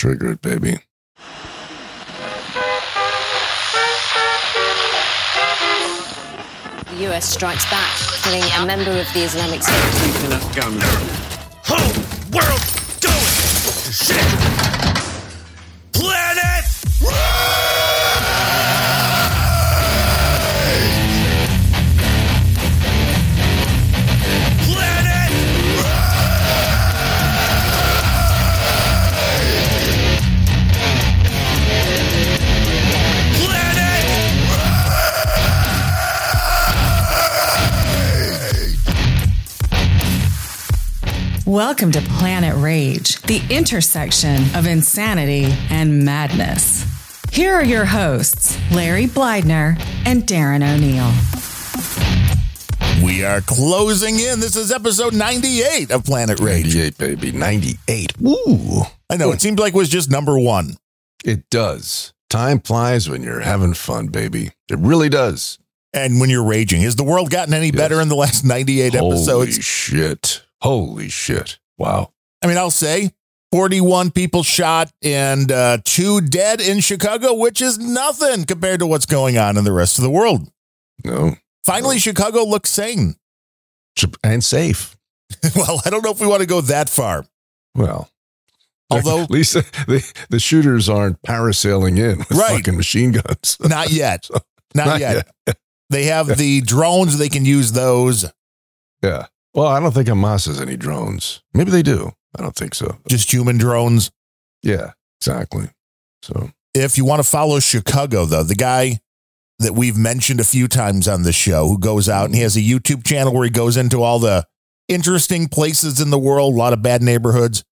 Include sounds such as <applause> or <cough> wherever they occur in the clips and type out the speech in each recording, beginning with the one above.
Trigger it, baby. The US strikes back, killing a member of the Islamic State. Whole world going to shit. Welcome to Planet Rage, the intersection of insanity and madness. Here are your hosts, Larry Blydner and Darren O'Neill. We are closing in. This is episode 98 of Planet Rage. 98, baby. 98. Woo. I know, it seemed like it was just number one. It does. Time flies when you're having fun, baby. It really does. And when you're raging, has the world gotten any better in the last 98 Holy episodes? shit. Holy shit. Wow. I mean, I'll say 41 people shot and uh, two dead in Chicago, which is nothing compared to what's going on in the rest of the world. No. Finally, Chicago looks sane. And safe. <laughs> well, I don't know if we want to go that far. Well, <laughs> Although- at least the, the shooters aren't parasailing in with Right. fucking machine guns. <laughs> Not yet. Not, Not yet. They have the drones, they can use those. Yeah. Well, I don't think Hamas has any drones. Maybe they do. I don't think so. Just human drones. Yeah, exactly. So, if you want to follow Chicago, though, the guy that we've mentioned a few times on the show who goes out and he has a YouTube channel where he goes into all the interesting places in the world, a lot of bad neighborhoods.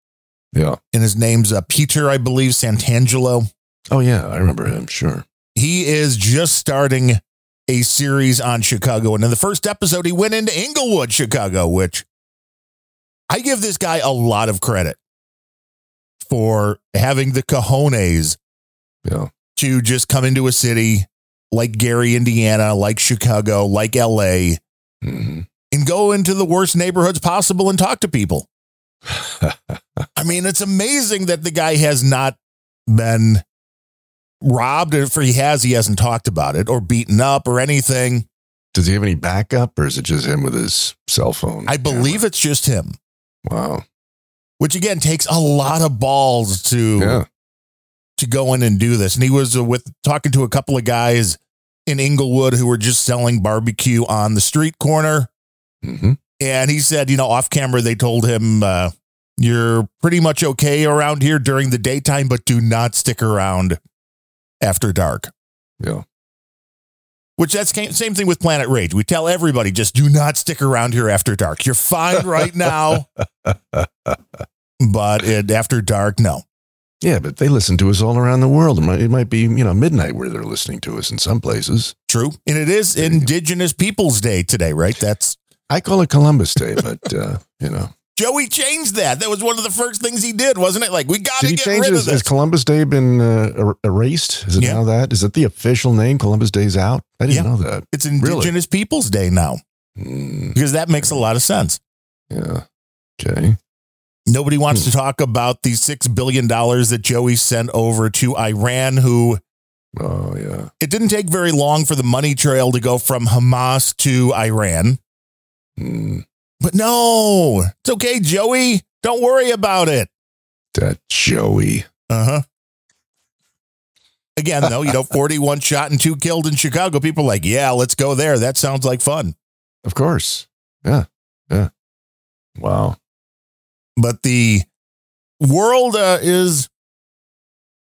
yeah. And his name's uh, Peter, I believe, Santenello. Oh, yeah. I remember him. Sure. He is just starting a series on Chicago. And in the first episode, he went into Englewood, Chicago, which I give this guy a lot of credit for having the cojones Yeah. to just come into a city like Gary, Indiana, like Chicago, like LA, hmm and go into the worst neighborhoods possible and talk to people. <laughs> I mean, it's amazing that the guy has not been robbed. If he has, he hasn't talked about it or beaten up or anything. Does he have any backup or is it just him with his cell phone? I believe it's just him, Wow. which again takes a lot of balls to Yeah. to go in and do this. And he was with talking to a couple of guys in Englewood who were just selling barbecue on the street corner. hmm And he said, you know, off camera, they told him, uh, you're pretty much okay around here during the daytime, but do not stick around after dark. Yeah. Which that's same thing with Planet Rage. We tell everybody just do not stick around here after dark. You're fine right now, <laughs> but it, after dark, no. Yeah, but they listen to us all around the world. It might, it might be, you know, midnight where they're listening to us in some places. True. And it is Indigenous Peoples Day today, right? That's I call it Columbus Day, but, uh, you know. Joey changed that. That was one of the first things he did, wasn't it? Like we got to get rid it? of this. has Columbus Day been uh, er- erased? Is it Yeah. now that? Is it the official name? Columbus Day's out? I didn't Yeah. know that. It's Indigenous Peoples Day now Mm, because that makes a lot of sense. yeah. Okay. Nobody wants Hmm. to talk about the $6 billion that Joey sent over to Iran, who Oh, yeah. it didn't take very long for the money trail to go from Hamas to Iran. Mm, But no, it's okay, Joey. Don't worry about it. that Joey. Uh huh. Again, though, you know, <laughs> 41 shot and two killed in Chicago. People are like, yeah, let's go there. That sounds like fun. Of course. Yeah. Yeah. Wow. But the world uh, is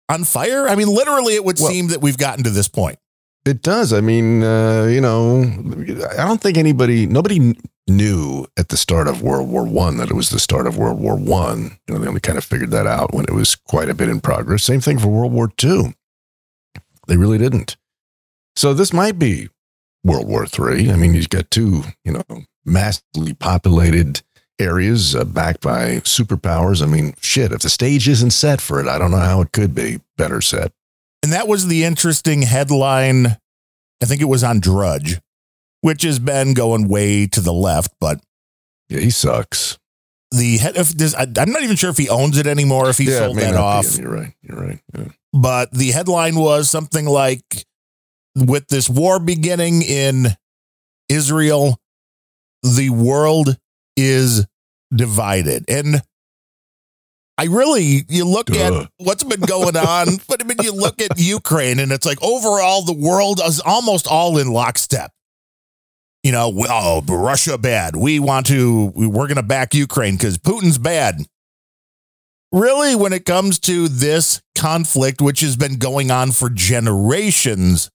on fire. I mean, literally, it would Well- seem that we've gotten to this point. It does. I mean, uh, you know, I don't think anybody, nobody knew at the start of World War One that it was the start of World War One. You know, they only kind of figured that out when it was quite a bit in progress. Same thing for World War Two. They really didn't. So this might be World War Three. I mean, you've got two, you know, massively populated areas uh, backed by superpowers. I mean, shit. If the stage isn't set for it, I don't know how it could be better set. And that was the interesting headline. I think it was on Drudge, which has been going way to the left, but Yeah, he sucks. the head of this, I, I'm not even sure if he owns it anymore, if he yeah, sold that off. You're right. You're right. Yeah. But the headline was something like with this war beginning in Israel, the world is divided. And I really, you look Duh. at <laughs> what's been going on, but I mean, you look at Ukraine and it's like overall, the world is almost all in lockstep. You know, oh, Russia bad. We want to, we're going to back Ukraine because Putin's bad. Really, when it comes to this conflict, which has been going on for generations,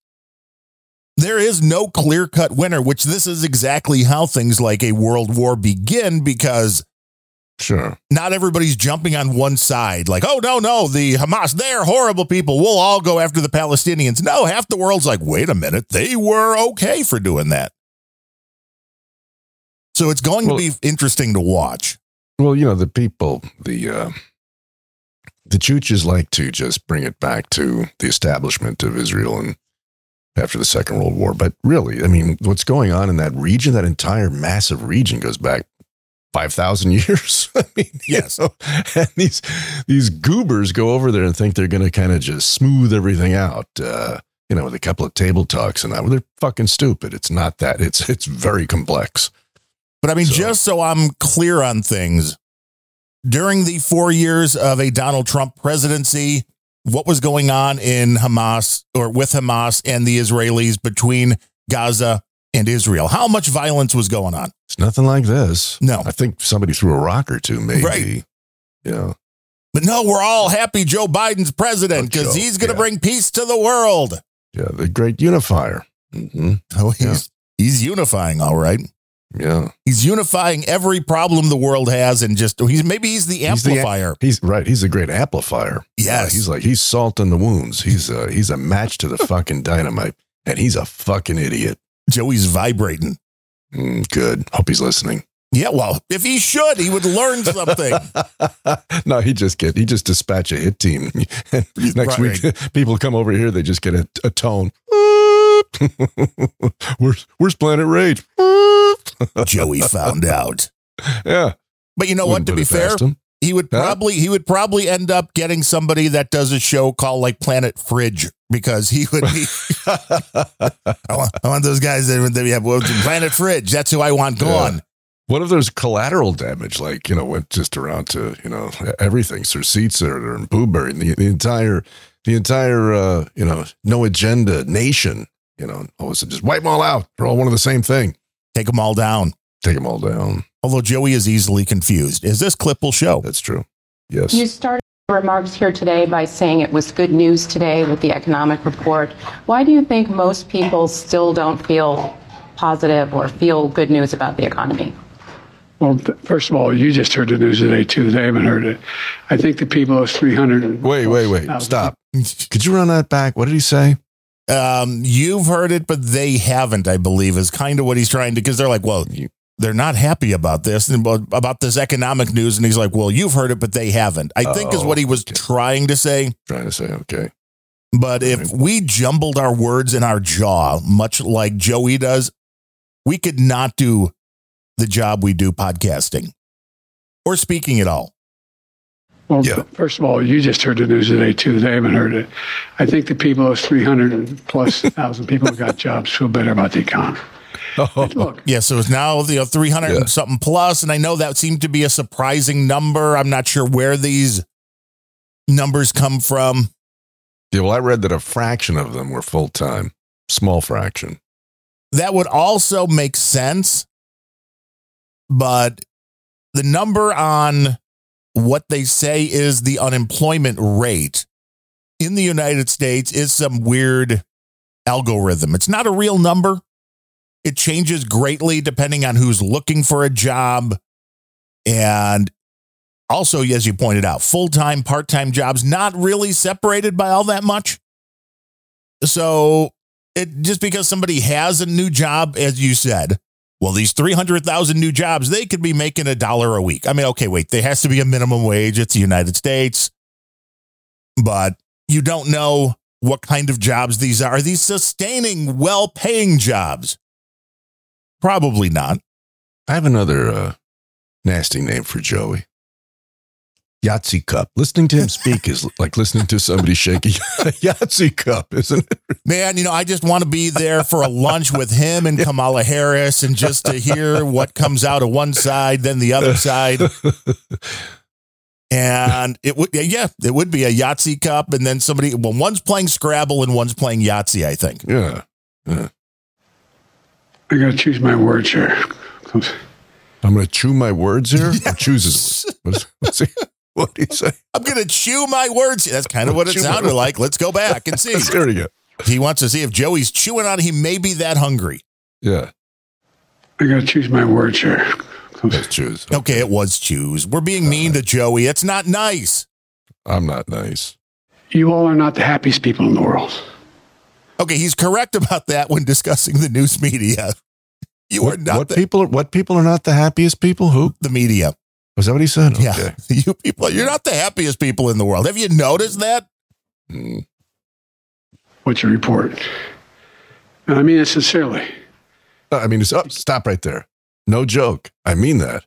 there is no clear cut winner, which this is exactly how things like a world war begin because Sure. not everybody's jumping on one side like oh no no the hamas they're horrible people we'll all go after the palestinians no half the world's like wait a minute they were okay for doing that so it's going Well- to be interesting to watch Well, you know, the people, the uh, the Chooches like to just bring it back to the establishment of Israel and after the Second World War. But really, I mean, what's going on in that region, that entire massive region goes back five thousand <laughs> years. I mean, you Yes. know, and these these goobers go over there and think they're going to kind of just smooth everything out. Uh, you know, with a couple of table talks and that. Well, they're fucking stupid. It's not that. It's it's very complex. But I mean, So- just so I'm clear on things, during the four years of a Donald Trump presidency, what was going on in Hamas or with Hamas and the Israelis between Gaza and Israel? How much violence was going on? It's nothing like this. No. I think somebody threw a rock or two, maybe. Right. Yeah. But no, we're all happy Joe Biden's president because Joe, he's going to yeah. bring peace to the world. Yeah. The great unifier. hmm Oh, he's he's unifying, all right. Yeah. He's unifying every problem the world has, and just he's maybe he's the He's the- amplifier. He's right. He's a great amplifier. Yes. Yeah, he's like, he's salt in the wounds. He's a, he's a match to the fucking dynamite. And he's a fucking idiot. Joey's vibrating. Mm, good. Hope he's listening. Yeah, well, if he should, he would learn something. <laughs> no, he just get he just dispatch a hit team. <laughs> Next Right. week, <laughs> people come over here. They just get a, a tone. where's where's Planet Rage? Joey found out. Yeah. But you know what? Wouldn't To be fair, him. He would Huh? probably he would probably end up getting somebody that does a show called like Planet Fridge because he would be. <laughs> I want, I want those guys that that have well, Planet Fridge. That's who I want gone. What if there's collateral damage, like, you know, went just around to, you know, everything, Sir Seatser or Booberry, and the, the entire, the entire, uh, you know, no agenda nation, you know, all of a sudden just wipe them all out. They're all one of the same thing. Take them all down. Take them all down. Although Joey is easily confused, as this clip will show. That's true. Yes. You started your remarks here today by saying it was good news today with the economic report. Why do you think most people still don't feel positive or feel good news about the economy? Well, th- first of all, you just heard the news today too. They haven't heard it. I think the people is 300. Wait, wait, wait. thousand. Stop. <laughs> Could you run that back? What did he say? Um, you've heard it, but they haven't. I believe is kind of what he's trying to because they're like, well, you, they're not happy about this and about- about this economic news, and he's like, well, you've heard it, but they haven't. I think is Oh, what he oh, was okay. trying to say. Trying to say, okay. But if we jumbled our words in our jaw, much like Joey does, we could not do the job we do podcasting or speaking at all. Well, Yeah. first of all, you just heard the news today too. They haven't heard it. I think the people those 300 plus thousand people who got jobs feel better about the economy. <laughs> Look, Yeah, so it's now you know 300 Yeah. and something plus, and I know that seemed to be a surprising number. I'm not sure where these numbers come from. Yeah, well, I read that a fraction of them were full time, small fraction. That would also make sense, but the number on what they say is the unemployment rate in the United States is some weird algorithm. It's not a real number. It changes greatly depending on who's looking for a job. And also, as you pointed out, full time, part time jobs, not really separated by all that much. So, it just because somebody has a new job, as you said, well, these 300,000 new jobs, they could be making a dollar a week. I mean, okay, wait, there has to be a minimum wage. It's the United States. But you don't know what kind of jobs these are. Are these sustaining, well paying jobs? Probably not. I have another uh, Nasty name for Joey. Yahtzee cup. Listening to him speak is <laughs> like listening to somebody shake a <laughs> Yahtzee cup, isn't it? Man, you know, I just want to be there for a lunch with him and <laughs> Kamala Harris and just to hear what comes out of one side, then the other side. And it would, yeah, it would be a Yahtzee cup. And then somebody, well, one's playing Scrabble and one's playing Yahtzee, I think. Yeah. I got to choose my words here. I'm going to chew my words here. Or chooses. What's, what's he, what did he say? I'm going to chew my words. Here. That's kind of what it sounded like. Let's go back and see. There we go. He wants to see if Joey's chewing on, he may be that hungry. Yeah. I got to choose my words here. Let's choose. Okay, it was choose. We're being mean to Joey. It's not nice. I'm not nice. You all are not the happiest people in the world. Okay, he's correct about that when discussing the news media. <laughs> You are not what the, people? Are, what people are not the happiest people? Who the media. was that? What he said? Yeah, <laughs> you people, you're not the happiest people in the world. Have you noticed that? Mm. What's your report? I mean it sincerely. I mean, it's up. Stop right there. No joke. I mean that.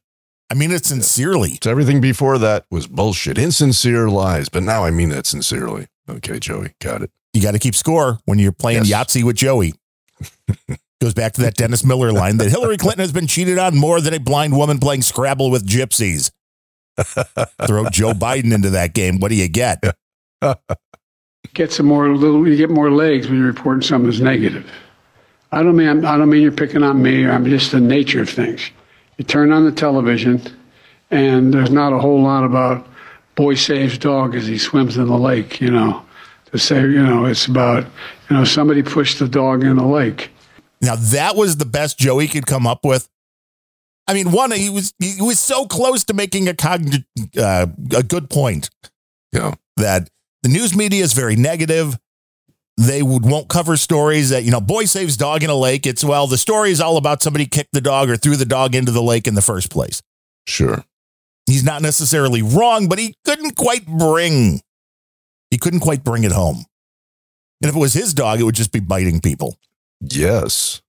I mean it sincerely. So everything before that was bullshit, insincere lies. But now I mean that sincerely. Okay, Joey, got it. You got to keep score when you're playing Yes. Yahtzee with Joey. <laughs> Goes back to that Dennis Miller line that Hillary <laughs> Clinton has been cheated on more than a blind woman playing Scrabble with gypsies. <laughs> Throw Joe Biden into that game. What do you get? Get some more little. You get more legs when you're reporting something that's negative. I don't mean I don't mean you're picking on me. I'm just the nature of things. You turn on the television, and there's not a whole lot about boy saves dog as he swims in the lake. You know, to say you know it's about you know somebody pushed the dog in the lake. Now that was the best Joey could come up with. I mean, one he was he was so close to making a cogn- uh, a good point Yeah. that the news media is very negative. They would won't cover stories that you know boy saves dog in a lake. It's well the story is all about somebody kicked the dog or threw the dog into the lake in the first place. Sure. He's not necessarily wrong, but he couldn't quite bring he couldn't quite bring it home. And if it was his dog, it would just be biting people. Yes.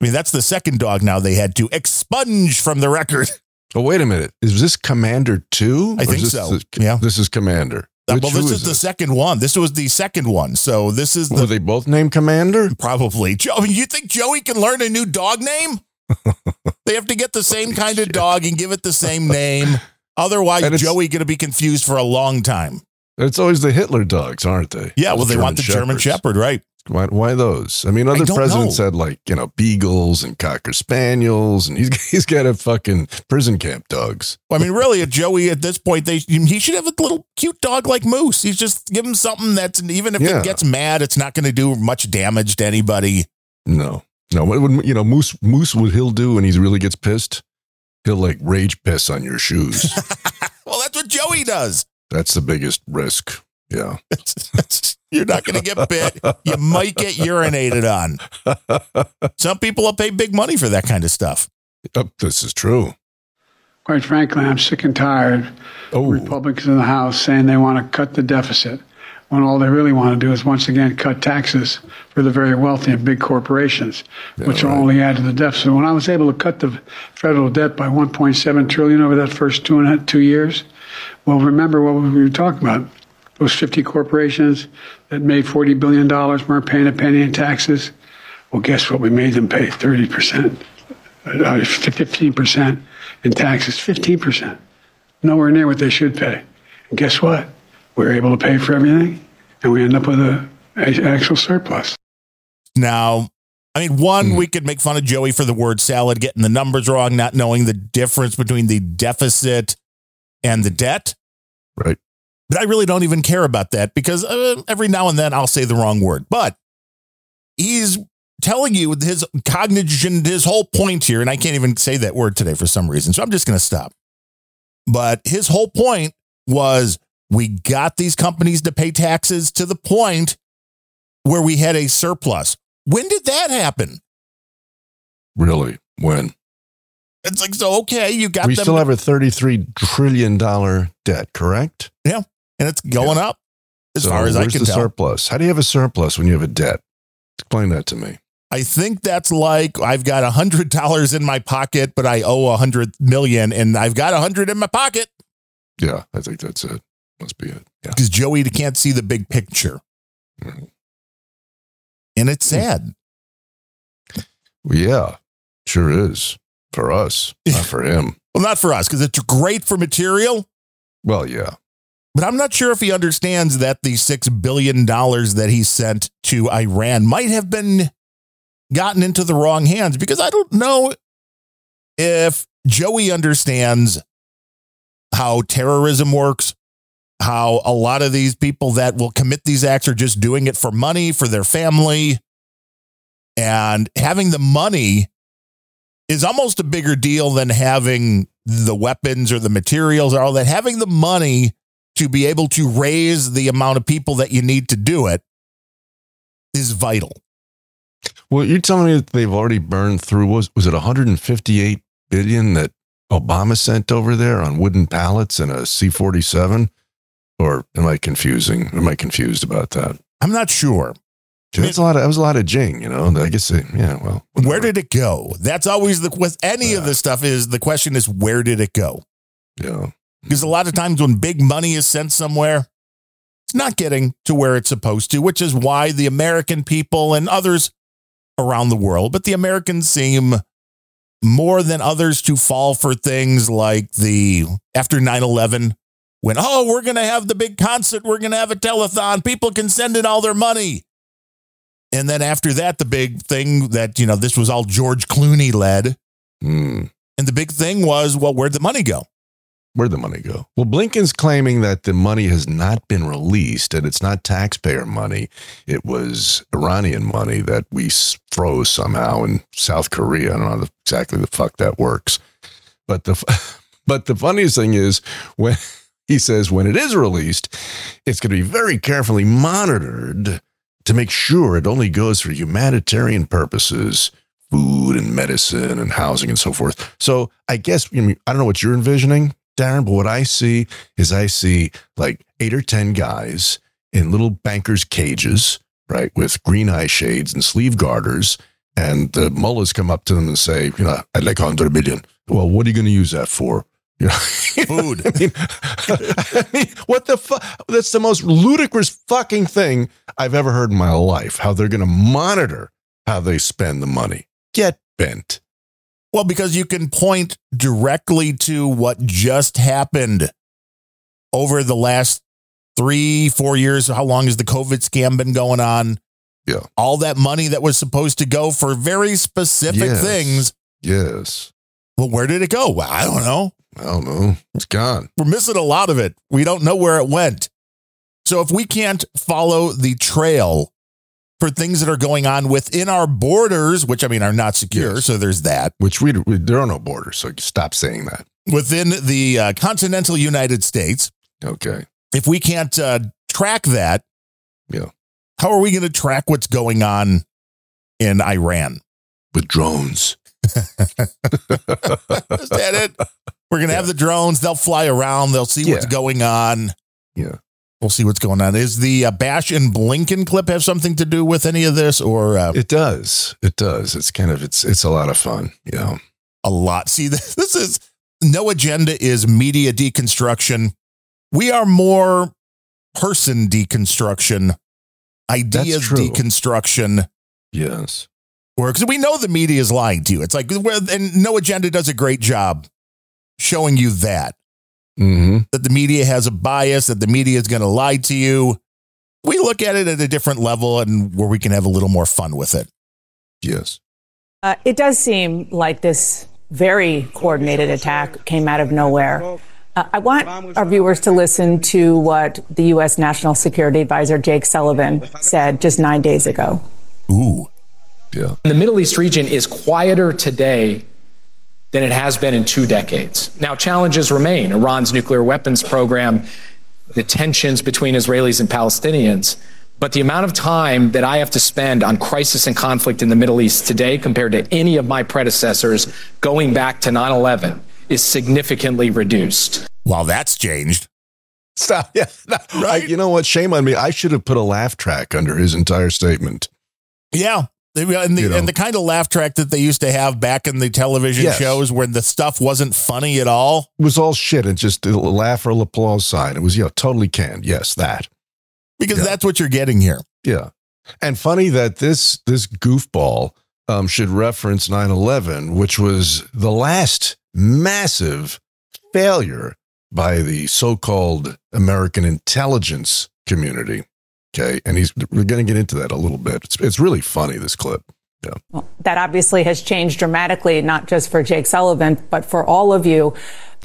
I mean, that's the second dog now they had to expunge from the record. <laughs> Oh, wait a minute. Is this Commander 2? I think so. the- Yeah. This is Commander. Uh, Which- well, this is, the second one. This was the second one. So this is Were they both named Commander? <laughs> probably Joe. You think Joey can learn a new dog name? <laughs> they have to get the same kind of dog and give it the same name. Otherwise, Joey going to be confused for a long time. It's always the Hitler dogs, aren't they? Yeah, well, Those they want the German Shepherd, right? Why, why those? I mean, other don't presidents know. had like, you know, beagles and cocker spaniels, and he's, <laughs> he's got a fucking prison camp dogs. I mean, really, at Joey at this point, they he should have a little cute dog like Moose. He's just give him something that's even if Yeah. it gets mad, it's not going to do much damage to anybody. No, no. What would, you know, Moose, Moose, what he'll do when he really gets pissed, he'll like rage piss on your shoes. <laughs> Well, that's what Joey does. That's the biggest risk. Yeah. <laughs> You're not going to get bit. You might get urinated on. <laughs> Some people will pay big money for that kind of stuff. This is true. Quite frankly, I'm sick and tired Oh, Republicans in the House saying they want to cut the deficit when all they really want to do is once again cut taxes for the very wealthy and big corporations, which will only add to the deficit. When I was able to cut the federal debt by 1.7 trillion over that first two and a, two years, well, remember what we were talking about. Those 50 corporations that made 40 billion dollars weren't paying a penny in taxes. Well, guess what? We made them pay 30 percent, uh, 15 percent in taxes, 15 percent nowhere near what they should pay. And guess what? We're able to pay for everything, and we end up with a, a actual surplus. Now, I mean, one, we could make fun of Joey for the word salad, getting the numbers wrong, not knowing the difference between the deficit and the debt. right. But I really don't even care about that because uh, every now and then I'll say the wrong word. But he's telling you his cognition, his whole point here, and I can't even say that word today for some reason. So I'm just going to stop. But his whole point was we got these companies to pay taxes to the point where we had a surplus. When did that happen? Really? When? It's like, so, okay, you got we them, still have a $33 trillion debt, correct? Yeah. And it's going up as So far as I can the tell. surplus? How do you have a surplus when you have a debt? Explain that to me. I think that's like I've got a hundred dollars in my pocket, but I owe a hundred million, and I've got a hundred in my pocket Yeah, I think that's it. Must be it. Yeah. because Joey can't see the big picture, Mhm. and it's sad. Well, yeah, sure is for us, not for him. <laughs> Well, not for us because it's great for material, Well, yeah. but I'm not sure if he understands that the six billion dollars that he sent to Iran might have been gotten into the wrong hands because I don't know if Joey understands how terrorism works, how a lot of these people that will commit these acts are just doing it for money, for their family. And having the money is almost a bigger deal than having the weapons or the materials or all that. Having the money to be able to raise the amount of people that you need to do it is vital. Well, you're telling me that they've already burned through was was it 158 billion that Obama sent over there on wooden pallets and a C-47? Or am I confusing? Am I confused about that? I'm not sure. That's a lot. Of, that was a lot of jing, you know. I guess. It, yeah. Well, Where did it go? That's always the with any of Yeah. this stuff is the question is where did it go? Yeah. Because a lot of times when big money is sent somewhere, it's not getting to where it's supposed to, which is why the American people and others around the world, but the Americans seem more than others to fall for things like the after 9 11, when, oh, we're going to have the big concert, we're going to have a telethon, people can send in all their money. And then after that, the big thing that, you know, this was all George Clooney led. Hmm. And the big thing was, well, where'd the money go? Where'd the money go? Well, Blinken's claiming that the money has not been released and it's not taxpayer money. It was Iranian money that we froze somehow in South Korea. I don't know exactly the fuck that works. But the <laughs> but the funniest thing is when <laughs> he says when it is released, it's going to be very carefully monitored to make sure it only goes for humanitarian purposes, food and medicine and housing and so forth. So I guess I, mean, I don't know what you're envisioning, Darren, but what I see is I see like eight or 10 guys in little bankers' cages, right, with green eye shades and sleeve garters. And the mullahs come up to them and say, you know, I'd like 100 million. Well, what are you going to use that for? You know, Food. <laughs> I mean, <laughs> I mean, what the fuck? That's the most ludicrous fucking thing I've ever heard in my life. How they're going to monitor how they spend the money. Get bent. Well, because you can point directly to what just happened over the last three, four years. How long has the COVID scam been going on? Yeah. All that money that was supposed to go for very specific Yes. things. Yes. Well, where did it go? Well, I don't know. I don't know. It's gone. We're missing a lot of it. We don't know where it went. So if we can't follow the trail for things that are going on within our borders, which I mean are not secure, Yes. so there's that. Which we, we there are no borders, so stop saying that. Within the uh, continental United States, Okay. if we can't uh, track that, Yeah. how are we going to track what's going on in Iran? With drones. <laughs> Is that it? <laughs> We're going to have the drones. They'll fly around. They'll see what's going on. Yeah. We'll see what's going on. Is the uh, Bash and Blinken clip have something to do with any of this or uh, It does. It does. It's kind of it's it's a lot of fun. Yeah. a lot? See, this, <laughs> this is no agenda is media deconstruction. We are more person deconstruction, ideas deconstruction. Yes. Because We know the media is lying to you. It's like, and No Agenda does a great job showing you that, Mm-hmm. that the media has a bias, that the media is going to lie to you. We look at it at a different level and where we can have a little more fun with it. Yes. Uh, it does seem like this very coordinated attack came out of nowhere. Uh, I want our viewers to listen to what the U.S. National Security Advisor Jake Sullivan said just nine days ago. Ooh. Yeah. The Middle East region is quieter today than it has been in two decades. Now, challenges remain Iran's nuclear weapons program, the tensions between Israelis and Palestinians. But the amount of time that I have to spend on crisis and conflict in the Middle East today compared to any of my predecessors going back to 9 11 is significantly reduced. While that's changed. Stop. <laughs> Yeah. I- you know what? Shame on me. I should have put a laugh track under his entire statement. Yeah. And the, You know. and the kind of laugh track that they used to have back in the television Yes. shows where the stuff wasn't funny at all. It was all shit and just a laugh or applause sign. It was, you know, totally canned. Yes, that. Because Yeah. that's what you're getting here. Yeah. And funny that this this goofball um, should reference 9/11, which was the last massive failure by the so-called American intelligence community. Okay, and he's we're going to get into that a little bit. It's it's really funny this clip. Yeah. Well, That obviously has changed dramatically, not just for Jake Sullivan, but for all of you.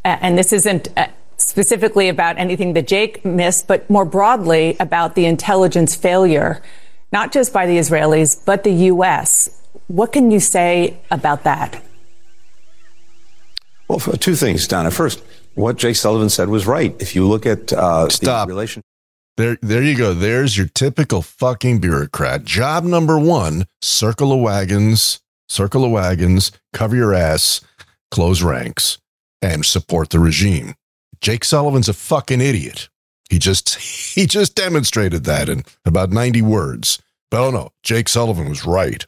Uh, And this isn't uh, specifically about anything that Jake missed, but more broadly about the intelligence failure, not just by the Israelis, but the U.S. What can you say about that? Well, two things, Dana. First, what Jake Sullivan said was right. If you look at uh, Stop. the relation. There, there you go. There's your typical fucking bureaucrat. Job number one: circle of wagons, circle of wagons, cover your ass, close ranks, and support the regime. Jake Sullivan's a fucking idiot. He just, <laughs> he just demonstrated that in about ninety words. But oh no, Jake Sullivan was right.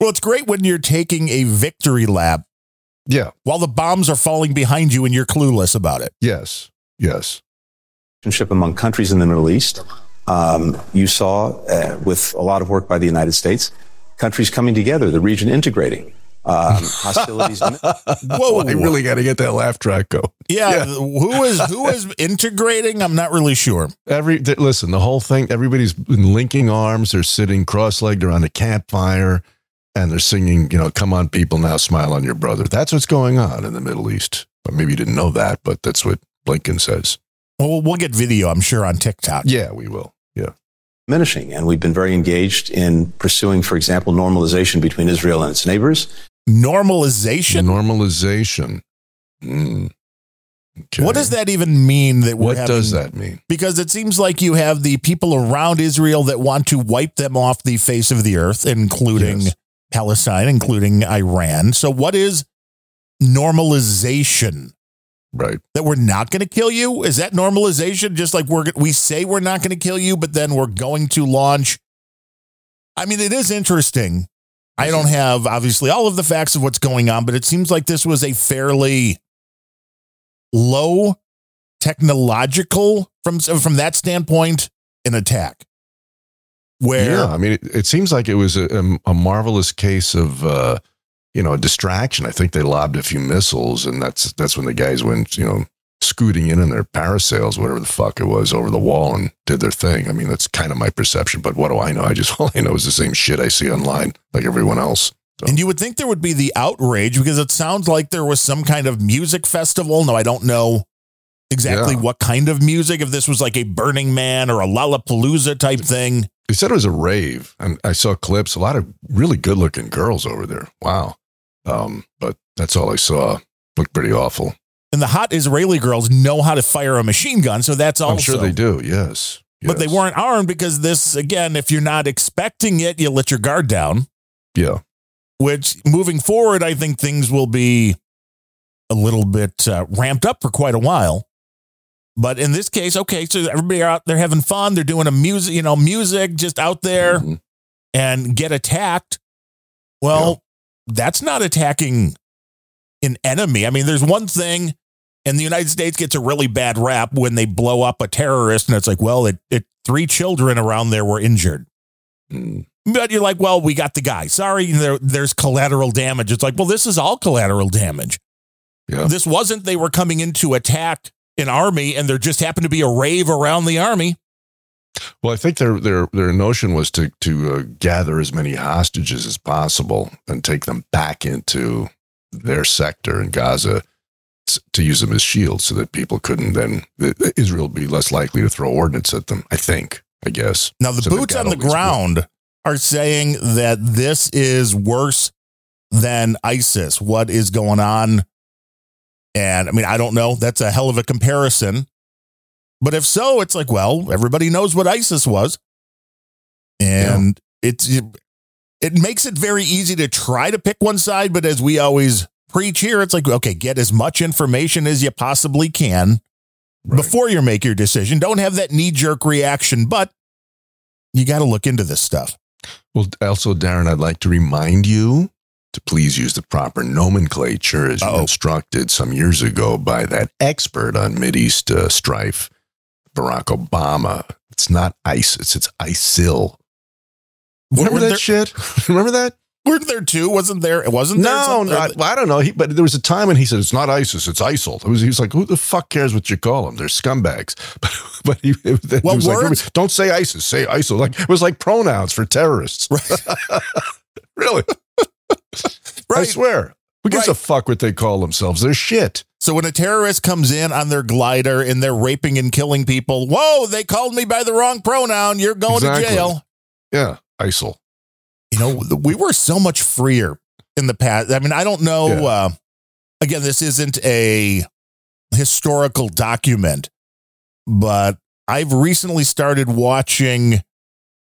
Well, it's great when you're taking a victory lap Yeah. while the bombs are falling behind you and you're clueless about it. Yes. Yes. Relationship among countries in the Middle East. Um, you saw, uh, with a lot of work by the United States, countries coming together, the region integrating. Um, <laughs> hostilities. Whoa. I really got to get that laugh track go. Yeah, who is who is integrating? I'm not really sure. Every th- listen, the whole thing. Everybody's been linking arms. They're sitting cross-legged around a campfire, and they're singing. You know, come on, people, now smile on your brother. That's what's going on in the Middle East. Or maybe you didn't know that, but that's what Blinken says. Well, we'll get video, I'm sure, on TikTok. Yeah, we will. Yeah, diminishing. And we've been very engaged in pursuing, for example, normalization between Israel and its neighbors. Normalization. normalization. Mm. Okay. What does that even mean? That we're What having- does that mean? Because it seems like you have the people around Israel that want to wipe them off the face of the earth, including Yes. Palestine, including Iran. So, what is normalization? Right. That we're not going to kill you? Is that normalization? Just like we're we say we're not going to kill you, but then we're going to launch. I mean, it is interesting. I don't have obviously all of the facts of what's going on, but it seems like this was a fairly low technological from from that standpoint an attack. Where Yeah, I mean, it, it seems like it was a, a, a marvelous case of, uh, you know, a distraction. I think they lobbed a few missiles, and that's that's when the guys went, you know, scooting in in their parasails, whatever the fuck it was, over the wall and did their thing. I mean, that's kind of my perception, but what do I know? I just <laughs> all I know is the same shit I see online, like everyone else. So, And you would think there would be the outrage because it sounds like there was some kind of music festival. No, I don't know exactly Yeah. what kind of music, if this was like a Burning Man or a Lollapalooza type thing. they said it was a rave, and I saw clips. A lot of really good looking girls over there. Wow. Um, but that's all I saw. Looked pretty awful. And the hot Israeli girls know how to fire a machine gun. So that's also. I'm sure they do. Yes. But they weren't armed because this, again, if you're not expecting it, you let your guard down, Yeah. which moving forward, I think things will be a little bit uh, ramped up for quite a while. But in this case, okay, so everybody out there having fun. They're doing a music, you know, music just out there Mhm. and get attacked. Well, that's not attacking an enemy. I mean, there's one thing, and the United States gets a really bad rap when they blow up a terrorist, and it's like, well, it, it three children around there were injured. Mm. But you're like, well, we got the guy. Sorry, there, there's collateral damage. It's like, well, this is all collateral damage. Yeah. This wasn't they were coming in to attack an army, and there just happened to be a rave around the army. Well, I think their their their notion was to to uh, gather as many hostages as possible and take them back into their sector in Gaza to use them as shields, so that people couldn't then Israel would be less likely to throw ordnance at them. I think. I guess. Now, the So boots on the ground are saying that this is worse than ISIS. What is going on? And I mean, I don't know. That's a hell of a comparison. But if so, it's like, well, everybody knows what ISIS was. And it's it makes it very easy to try to pick one side, but as we always preach here, it's like, okay, get as much information as you possibly can Right. before you make your decision. Don't have that knee jerk reaction, but you got to look into this stuff. Well, also, Darren, I'd like to remind you to please use the proper nomenclature as you instructed some years ago by that expert on Mideast uh, strife, Barack Obama. It's not ISIS, it's ISIL. Remember that there- shit? <laughs> Remember that? Weren't there two? Wasn't there? It wasn't there. No, some- no, I, well, I don't know. He, but there was a time when he said it's not ISIS, it's ISIL. It was, he was like, "Who the fuck cares what you call them? They're scumbags." <laughs> But, but he, it, it What was like, "Don't say ISIS, say ISIL." Like it was like pronouns for terrorists. <laughs> really? right. I swear. Who gives a fuck what they call themselves? They're shit. So when a terrorist comes in on their glider and they're raping and killing people, whoa, they called me by the wrong pronoun. You're going Exactly. to jail. Yeah, ISIL. You know, we were so much freer in the past. I mean, I don't know. Yeah. Uh, again, this isn't a historical document, but I've recently started watching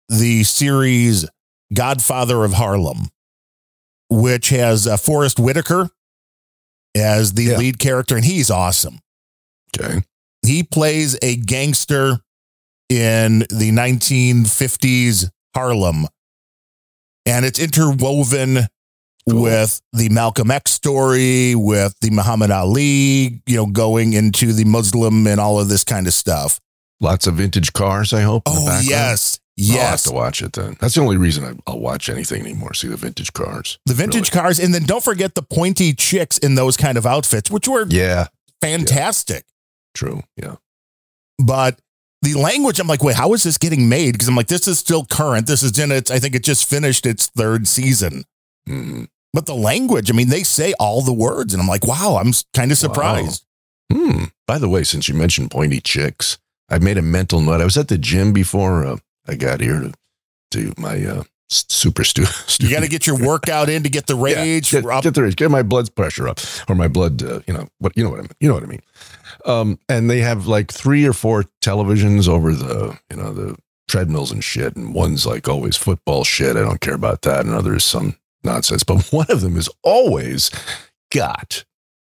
the series Godfather of Harlem, which has uh, Forest Whitaker as the Yeah. lead character, and he's awesome. Okay. He plays a gangster in the 1950s Harlem, and it's interwoven Cool. with the Malcolm X story, with the Muhammad Ali, you know, going into the Muslim and all of this kind of stuff. Lots of vintage cars, I hope. in the Oh, background. Yes. I'll have to watch it then. That's the only reason I, I'll watch anything anymore. See the vintage cars. The vintage cars. And then don't forget the pointy chicks in those kind of outfits, which were Yeah, fantastic. true. Yeah. but the language i'm like wait how is this getting made because i'm like this is still current this is in its i think it just finished its third season Mhm. but the language i mean they say all the words and i'm like wow i'm kind of surprised Hmm. By the way, since you mentioned pointy chicks, I made a mental note. I was at the gym before uh, I got here to do my uh, super stu- <laughs> you got to get your <laughs> workout in to get the Yeah, rage get, up. get the rage, get my blood pressure up, or my blood. Uh, you know what? You know what I mean. You know what I mean. Um, and they have like three or four televisions over the you know the treadmills and shit, and one's like always football shit. I don't care about that, and others some nonsense. But <laughs> one of them is always got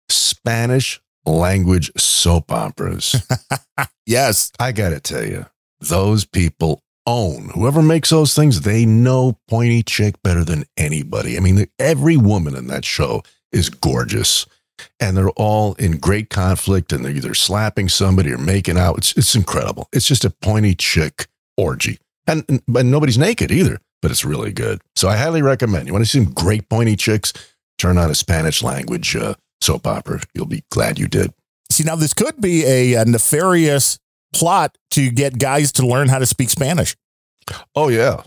Spanish language soap operas. yes I got to tell you, those people own whoever makes those things. They know Pointy Chick better than anybody. I mean, every woman in that show is gorgeous, and they're all in great conflict, and they're either slapping somebody or making out. It's it's incredible. It's just a Pointy Chick orgy, and and, nobody's naked either. But it's really good. So I highly recommend. You want to see some great pointy chicks? Turn on a Spanish language uh, soap opera. You'll be glad you did. see now this could be a, a nefarious plot to get guys to learn how to speak spanish Oh yeah,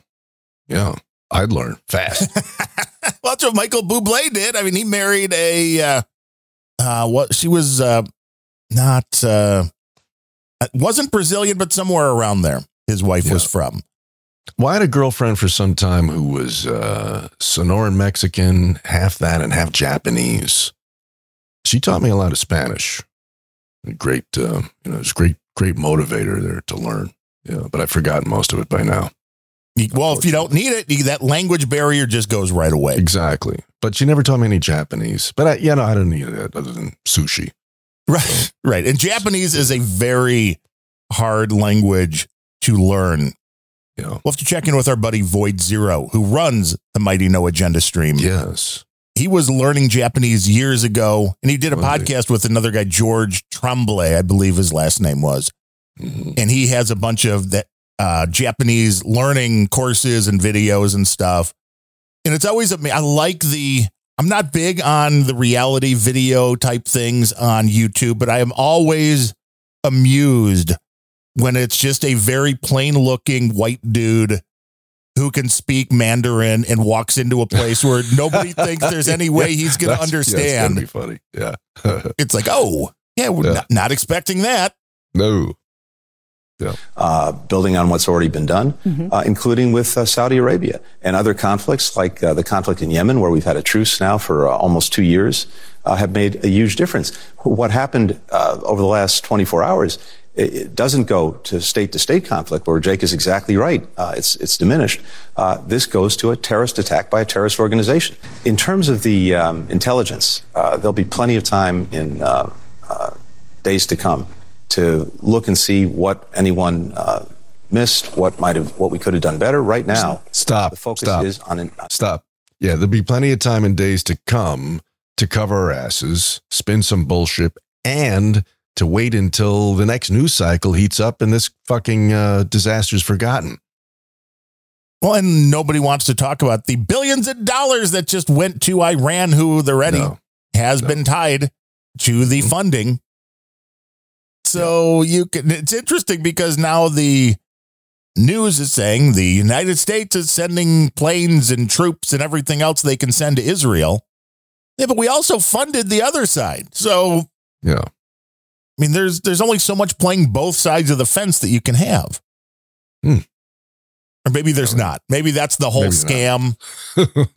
yeah. I'd learn fast. <laughs> well, that's what Michael Bublé did. I mean, he married a uh, uh, what? She was uh, not uh, wasn't Brazilian, but somewhere around there. His wife was from. Well, I had a girlfriend for some time who was uh, Sonoran Mexican, half that and half Japanese. She taught me a lot of Spanish. Great, uh, you know, it's great, great motivator there to learn. Yeah, but I've forgotten most of it by now. Well, if you don't need it, that language barrier just goes right away. Exactly. But she never taught me any Japanese. But I, you know, I don't need that other than sushi. Right, <laughs> right. And Japanese is a very hard language to learn. You know, We'll have to check in with our buddy Void Zero, who runs the Mighty No Agenda stream. yes. He was learning Japanese years ago, and he did a he? podcast with another guy, George Tremblay, I believe his last name was. Mhm. and he has a bunch of that uh, Japanese learning courses and videos and stuff. And it's always ama- I like the. I'm not big on the reality video type things on YouTube, but I am always amused when it's just a very plain looking white dude who can speak Mandarin and walks into a place where <laughs> nobody thinks there's any way he's going to That's- yeah, understand. it's gonna be funny. Yeah. <laughs> it's like, oh, yeah, we're Yeah. Not, not expecting that. no. uh, building on what's already been done, uh, including with uh, Saudi Arabia and other conflicts like uh, the conflict in Yemen, where we've had a truce now for uh, almost two years, uh, have made a huge difference. What happened uh, over the last 24 hours? It, doesn't go to state to state conflict, where Jake is exactly right. Uh, it's it's diminished. Uh, this goes to a terrorist attack by a terrorist organization. In terms of the um, intelligence, uh, there'll be plenty of time in uh, uh, days to come to look and see what anyone uh, missed, what might have, what we could have done better. Right now, Stop. the focus Stop. is on. An, Stop. Yeah, there'll be plenty of time in days to come to cover our asses, spin some bullshit, and to wait until the next news cycle heats up and this fucking uh, disaster's forgotten. Well, and nobody wants to talk about the billions of dollars that just went to Iran, who already No. has been tied to the funding. So you can, it's interesting because now the news is saying the United States is sending planes and troops and everything else they can send to Israel. Yeah, but we also funded the other side. So Yeah. I mean, there's there's only so much playing both sides of the fence that you can have. Hmm. Or maybe there's not. Maybe that's the whole Maybe scam.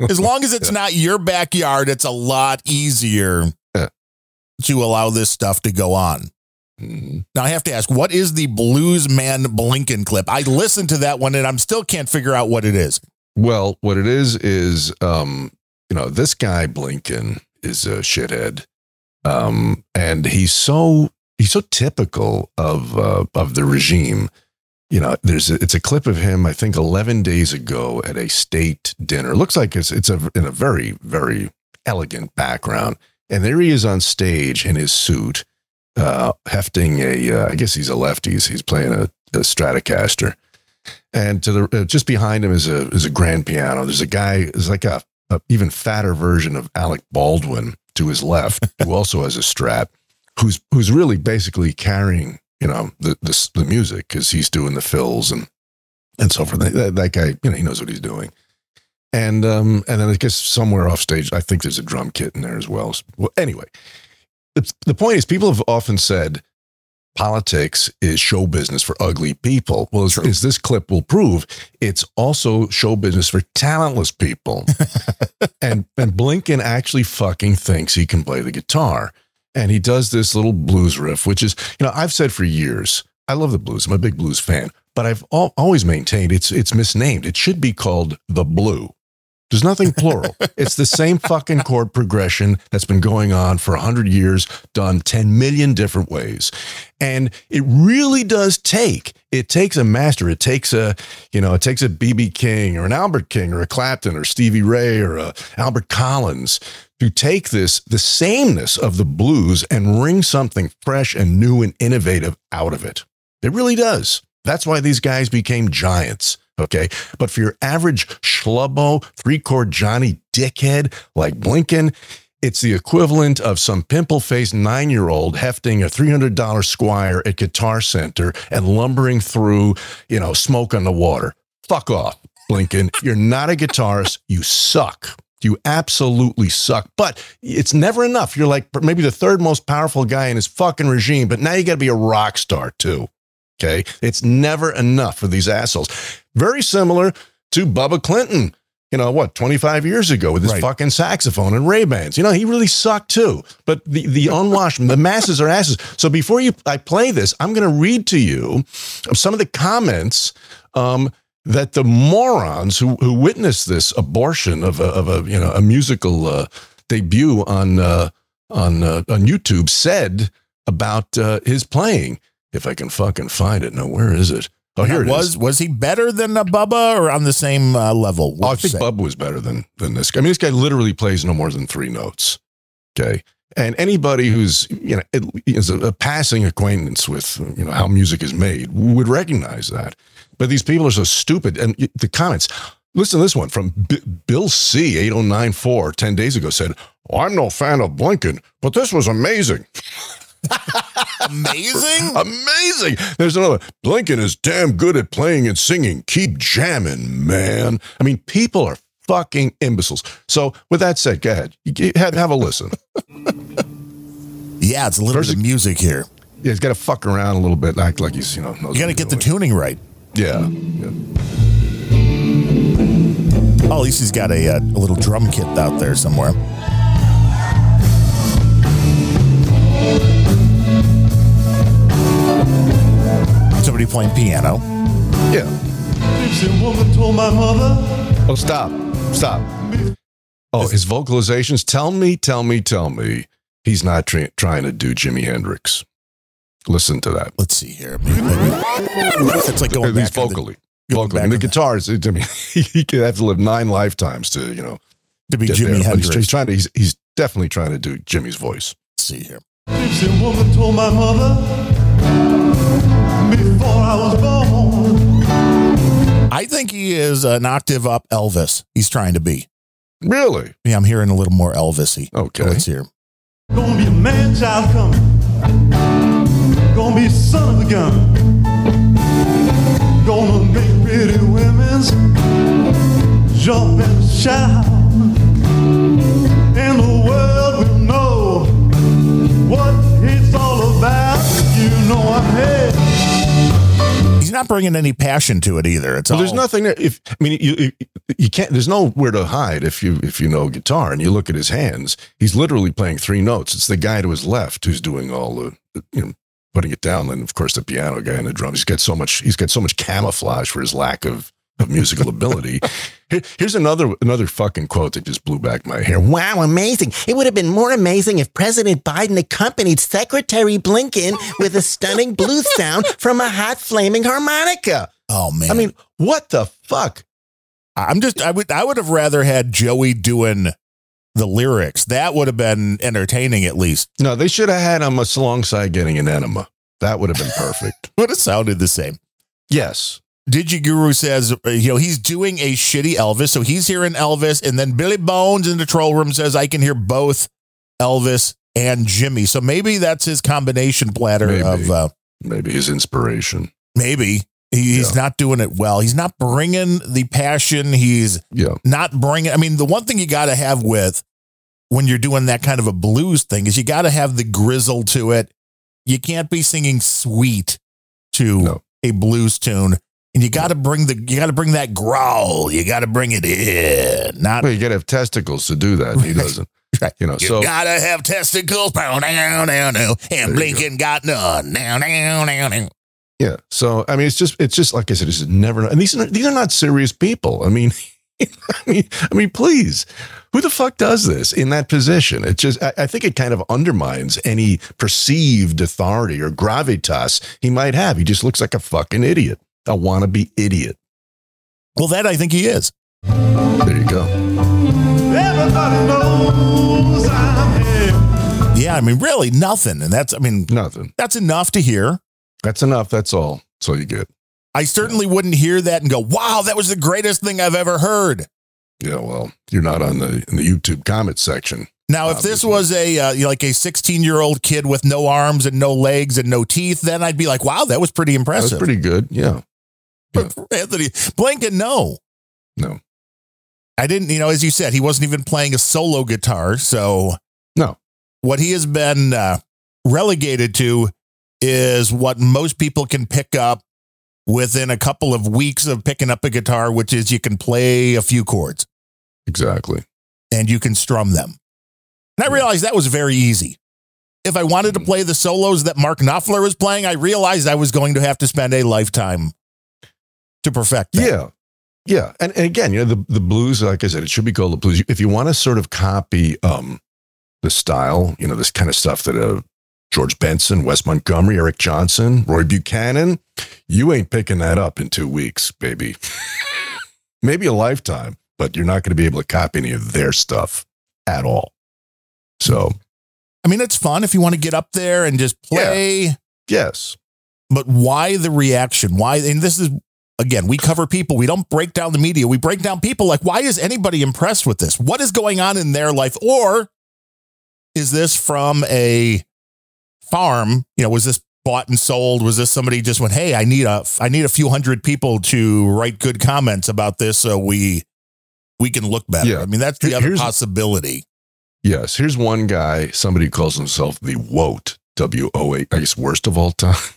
<laughs> As long as it's not your backyard, it's a lot easier Yeah. to allow this stuff to go on. Mhm. Now I have to ask, what is the Blues Man Blinken clip? I listened to that one and I'm still can't figure out what it is. Well, what it is is, um, you know, this guy Blinken is a shithead, um, and he's so he's so typical of uh, of the regime. You know, there's a, it's a clip of him. I think 11 days ago at a state dinner. Looks like it's it's a in a very very elegant background, and there he is on stage in his suit, uh, hefting a. Uh, I guess he's a lefty. He's, he's playing a, a Stratocaster and to the uh, just behind him is a is a grand piano. There's a guy is like a, a even fatter version of Alec Baldwin to his left, who also has a Strat, who's who's really basically carrying you know the the, the music because he's doing the fills and and so forth. That, that guy, you know, he knows what he's doing. And um and then I guess somewhere off stage, I think there's a drum kit in there as well. Well, anyway, the the point is, people have often said politics is show business for ugly people. Well, as, as this clip will prove, it's also show business for talentless people. <laughs> and and Blinken actually fucking thinks he can play the guitar. And he does this little blues riff, which is, you know, I've said for years, I love the blues. I'm a big blues fan, but I've al- always maintained it's it's misnamed. It should be called the blue. There's nothing plural. <laughs> it's the same fucking chord progression that's been going on for 100 years, done 10 million different ways. And it really does take, it takes a master. It takes a, you know, it takes a BB King or an Albert King or a Clapton or Stevie Ray or a Albert Collins to take this, the sameness of the blues and wring something fresh and new and innovative out of it. It really does. That's why these guys became giants. Okay. But for your average schlubbo, three chord Johnny dickhead like Blinken, it's the equivalent of some pimple faced nine year old hefting a $300 Squier at Guitar Center and lumbering through, you know, smoke on the water. Fuck off, Blinken. You're not a guitarist. You suck. You absolutely suck. But it's never enough. You're like maybe the third most powerful guy in his fucking regime, but now you got to be a rock star too. Okay. It's never enough for these assholes. Very similar to Bubba Clinton, you know, what, 25 years ago with his Right. fucking saxophone and Ray-Bans. You know, he really sucked too. But the, the <laughs> unwashed, the masses are asses. So before you I play this, I'm going to read to you some of the comments um, that the morons who, who witnessed this abortion of a, of a you know a musical uh, debut on uh, on uh, on YouTube said about uh, his playing. If I can fucking find it, no, where is it? Oh, here it is. was was he better than a Bubba or on the same uh, level? Oh, I think say? Bubba was better than than this guy. I mean, this guy literally plays no more than three notes. Okay, and anybody who's you know is a, a passing acquaintance with you know how music is made would recognize that. But these people are so stupid. And the comments. Listen to this one from B- Bill C. 8094 10 days ago said, I'm no fan of Blinken, but this was amazing. Amazing. <laughs> Amazing. There's another. Blinken is damn good at playing and singing. Keep jamming, man. I mean, people are fucking imbeciles. So, with that said, go ahead. Have, have a listen. yeah, it's a little bit of music here. Yeah, he's got to fuck around a little bit, act like he's, you know, You got to get the doing. tuning right. Yeah. yeah. Oh, at least he's got a, uh, a little drum kit out there somewhere. Somebody playing piano. Yeah. Oh, stop. Stop. Oh, his vocalizations. Tell me, tell me, tell me he's not tra- trying to do Jimi Hendrix. Listen to that. Let's see here. Maybe, maybe. It's like going At least back on the- vocally. going vocally. back And the on the- guitars, I mean, <laughs> he could have to live nine lifetimes to, you know, to be get Jimi there. But Hendrix. He's, he's trying to, he's, he's definitely trying to do Jimmy's voice. Let's see here. Gypsy woman told my mother before I was born. I think he is an octave up Elvis. He's trying to be. Really? Yeah, I'm hearing a little more Elvisy. Okay. Let's hear. Gonna be a man child coming. Gonna be son of a gun. Gonna make pretty women's jump and shout. And the world will know what it's all about. You know I'm head. He's not bringing any passion to it either. It's Well, all, there's nothing there. If I mean, you, you you can't. There's nowhere to hide if you if you know guitar and you look at his hands. He's literally playing three notes. It's the guy to his left who's doing all the you know putting it down. And of course, the piano guy and the drums. He's got so much. He's got so much camouflage for his lack of of musical <laughs> ability. Here, here's another another fucking quote that just blew back my hair. Wow, amazing. It would have been more amazing if President Biden accompanied Secretary Blinken with a stunning blues <laughs> sound from a hot flaming harmonica. Oh man. I mean, what the fuck? I'm just I would I would have rather had Joey doing the lyrics. That would have been entertaining at least. No, they should have had him alongside getting an enema. That would have been perfect. <laughs> Would have sounded the same. yes. Digiguru says, uh, you know, he's doing a shitty Elvis. So he's hearing Elvis. And then Billy Bones in the troll room says, I can hear both Elvis and Jimmy. So maybe that's his combination platter Maybe. of, uh, Maybe his inspiration. maybe He- he's not doing it well. He's not bringing the passion. He's Yeah. not bringing, I mean, the one thing you got to have with when you're doing that kind of a blues thing is you got to have the grizzle to it. You can't be singing sweet to No. a blues tune. And you got to bring the you got to bring that growl. You got to bring it in. Not Well, you got to have testicles to do that. and He doesn't. <laughs> Right. You know, You so gotta have testicles, pow, now, now, now, and Blinken got none, now, now, now, now. yeah. So I mean, it's just it's just like I said, it's never. And these are these are not serious people. I mean, <laughs> I mean, I mean, please, who the fuck does this in that position? It just I, I think it kind of undermines any perceived authority or gravitas he might have. He just looks like a fucking idiot, a wannabe idiot. Well, that I think he is. There you go. Everybody knows I'm here. Yeah, I mean, really nothing, and that's I mean, Nothing. that's enough to hear. That's enough. That's all. That's all you get. I certainly wouldn't hear that and go, "Wow, that was the greatest thing I've ever heard." Yeah. Well, you're not on the in the YouTube comment section. Now, if this was a uh, like a 16 year old kid with no arms and no legs and no teeth, then I'd be like, "Wow, that was pretty That's impressive." pretty good. Yeah. But for Anthony Blinken, no, No. I didn't. You know, as you said, he wasn't even playing a solo guitar. So No. what he has been uh, relegated to is what most people can pick up within a couple of weeks of picking up a guitar, which is you can play a few chords Exactly. and you can strum them. And I realized that was very easy. If I wanted to play the solos that Mark Knopfler was playing, I realized I was going to have to spend a lifetime to perfect that. Yeah. Yeah. And, and again, you know, the, the blues, like I said, it should be called the blues. If you want to sort of copy um, the style, you know, this kind of stuff that uh, George Benson, Wes Montgomery, Eric Johnson, Roy Buchanan, you ain't picking that up in two weeks, baby. <laughs> Maybe a lifetime, but you're not going to be able to copy any of their stuff at all. So, I mean, it's fun if you want to get up there and just play. yes. But why the reaction? Why? And this is, again, we cover people. We don't break down the media. We break down people. Like, why is anybody impressed with this? What is going on in their life? Or is this from a farm? You know, was this bought and sold? Was this somebody just went, hey, I need a, I need a few hundred people to write good comments about this so we, we can look better. Yeah. I mean, that's the other here's- possibility. Yes. Here's one guy, somebody who calls himself the WOAT, W O A, I guess worst of all time. <laughs>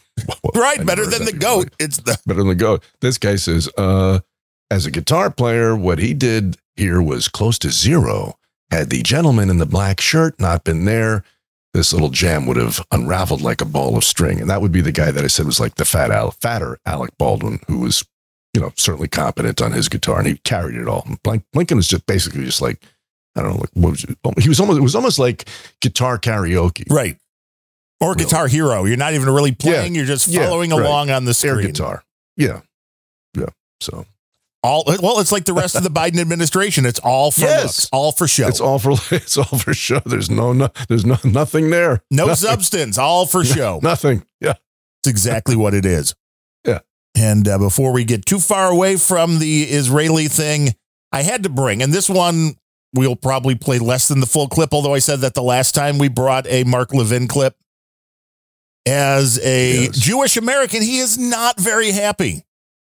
Right. Better than the goat. before. It's the, better than the goat. This guy says, uh, as a guitar player, what he did here was close to zero. Had the gentleman in the black shirt not been there, this little jam would have unraveled like a ball of string. And that would be the guy that I said was like the fat Al, fatter Alec Baldwin, who was, you know, certainly competent on his guitar and he carried it all. Blink, Lincoln was just basically just like, I don't know, like what was it? Oh, he was almost, it was almost like guitar karaoke. right. Or Guitar Hero. You're not even really playing. You're just Yeah, following right. along on the Air guitar. Yeah. Yeah. So All well, it's like the rest of the <laughs> Biden administration. It's all for Yes. looks, all for show. it's all for <laughs> it's all for show. There's no, no there's no nothing there. no Nothing. substance, all for <laughs> show. Nothing. Yeah. It's exactly what it is. Yeah. And uh, before we get too far away from the Israeli thing, I had to bring, and this one we'll probably play less than the full clip, although I said that the last time we brought a Mark Levin clip. As a Yes. Jewish American, he is not very happy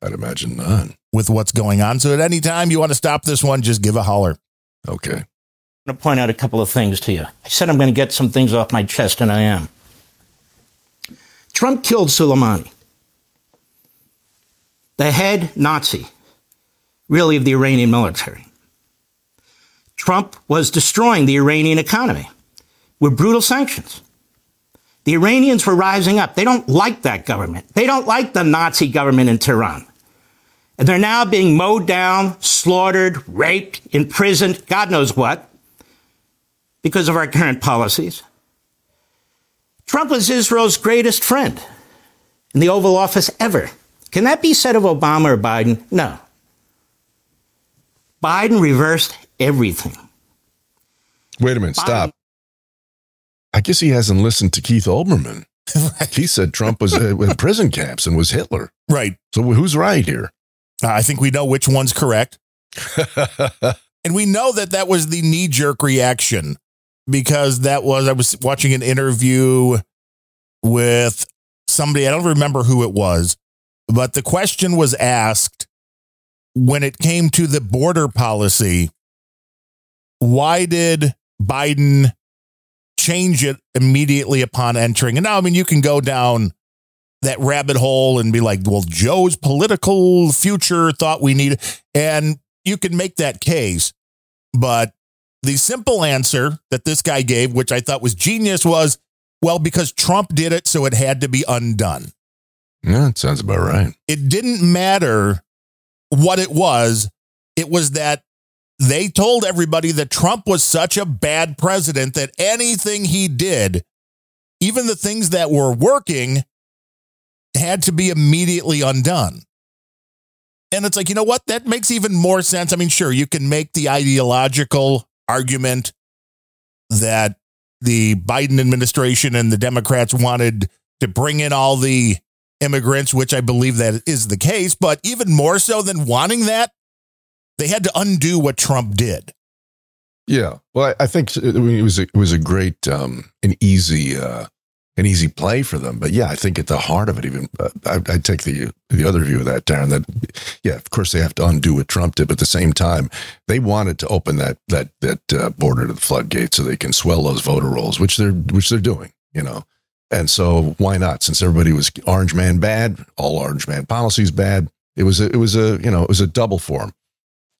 I'd imagine none. with what's going on. So at any time you want to stop this one, just give a holler. Okay. I'm going to point out a couple of things to you. I said I'm going to get some things off my chest, and I am. Trump killed Soleimani, the head Nazi, really, of the Iranian military. Trump was destroying the Iranian economy with brutal sanctions. The Iranians were rising up. They don't like that government. They don't like the Nazi government in Tehran. And they're now being mowed down, slaughtered, raped, imprisoned, God knows what, because of our current policies. Trump was Israel's greatest friend in the Oval Office ever. Can that be said of Obama or Biden? No. Biden reversed everything. Wait a minute. Stop. I guess he hasn't listened to Keith Olbermann. He said Trump was uh, in prison camps and was Hitler. Right. So who's right here? Uh, I think we know which one's correct. <laughs> And we know that that was the knee jerk reaction because that was, I was watching an interview with somebody, I don't remember who it was, but the question was asked when it came to the border policy why did Biden change it immediately upon entering? And now, I mean, you can go down that rabbit hole and be like, well, Joe's political future thought we need, And you can make that case. But the simple answer that this guy gave, which I thought was genius, was well, because Trump did it, so it had to be undone. Yeah, it sounds about right. It didn't matter what it was, it was that they told everybody that Trump was such a bad president that anything he did, even the things that were working, had to be immediately undone. And it's like, you know what? That makes even more sense. I mean, sure, you can make the ideological argument that the Biden administration and the Democrats wanted to bring in all the immigrants, which I believe that is the case. But even more so than wanting that, they had to undo what Trump did. Yeah. Well, I, think it was a, it was a great, um, an easy, uh, an easy play for them. But yeah, I think at the heart of it, even uh, I, I take the the other view of that, Darren. That yeah, of course they have to undo what Trump did, but at the same time, they wanted to open that that that uh, border to the floodgates so they can swell those voter rolls, which they're which they're doing. You know, and so why not? Since everybody was orange man bad, all orange man policies bad. It was a, it was a you know it was a double form.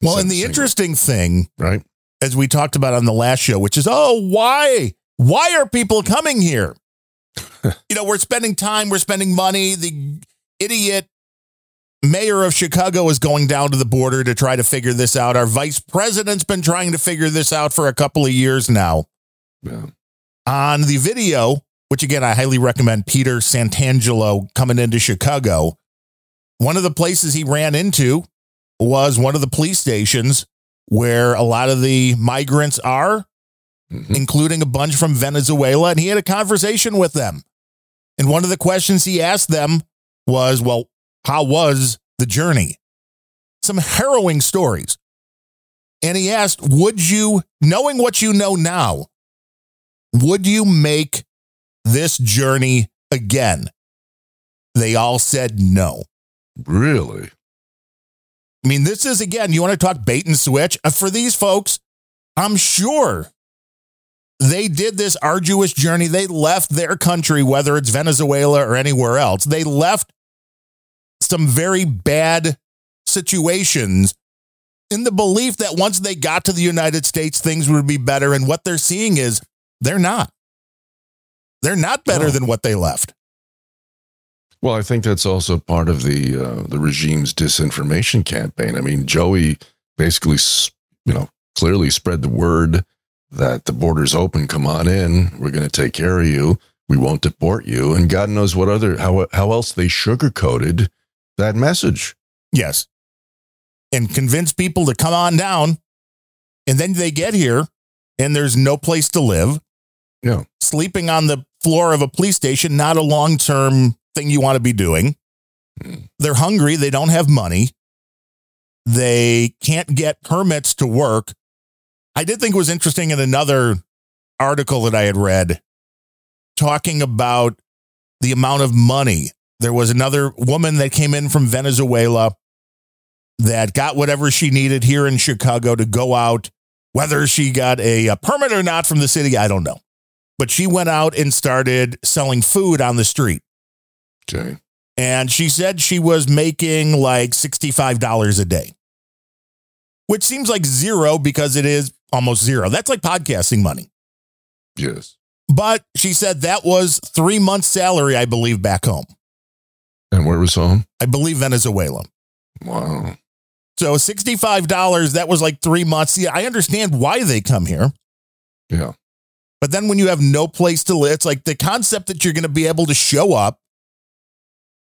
Well, and the interesting thing, right, as we talked about on the last show, which is, oh, why? Why are people coming here? <laughs> you know, we're spending time, we're spending money. The idiot mayor of Chicago is going down to the border to try to figure this out. Our vice president's been trying to figure this out for a couple of years now. Yeah. On the video, which again, I highly recommend Peter Santenello coming into Chicago. One of the places he ran into was one of the police stations where a lot of the migrants are, mm-hmm. including a bunch from Venezuela. And he had a conversation with them. And one of the questions he asked them was, Well, how was the journey? Some harrowing stories. And he asked, Would you, knowing what you know now, would you make this journey again? They all said no. Really? I mean, this is again, you want to talk bait and switch? Uh, For these folks, I'm sure they did this arduous journey. They left their country, whether it's Venezuela or anywhere else. They left some very bad situations in the belief that once they got to the United States, things would be better. And what they're seeing is they're not. They're not better No. than what they left. Well, I think that's also part of the uh, the regime's disinformation campaign. I mean, Joey basically, you know, clearly spread the word that the border's open. Come on in. We're going to take care of you. we won't deport you, and God knows what other how how else they sugarcoated that message. Yes. And convince people to come on down. And then they get here and there's no place to live. Yeah. Sleeping on the floor of a police station, not a long term thing you want to be doing. Hmm. They're hungry. They don't have money. They can't get permits to work. I did think it was interesting in another article that I had read talking about the amount of money. There was another woman that came in from Venezuela that got whatever she needed here in Chicago to go out. Whether she got a, a permit or not from the city, I don't know. But she went out and started selling food on the street. Okay. And she said she was making like $65 a day, which seems like zero because it is almost zero. That's like podcasting money. Yes. But she said that was three months' salary, I believe, back home. And where was home? I believe Venezuela. Wow. So $65, that was like three months. Yeah, I understand why they come here. Yeah. But then when you have no place to live, it's like the concept that you're going to be able to show up.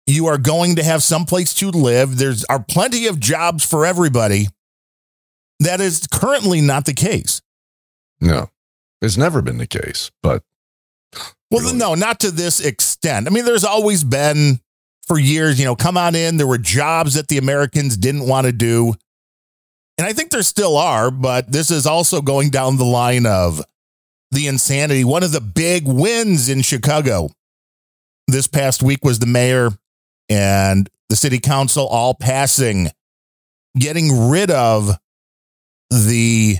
You are going to have some place to live. There's are plenty of jobs for everybody. That is currently not the case. No. It's never been the case, but Well, no, not to this extent. I mean, there's always been for years, you know, come on in. There were jobs that the Americans didn't want to do. And I think there still are, but this is also going down the line of the insanity. One of the big wins in Chicago this past week was the mayor and the city council all passing, getting rid of the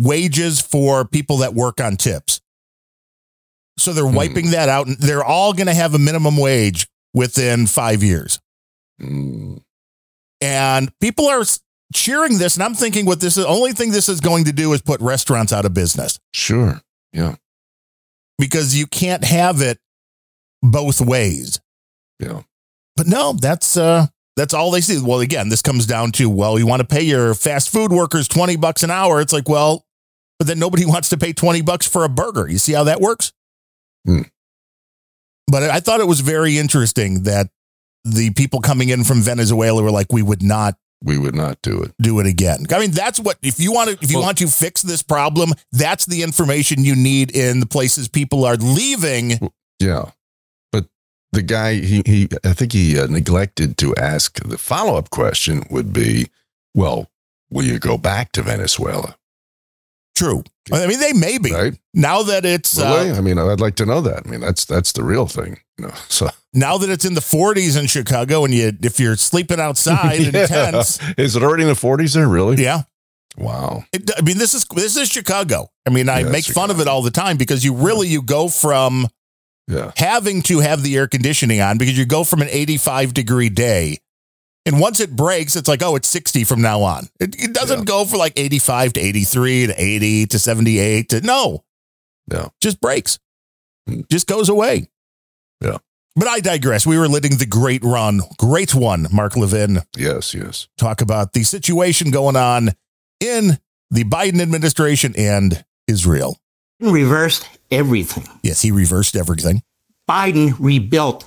wages for people that work on tips. So they're hmm. wiping that out. And they're all going to have a minimum wage within five years. Hmm. And people are cheering this. And I'm thinking what this is, the only thing this is going to do is put restaurants out of business. Sure. Yeah. Because you can't have it both ways. Yeah. But no, that's uh that's all they see. Well, again, this comes down to well, you want to pay your fast food workers 20 bucks an hour. It's like, well, but then nobody <laughs> wants to pay 20 bucks for a burger. You see how that works? Hmm. But I thought it was very interesting that the people coming in from Venezuela were like, we would not we would not do it. do it again. I mean, that's what if you want to if you want to fix this problem, that's the information you need in the places people are leaving. Yeah. But the guy, he, he I think he uh, neglected to ask the follow up question would be, well, will you go back to Venezuela? True. I mean, they may be Right? now that it's Will uh. I mean, I'd like to know that. I mean, that's that's the real thing. You know, <laughs> so now that it's in the 40s in Chicago, and you if you're sleeping outside in <laughs> tents, Is it already in the 40s there, really? yeah. Wow. It, I mean, this is this is Chicago. I mean, I Yeah, make fun of it all the time because you really you go from Yeah. having to have the air conditioning on because you go from an 85 degree day. And once it breaks, it's like, oh, it's 60 from now on. It, it doesn't Yeah. go for like 85 to 83 to 80 to 78 to no, Yeah. just breaks, Hmm. just goes away. Yeah. But I digress. We were living the great run, great one, Mark Levin. Yes, yes. Talk about the situation going on in the Biden administration and Israel. Reversed everything. Yes, he reversed everything. Biden rebuilt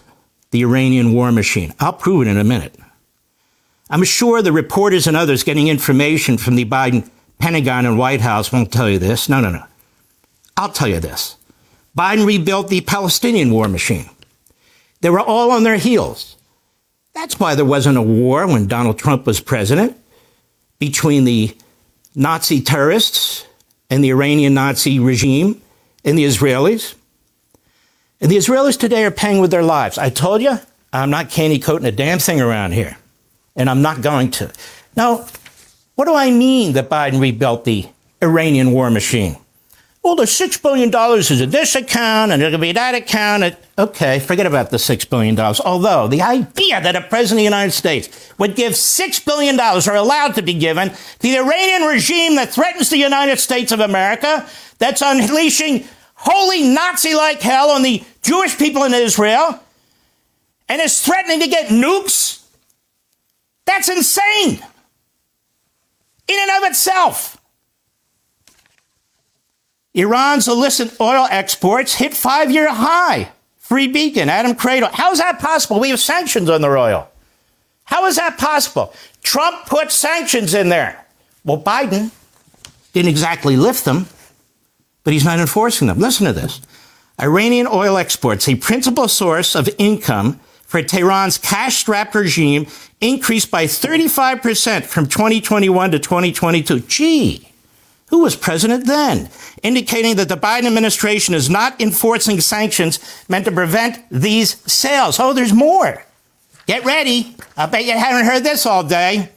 the Iranian war machine. I'll prove it in a minute. I'm sure the reporters and others getting information from the Biden Pentagon and White House won't tell you this. No, no, no. I'll tell you this. Biden rebuilt the Palestinian war machine. They were all on their heels. That's why there wasn't a war when Donald Trump was president between the Nazi terrorists and the Iranian Nazi regime and the Israelis. And the Israelis today are paying with their lives. I told you, I'm not candy coating a damn thing around here. And I'm not going to. Now, what do I mean that Biden rebuilt the Iranian war machine? Well, the $6 billion is in this account and it'll be that account. Okay, forget about the $6 billion. Although the idea that a president of the United States would give $6 billion or allowed to be given to the Iranian regime that threatens the United States of America, that's unleashing holy Nazi like hell on the Jewish people in Israel, and is threatening to get nukes, that's insane in and of itself. Iran's illicit oil exports hit five year high. Free Beacon, Adam Kredo. How is that possible? We have sanctions on their oil. How is that possible? Trump put sanctions in there. Well, Biden didn't exactly lift them, but he's not enforcing them. Listen to this Iranian oil exports, a principal source of income for Tehran's cash strapped regime, increased by 35% from 2021 to 2022. Gee, who was president then? Indicating that the Biden administration is not enforcing sanctions meant to prevent these sales. Oh, there's more. Get ready. I bet you haven't heard this all day.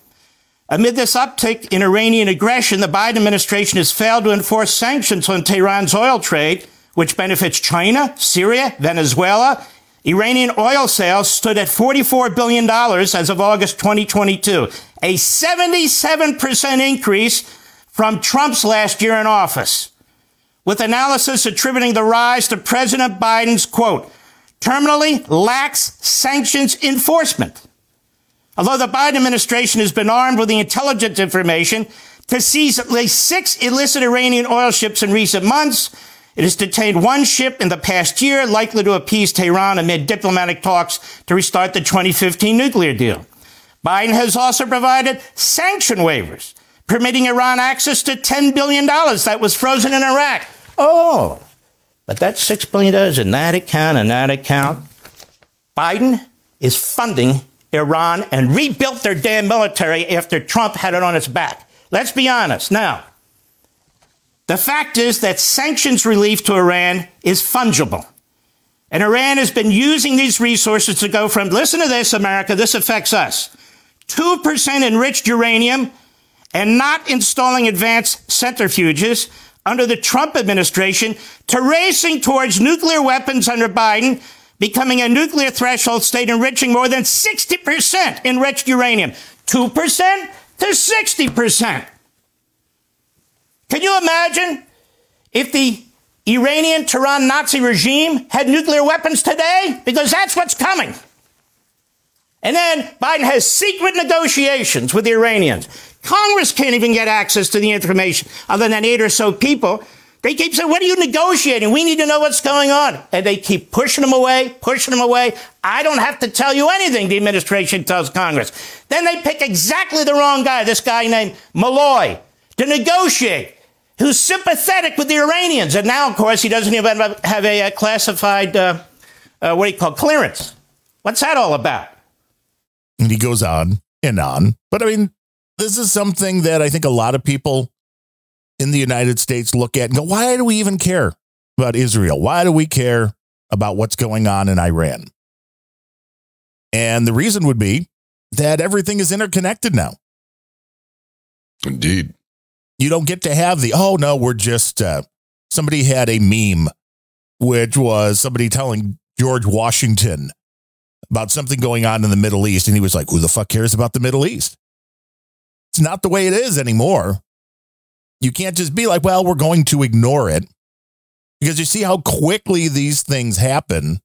Amid this uptick in Iranian aggression, the Biden administration has failed to enforce sanctions on Tehran's oil trade, which benefits China, Syria, Venezuela. Iranian oil sales stood at $44 billion as of August 2022, a 77% increase from Trump's last year in office, with analysis attributing the rise to President Biden's quote, terminally lax sanctions enforcement. Although the Biden administration has been armed with the intelligence information to seize at least six illicit Iranian oil ships in recent months, it has detained one ship in the past year, likely to appease Tehran amid diplomatic talks to restart the 2015 nuclear deal. Biden has also provided sanction waivers, permitting Iran access to $10 billion that was frozen in Iraq. Oh, but that's $6 billion in that account and that account. Biden is funding Iran and rebuilt their damn military after Trump had it on its back. Let's be honest. Now, the fact is that sanctions relief to Iran is fungible. And Iran has been using these resources to go from, listen to this, America, this affects us, 2% enriched uranium and not installing advanced centrifuges under the Trump administration to racing towards nuclear weapons under Biden, becoming a nuclear threshold state enriching more than 60% enriched uranium. 2% to 60%. Can you imagine if the Iranian Tehran Nazi regime had nuclear weapons today? Because that's what's coming. And then Biden has secret negotiations with the Iranians. Congress can't even get access to the information other than eight or so people. They keep saying, What are you negotiating? We need to know what's going on. And they keep pushing them away, pushing them away. I don't have to tell you anything, the administration tells Congress. Then they pick exactly the wrong guy, this guy named Malley, to negotiate, who's sympathetic with the Iranians. And now, of course, he doesn't even have a, a classified, uh, uh, what do you call, clearance. What's that all about? And he goes on and on. But I mean, this is something that I think a lot of people in the United States look at and go, why do we even care about Israel? Why do we care about what's going on in Iran? And the reason would be that everything is interconnected now. Indeed. You don't get to have the, oh, no, we're just, uh, somebody had a meme, which was somebody telling George Washington about something going on in the Middle East. And he was like, who the fuck cares about the Middle East? It's not the way it is anymore. You can't just be like, well, we're going to ignore it because you see how quickly these things happen.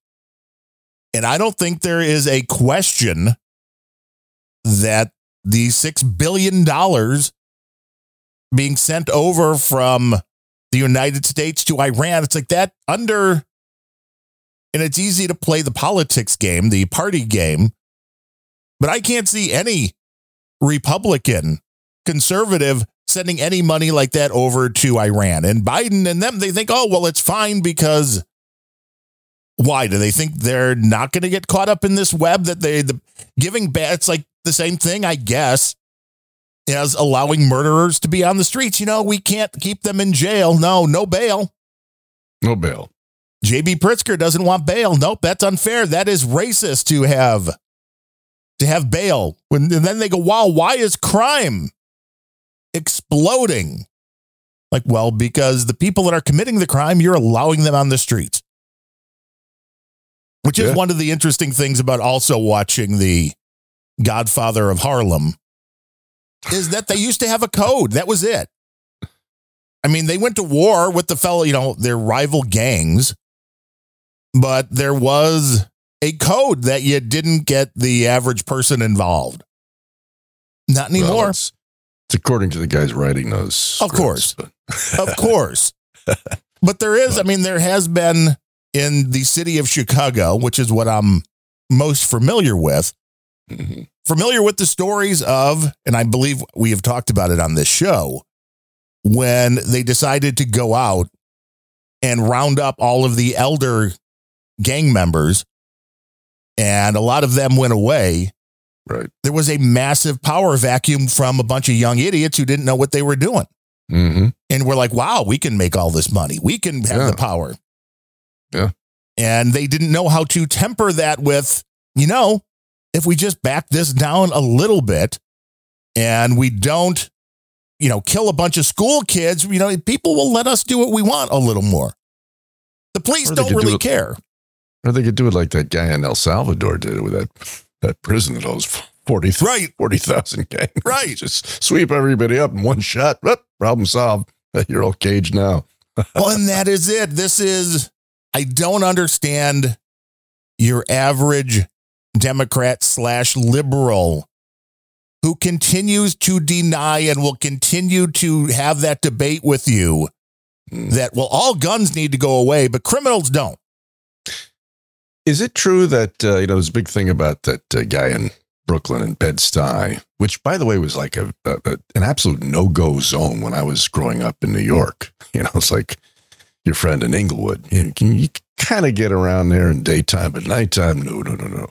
And I don't think there is a question that the $6 billion being sent over from the United States to Iran, it's like that under, and it's easy to play the politics game, the party game. But I can't see any Republican, conservative sending any money like that over to Iran. And Biden and them, they think, oh, well, it's fine because why? Do they think they're not going to get caught up in this web that they, the giving back? It's like the same thing, I guess, as allowing murderers to be on the streets. You know, we can't keep them in jail. No, no bail. No bail. JB Pritzker doesn't want bail. Nope, that's unfair. That is racist to have to have bail. When and then they go, wow, why is crime exploding? Like, well, because the people that are committing the crime, you're allowing them on the streets. Which is Yeah. one of the interesting things about also watching the Godfather of Harlem is that they used to have a code. That was it. I mean, they went to war with the fellow, you know, their rival gangs, but there was a code that you didn't get the average person involved. Not Well, anymore. it's, it's according to the guys writing those. Of course. <laughs> of course. but there is, I mean, there has been in the city of Chicago, which is what I'm most familiar with, Mhm. Familiar with the stories of, and I believe we have talked about it on this show, when they decided to go out and round up all of the elder gang members, and a lot of them went away. Right. There was a massive power vacuum from a bunch of young idiots who didn't know what they were doing. hmm And we're like, wow, we can make all this money. We can have Yeah. the power. Yeah. And they didn't know how to temper that with, you know, if we just back this down a little bit and we don't, you know, kill a bunch of school kids, you know, people will let us do what we want a little more. The police don't could do really it- care. Or they could do it like that guy in El Salvador did with that that prison that holds 40 Right. 40,000 gangs. Right. Just sweep everybody up in one shot. Whoop, problem solved. <laughs> You're all caged now. <laughs> well, and that is it. This is, I don't understand your average Democrat slash liberal who continues to deny and will continue to have that debate with you that, well, all guns need to go away, but criminals don't. Is it true that, uh, you know, there's a big thing about that uh, guy in Brooklyn and Bed-Stuy, which, by the way, was like a, a, a an absolute no-go zone when I was growing up in New York. <laughs> You know, it's like your friend in Englewood. You can you kind of get around there in daytime, but nighttime, no, no, no, no.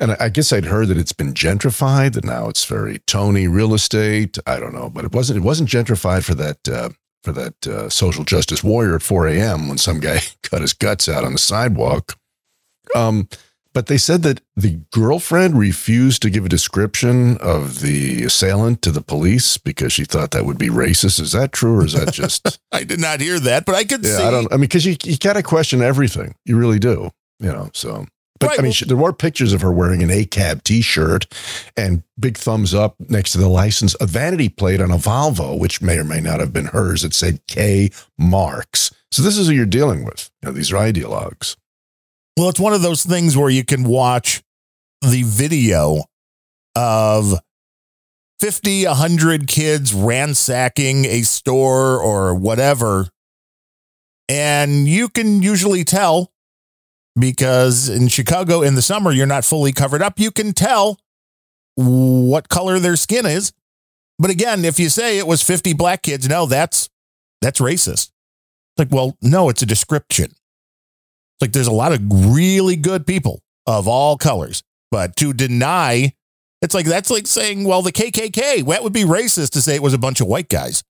And I, guess I'd heard that it's been gentrified, that now it's very Tony real estate. I don't know, but it wasn't. It wasn't gentrified for that uh, for that uh, social justice warrior at 4 a.m. when some guy <laughs> cut his guts out on the sidewalk. Um, but they said that the girlfriend refused to give a description of the assailant to the police because she thought that would be racist. Is that true, or is that just? <laughs> I did not hear that, but I could yeah, see. I don't. I mean, because you you gotta question everything. You really do. You know. So, but Right, I mean, well- she, there were pictures of her wearing an ACAB T-shirt and big thumbs up next to the license, a vanity plate on a Volvo, which may or may not have been hers. It said K Marks. So this is who you're dealing with. You know, these are ideologues. Well, it's one of those things where you can watch the video of 50, 100 kids ransacking a store or whatever. And you can usually tell because in Chicago in the summer, you're not fully covered up. You can tell what color their skin is. But again, if you say it was 50 black kids, no, that's that's racist. Like, well, no, it's a description. It's Like there's a lot of really good people of all colors, but to deny, it's like that's like saying, well, the KKK. That would be racist to say it was a bunch of white guys.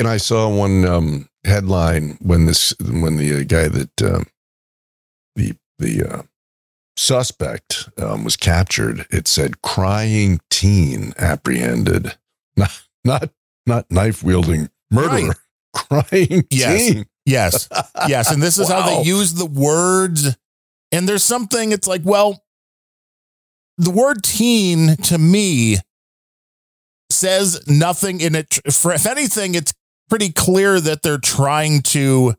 And I saw one um, headline when this when the uh, guy that um, the the uh, suspect um, was captured. It said crying teen apprehended, <laughs> not not not knife wielding murderer. <laughs> Crying Yes. teen. Yes, yes, and this is how they <laughs> use the words. And there's something. It's like, well, the word teen to me says nothing in it. For if anything, it's pretty clear that they're trying to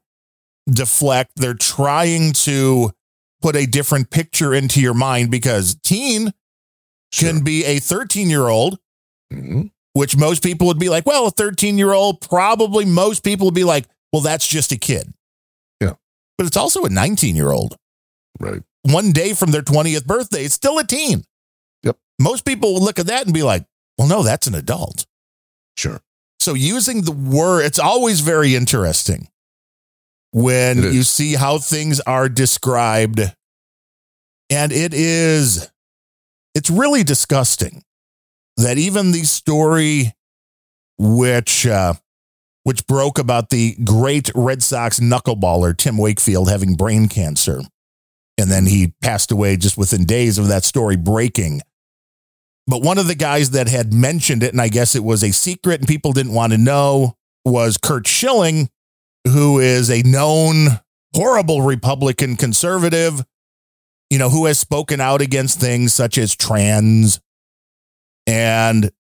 deflect. They're trying to put a different picture into your mind because teen can be a 13 year old, Mhm. which most people would be like, well, a 13 year old, probably most people would be like, well, that's just a kid. Yeah. But it's also a 19 year old. Right. One day from their 20th birthday, it's still a teen. Yep. Most people would look at that and be like, well, no, that's an adult. Sure. So using the word, it's always very interesting when you see how things are described. And it is, it's really disgusting that even the story which, uh, which broke about the great Red Sox knuckleballer Tim Wakefield having brain cancer. And then he passed away just within days of that story breaking. But one of the guys that had mentioned it, and I guess it was a secret and people didn't want to know, was Curt Schilling, who is a known horrible Republican conservative, you know, who has spoken out against things such as trans. And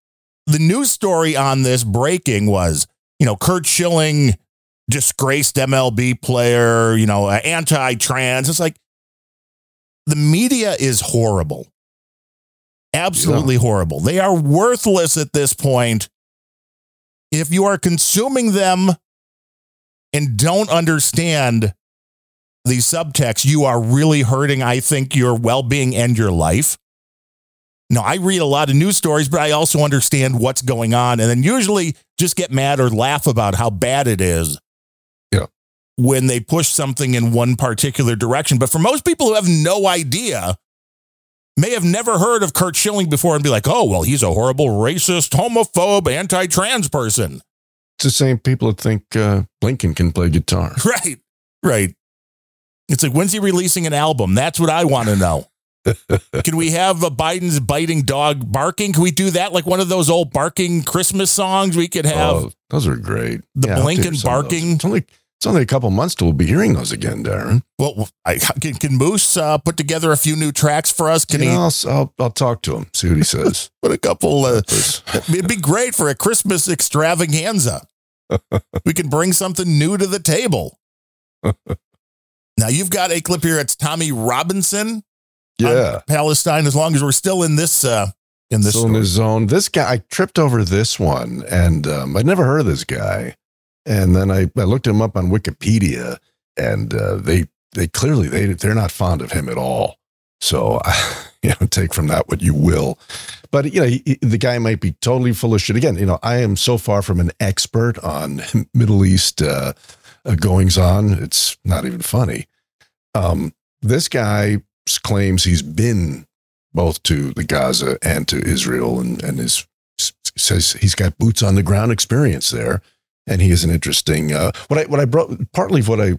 the news story on this breaking was, you know, Curt Schilling, disgraced MLB player, you know, anti trans. It's like the media is horrible. Absolutely horrible. They are worthless at this point. If you are consuming them and don't understand the subtext, you are really hurting, I think, your well being and your life. Now, I read a lot of news stories, but I also understand what's going on and then usually just get mad or laugh about how bad it is. Yeah. When they push something in one particular direction. But for most people who have no idea, may have never heard of Curt Schilling before and be like, oh, well, he's a horrible racist, homophobe, anti trans person. It's the same people that think uh, Blinken can play guitar. <laughs> Right. Right. It's like, when's he releasing an album? That's what I want to know. <laughs> Can we have a Biden's biting dog barking? Can we do that like one of those old barking Christmas songs? We could have Oh, those are great. the Yeah, I'll Blinken hear some of those. barking. It's only it's only a couple months till we'll be hearing those again, Darren. Well, I, can, can Moose uh, put together a few new tracks for us? Can You he know, I'll, I'll I'll talk to him, see what he says. <laughs> put a couple? Uh, <laughs> it'd be great for a Christmas extravaganza. <laughs> we can bring something new to the table. now you've got a clip here. It's Tommy Robinson. yeah. Palestine. As long as we're still in this uh, in this Still in story. his zone. This guy, I tripped over this one, and um, I'd never heard of this guy. And then I, I looked him up on Wikipedia, and uh, they they clearly they they're not fond of him at all. So <laughs> you know, take from that what you will. But you know, he, he- the guy might be totally full of shit. Again, you know, I am so far from an expert on <laughs> Middle East uh, uh, goings on. It's not even funny. Um, this guy claims he's been both to the Gaza and to Israel, and and is says he's got boots on the ground experience there, and he is an interesting. Uh, what I what I brought partly what I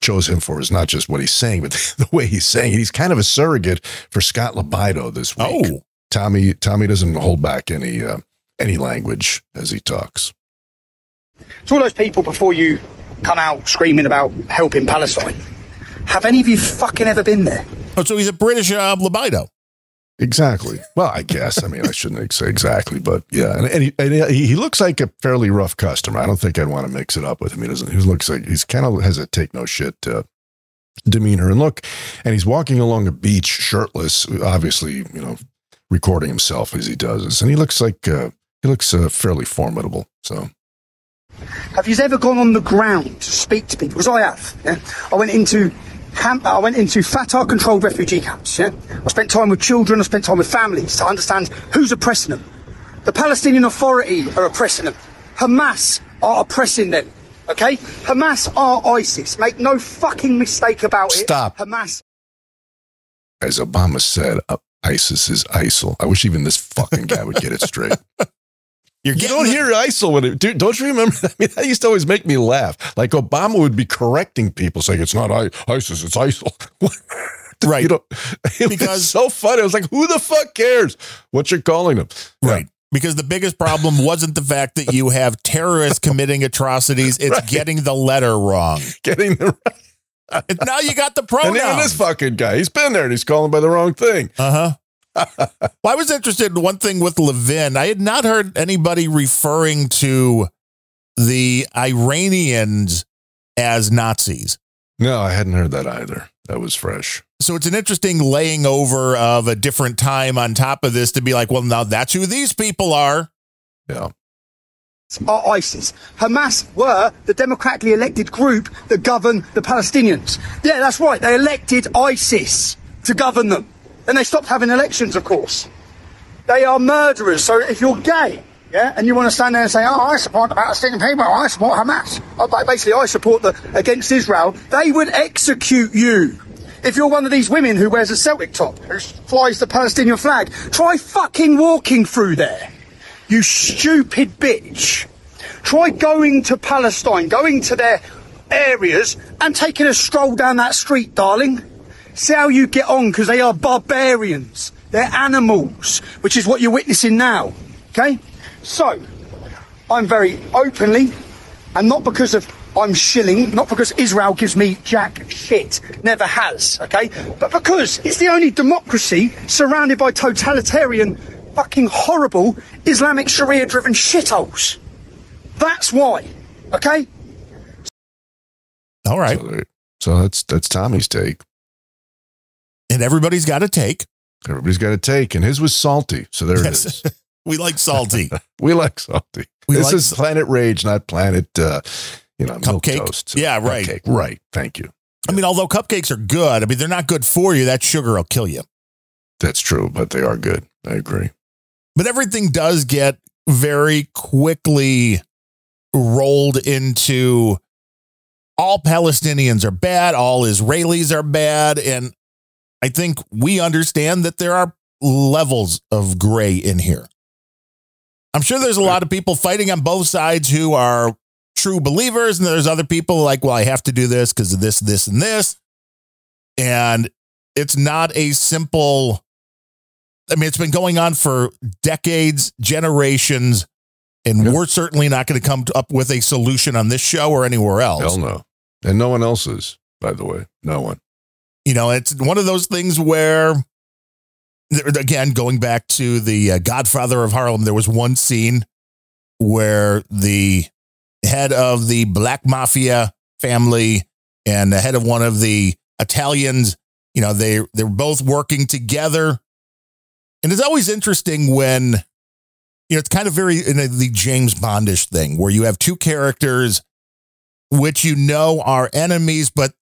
chose him for is not just what he's saying, but <laughs> the way he's saying it. He's kind of a surrogate for Scott Libido this week. Oh, Tommy Tommy doesn't hold back any uh, any language as he talks. to all those people before you come out screaming about helping Palestine, have any of you fucking ever been there? oh, so he's a British uh, libido. Exactly. Well, I guess. I mean, I shouldn't say exactly, but yeah. And, and, he, and he, looks like a fairly rough customer. I don't think I'd want to mix it up with him. He doesn't. He looks like he's kind of has a take no shit uh, demeanor. And look, and he's walking along a beach shirtless, obviously, you know, recording himself as he does this. And he looks like uh, he looks uh, fairly formidable. So Have you ever gone on the ground to speak to people? Because I have. Yeah? I went into camp. I went into Fatah-controlled refugee camps. Yeah? I spent time with children. I spent time with families to understand who's oppressing them. The Palestinian Authority are oppressing them. Hamas are oppressing them. Okay? Hamas are ISIS. Make no fucking mistake about it. Stop. Hamas as Obama said, uh, ISIS is ISIL. I wish even this fucking guy would get it straight. <laughs> You're You don't the- hear ISIL when it, dude, don't you remember? <laughs> I mean, that used to always make me laugh. Like Obama would be correcting people saying it's not I, ISIS, it's ISIL. <laughs> Right. You know, <laughs> it Because- was so funny. I was like, who the fuck cares what you're calling them? Right. Because the biggest problem wasn't the fact that you have terrorists committing atrocities, it's Right. getting the letter wrong. Getting the And now you got the and even this fucking guy, he's been there and he's calling by the wrong thing. Uh huh. Well, I was interested in one thing with Levin. I had not heard anybody referring to the Iranians as Nazis. No, I hadn't heard that either. That was fresh. So it's an interesting laying over of a different time on top of this to be like, well, now that's who these people are. Yeah. are ISIS. Hamas were the democratically elected group that govern the Palestinians. Yeah, that's right. They elected ISIS to govern them. Then they stopped having elections, of course. They are murderers. So if you're gay, yeah, and you want to stand there and say, "Oh, I support the Palestinian people. I support Hamas," basically, I support the against Israel. They would execute you. If you're one of these women who wears a Celtic top, who flies the Palestinian flag, try fucking walking through there. You stupid bitch. Try going to Palestine, going to their areas and taking a stroll down that street, darling. See how you get on because they are barbarians. They're animals, which is what you're witnessing now. Okay? So, I'm very openly, and not because of I'm shilling, not because Israel gives me jack shit, never has, okay? But because it's the only democracy surrounded by totalitarian, fucking horrible Islamic Sharia driven shitholes. That's why, okay? All right. So, so that's that's Tommy's take. And everybody's got a take. Everybody's got a take, and his was salty. So there it Yes. is. <laughs> We like salty. <laughs> We like salty. We this like is sal- Planet Rage, not Planet, uh, you know, milk Cupcake? toast. Yeah, right. Cupcake. Right. Thank you. I mean, although cupcakes are good, I mean, they're not good for you. That sugar will kill you. That's true, but they are good. I agree. But everything does get very quickly rolled into all Palestinians are bad, all Israelis are bad. And I think we understand that there are levels of gray in here. I'm sure there's a lot of people fighting on both sides who are true believers, and there's other people like, well, I have to do this because of this, this, and this. And it's not a simple, I mean, it's been going on for decades, generations, and we're certainly not going to come up with a solution on this show or anywhere else. Hell no. And no one else is, by the way. No one. You know, it's one of those things where, again, going back to the uh, Godfather of Harlem, there was one scene where the head of the Black Mafia family and the head of one of the Italians, you know, they they're both working together, and it's always interesting when, you know, it's kind of very in a, the James Bondish thing where you have two characters, which you know are enemies, but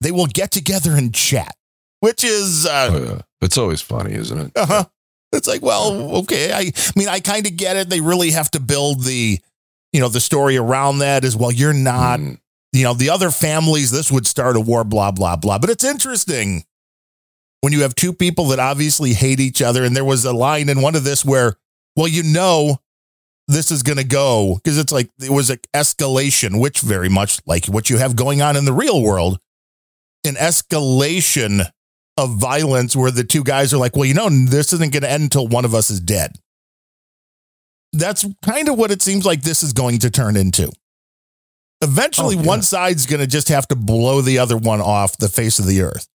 they will get together and chat, which is uh, yeah. It's always funny, isn't it? uh-huh. It's like, well, okay. I, I mean, I kind of get it. They really have to build the, you know, the story around that as well. You're not, Mm. you know, the other families, this would start a war, blah, blah, blah. But it's interesting when you have two people that obviously hate each other. And there was a line in one of this where, well, you know, this is going to go because it's like it was an escalation, which very much like what you have going on in the real world, an escalation of violence where the two guys are like, well, you know, this isn't going to end until one of us is dead. That's kind of what it seems like this is going to turn into. Eventually, Oh, yeah. one side's going to just have to blow the other one off the face of the earth.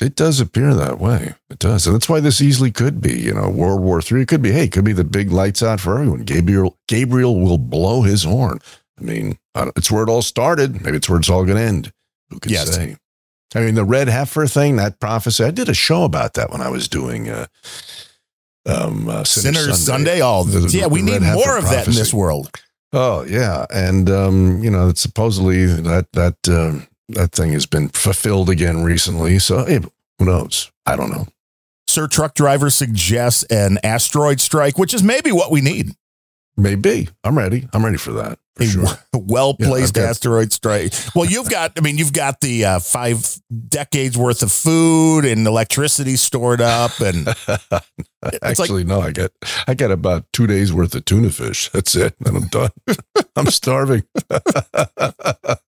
It does appear that way. It does. And that's why this easily could be, you know, World War Three. It could be, hey, it could be the big lights out for everyone. Gabriel Gabriel will blow his horn. I mean, I it's where it all started. Maybe it's where it's all going to end. Who can Yes. say? I mean, the red heifer thing, that prophecy. I did a show about that when I was doing uh, um, uh, Sinner Sinner Sunday, all The- the- yeah, we need more of that in this world. Oh yeah, and um, you know, it's supposedly that that um, that thing has been fulfilled again recently. So hey, who knows? I don't know. Sir Truck Driver suggests an asteroid strike, which is maybe what we need. Maybe I'm ready. I'm ready for that. For a sure. <laughs> well placed Yeah, got- asteroid strike. Well, you've got, I mean, you've got the uh, five decades worth of food and electricity stored up, and <laughs> It's like- Actually, no. I got I got about two days worth of tuna fish. That's it, and I'm done. <laughs> I'm starving.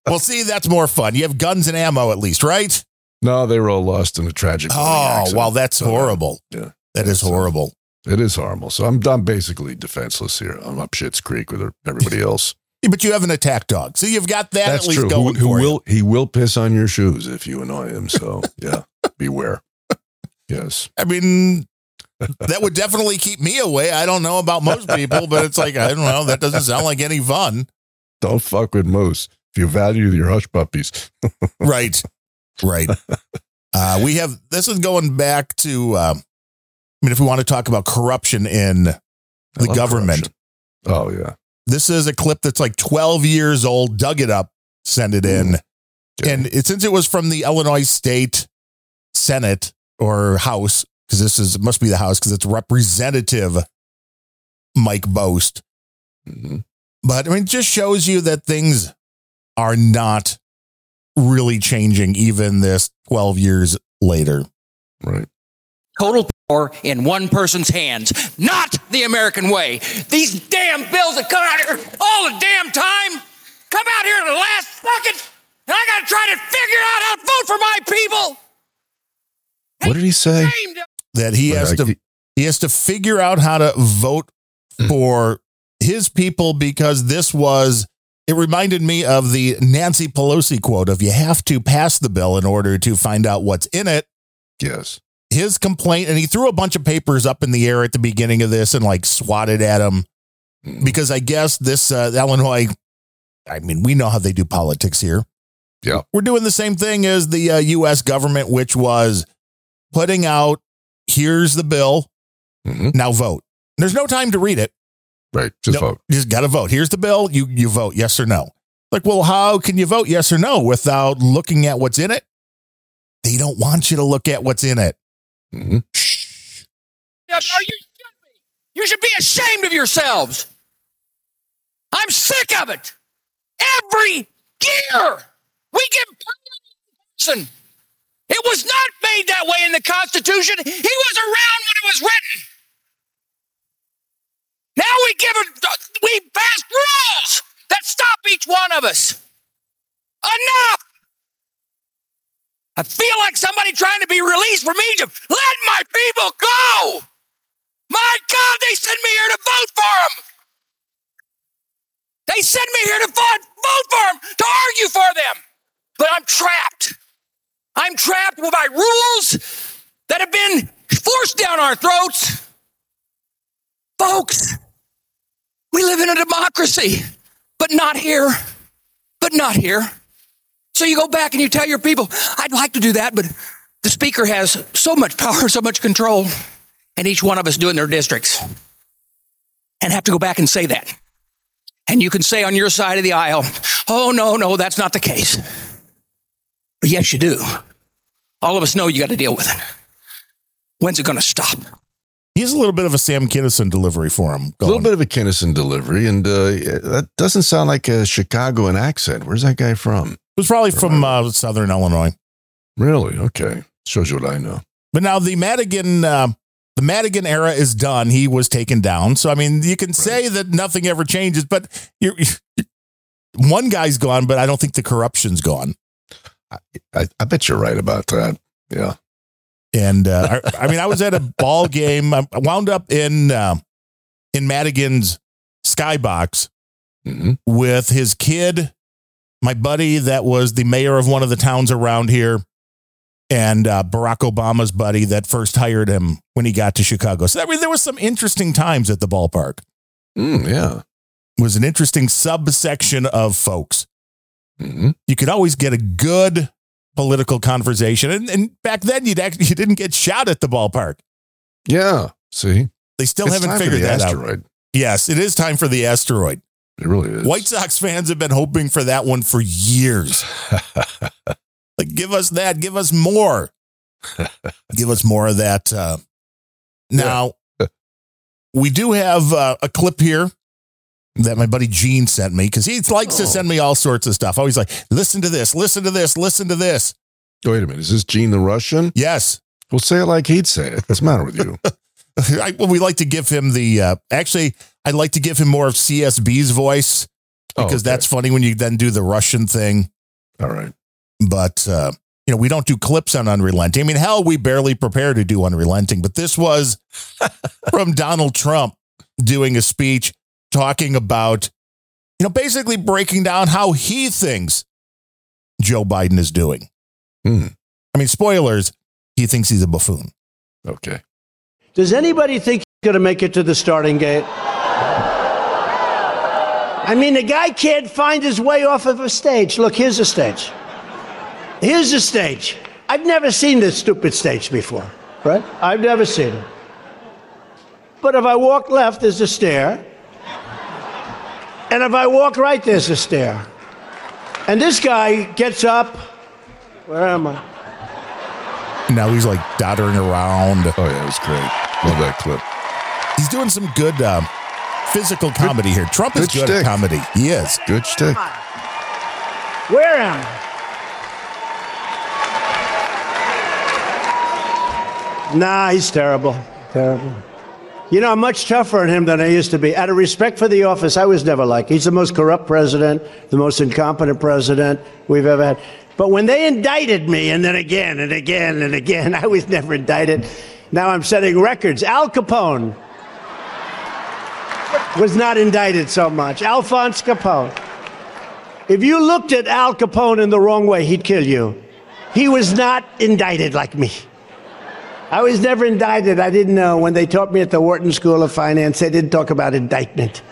well, see, that's more fun. You have guns and ammo at least, right? no, they were all lost in a tragic. Oh, accident. wow, that's So, horrible. Yeah, That is horrible. It is horrible. So I'm I'm basically defenseless here. I'm up Shit's Creek with everybody else. <laughs> Yeah, but you have an attack dog, so you've got that That's at least true. going Who, who for you. will he will piss on your shoes if you annoy him? So <laughs> yeah, beware. Yes. I mean, that would definitely keep me away. I don't know about most <laughs> people, but it's like I don't know. That doesn't sound like any fun, Don't fuck with moose. If you value your hush puppies. right? Right. Uh, we have this is going back to. Um, I mean, if we want to talk about corruption in I the government, corruption. Oh yeah. this is a clip that's like 12 years old. Dug it up, send it in, Okay. and it, since it was from the Illinois State Senate or House, because this is must be the House because it's Representative Mike Bost. Mhm. But I mean, it just shows you that things are not really changing even this 12 years later. Right. total power in one person's hands, not the American way. These damn bills that come out here all the damn time come out here at the last second, and I gotta try to figure out how to vote for my people. What did he say? That he has to he has to figure out how to vote for his people because this was it reminded me of the Nancy Pelosi quote of you have to pass the bill in order to find out what's in it. Yes. His complaint, and he threw a bunch of papers up in the air at the beginning of this and like swatted at him Mhm. because I guess this uh, Illinois, I mean, we know how they do politics here. Yeah. We're doing the same thing as the uh, U.S. government, which was putting out here's the bill, Mhm. now vote. There's no time to read it. Right. Just No, vote. You just got to vote. Here's the bill. You you vote yes or no. Like, well, how can you vote yes or no without looking at what's in it? They don't want you to look at what's in it. Mhm. Are you You should be ashamed of yourselves. I'm sick of it. Every year we give person. It was not made that way in the Constitution. He was around when it was written. Now we give it, we pass rules that stop each one of us. Enough! I feel like somebody trying to be released from Egypt. Let my people go! My God, they sent me here to vote for them! They sent me here to vote, vote for them, to argue for them! But I'm trapped. I'm trapped by rules that have been forced down our throats. Folks, we live in a democracy, but not here. But not here. So you go back and you tell your people, I'd like to do that, but the speaker has so much power, so much control, and each one of us do it in their districts. And have to go back and say that. And you can say on your side of the aisle, oh, no, no, that's not the case. But yes, you do. All of us know you got to deal with it. When's it going to stop? He's a little bit of a Sam Kinison delivery for him. A little bit of a Kinison delivery, and uh, that doesn't sound like a Chicagoan accent. Where's that guy from? It was probably from uh, Southern Illinois. Really? Okay. Shows you what I know. But now the Madigan, uh, the Madigan era is done. He was taken down. So I mean, you can say that nothing ever changes, but you're, one guy's gone, but I don't think the corruption's gone. I, I bet you're right about that. Yeah. And uh, I, I mean, I was at a <laughs> ball game. I wound up in uh, in Madigan's skybox Mm-hmm. with his kid, my buddy that was the mayor of one of the towns around here, and uh, Barack Obama's buddy that first hired him when he got to Chicago. So I mean, there was some interesting times at the ballpark. Mm, yeah. It was an interesting subsection of folks. Mhm. You could always get a good political conversation, and, and back then you'd actually you didn't get shot at the ballpark. Yeah. See? They still It's haven't figured the that asteroid. out. Yes, it is time for the asteroid. It really is. White Sox fans have been hoping for that one for years. <laughs> like, give us that. Give us more. give us more of that. Uh, now, we do have uh, a clip here that my buddy Gene sent me because he likes to Oh. send me all sorts of stuff. Always like, listen to this, listen to this, listen to this. Wait a minute. Is this Gene the Russian? Yes. Well, say it like he'd say it. What's the matter with you? <laughs> I, well, we like to give him the, uh, actually, I'd like to give him more of CSB's voice Oh, because okay. that's funny when you then do the Russian thing. All right. but uh, you know we don't do clips on unrelenting. I mean, hell, we barely prepare to do unrelenting, but this was <laughs> from Donald Trump doing a speech talking about, you know, basically breaking down how he thinks Joe Biden is doing. Hmm. I mean, spoilers, he thinks he's a buffoon. Okay. Does anybody think he's going to make it to the starting gate? I mean, the guy can't find his way off of a stage. Look, here's a stage. Here's a stage. I've never seen this stupid stage before, right? I've never seen it. But if I walk left, there's a stair. And if I walk right, there's a stair. And this guy gets up. Where am I? Now he's like doddering around. Oh, yeah, it was great. Love that clip. He's doing some good um, physical comedy here. Trump is good good at comedy. He is. Good shtick. Where am I? Nah, he's terrible. Terrible. You know, I'm much tougher on him than I used to be. Out of respect for the office, I was never like. He's the most corrupt president, the most incompetent president we've ever had. But when they indicted me, and then again and again and again, <laughs> I was never indicted. Now I'm setting records. Al Capone was not indicted so much. Alphonse Capone. If you looked at Al Capone in the wrong way, he'd kill you. He was not indicted like me. I was never indicted. I didn't know. When they taught me at the Wharton School of Finance, they didn't talk about indictment.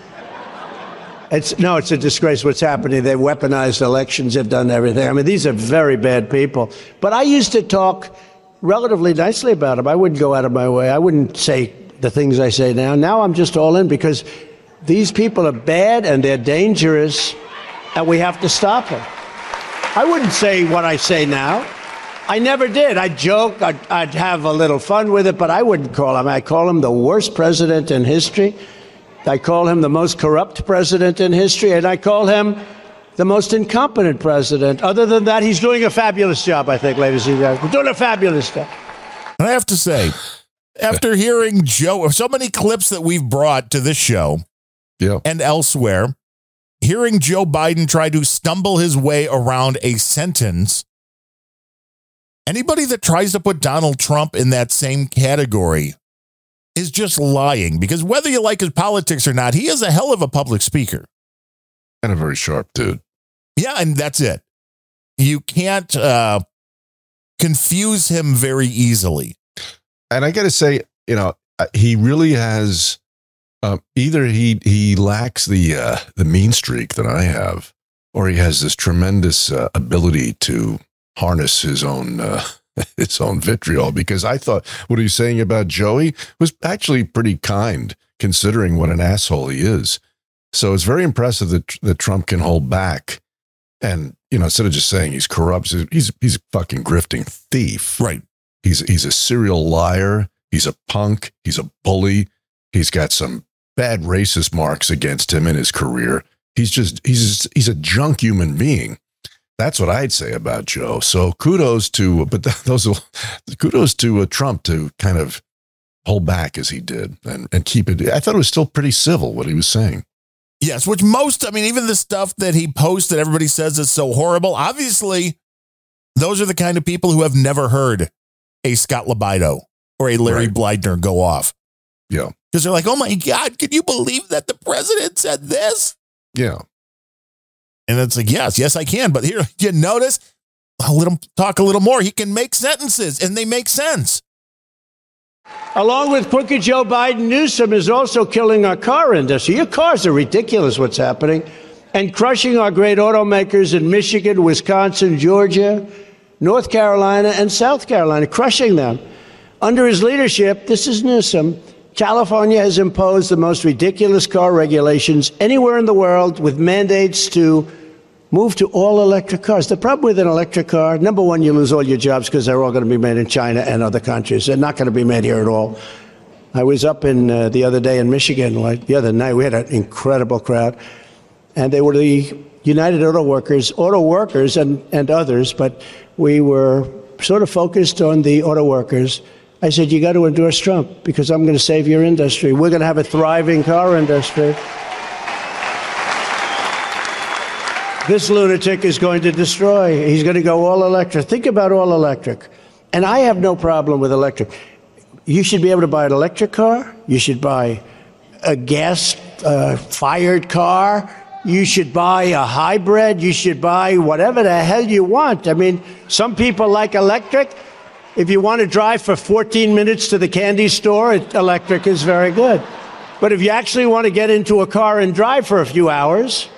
It's no, it's a disgrace what's happening. They've weaponized elections, they've done everything. I mean, these are very bad people. But I used to talk relatively nicely about him. I wouldn't go out of my way. I wouldn't say the things I say now. Now I'm just all in because these people are bad and they're dangerous. and we have to stop them. I wouldn't say what I say now. I never did. I'd joke, I'd, I'd have a little fun with it, but I wouldn't call him. I call him the worst president in history. I call him the most corrupt president in history, and I call him the most incompetent president. Other than that, he's doing a fabulous job, I think, ladies and gentlemen. We're doing a fabulous job. And I have to say, after hearing Joe, so many clips that we've brought to this show yeah. and elsewhere, hearing Joe Biden try to stumble his way around a sentence, anybody that tries to put Donald Trump in that same category is just lying because whether you like his politics or not, he is a hell of a public speaker. And a very sharp dude. Yeah, and that's it. You can't uh, confuse him very easily. And I got to say, you know, uh, he really has. Um, either he he lacks the uh, the mean streak that I have, or he has this tremendous uh, ability to harness his own uh, <laughs> own vitriol. Because I thought what he was saying about Joey was actually pretty kind, considering what an asshole he is. So it's very impressive that that Trump can hold back, and you know, instead of just saying he's corrupt, he's he's a fucking grifting thief. Right. He's he's a serial liar. He's a punk. He's a bully. He's got some bad racist marks against him in his career. He's just he's he's a junk human being. That's what I'd say about Joe. So kudos to, but <laughs> those kudos to uh, Trump to kind of hold back as he did and and keep it. I thought it was still pretty civil what he was saying. Yes, which most, I mean, even the stuff that he posts that everybody says is so horrible, obviously, those are the kind of people who have never heard a Scott Libido or a Larry right. Blydner go off. Yeah. Because they're like, oh my God, can you believe that the president said this? Yeah. And it's like, yes, yes, I can. But here, <laughs> you notice, I'll let him talk a little more. He can make sentences and they make sense. Along with crooked Joe Biden, Newsom is also killing our car industry. Your cars are ridiculous, what's happening, and crushing our great automakers in Michigan, Wisconsin, Georgia, North Carolina, and South Carolina, crushing them. Under his leadership, this is Newsom, California has imposed the most ridiculous car regulations anywhere in the world with mandates to move to all electric cars. The problem with an electric car, number one, you lose all your jobs because they're all going to be made in China and other countries. They're not going to be made here at all. I was up in uh, the other day in Michigan, like the other night. We had an incredible crowd, and they were the United Auto Workers, auto workers, and and others. But we were sort of focused on the auto workers. I said, "You got to endorse Trump because I'm going to save your industry. We're going to have a thriving car industry." This lunatic is going to destroy. He's going to go all electric. Think about all electric. And I have no problem with electric. You should be able to buy an electric car. You should buy a gas uh, fired car. You should buy a hybrid. You should buy whatever the hell you want. I mean, some people like electric. If you want to drive for 14 minutes to the candy store, electric is very good. But if you actually want to get into a car and drive for a few hours,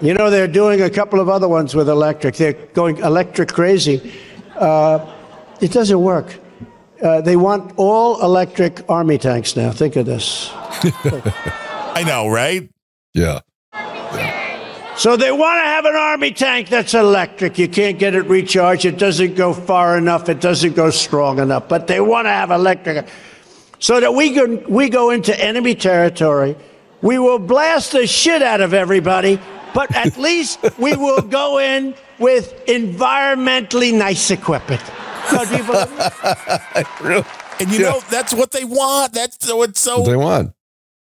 you know, they're doing a couple of other ones with electric. They're going electric crazy. Uh, it doesn't work. Uh, they want all electric army tanks now. Think of this. <laughs> I know, right? Yeah. So they want to have an army tank that's electric. You can't get it recharged. It doesn't go far enough. It doesn't go strong enough. But they want to have electric. So that we can we go into enemy territory. We will blast the shit out of everybody but at least we will go in with environmentally nice equipment. So do you believe me? <laughs> And you yeah. know that's what they want. That's so it's so what they want.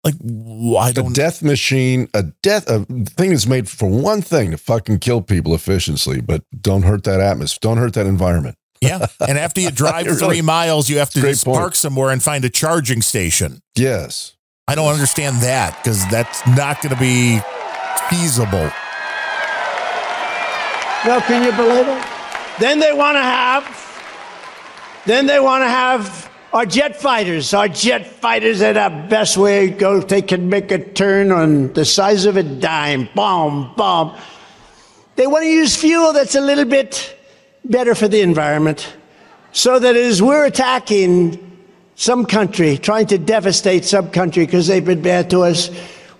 Like why don't a death machine, a death a thing that's made for one thing to fucking kill people efficiently, but don't hurt that atmosphere, don't hurt that environment. yeah, and after you <laughs> drive really, three miles, you have to just point. park somewhere and find a charging station. Yes, I don't understand that because that's not going to be feasible. No, can you believe it? Then they want to have, then they want to have our jet fighters. Our jet fighters are the best way to go. They can make a turn on the size of a dime. Bomb, bomb. They want to use fuel that's a little bit better for the environment. So that as we're attacking some country, trying to devastate some country because they've been bad to us,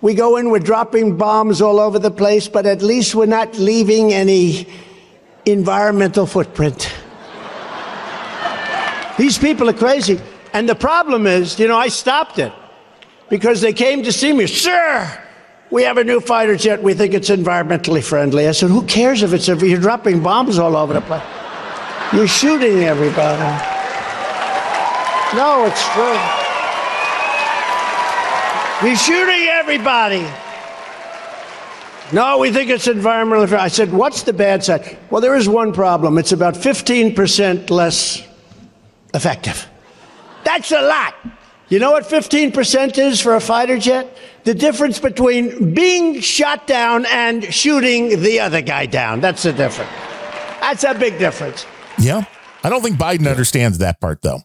We go in, we're dropping bombs all over the place, but at least we're not leaving any environmental footprint. These people are crazy. And the problem is, you know, I stopped it because they came to see me. Sir, we have a new fighter jet. We think it's environmentally friendly. I said, who cares if it's if you're dropping bombs all over the place? You're shooting everybody. No, it's true. You're shooting everybody. No, we think it's environmentally friendly. I said, what's the bad side? Well, there is one problem. It's about 15% less effective. That's a lot. You know what 15% is for a fighter jet? The difference between being shot down and shooting the other guy down. That's the difference. That's a big difference. Yeah. I don't think Biden understands that part though.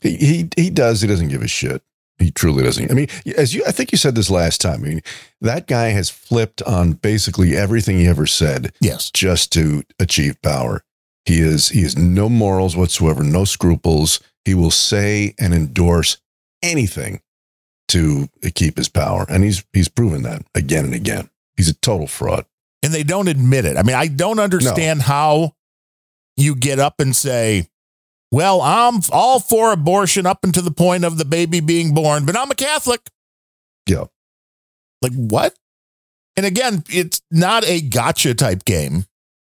He, he he does. He doesn't give a shit. He truly doesn't. I mean, as you, I think you said this last time. I mean, that guy has flipped on basically everything he ever said. Yes, just to achieve power. He is he has no morals whatsoever, no scruples. He will say and endorse anything to keep his power, and he's he's proven that again and again. He's a total fraud, and they don't admit it. I mean, I don't understand no. how you get up and say, "Well, I'm all for abortion up until the point of the baby being born, but I'm a Catholic." Yeah, like what? And again, it's not a gotcha type game.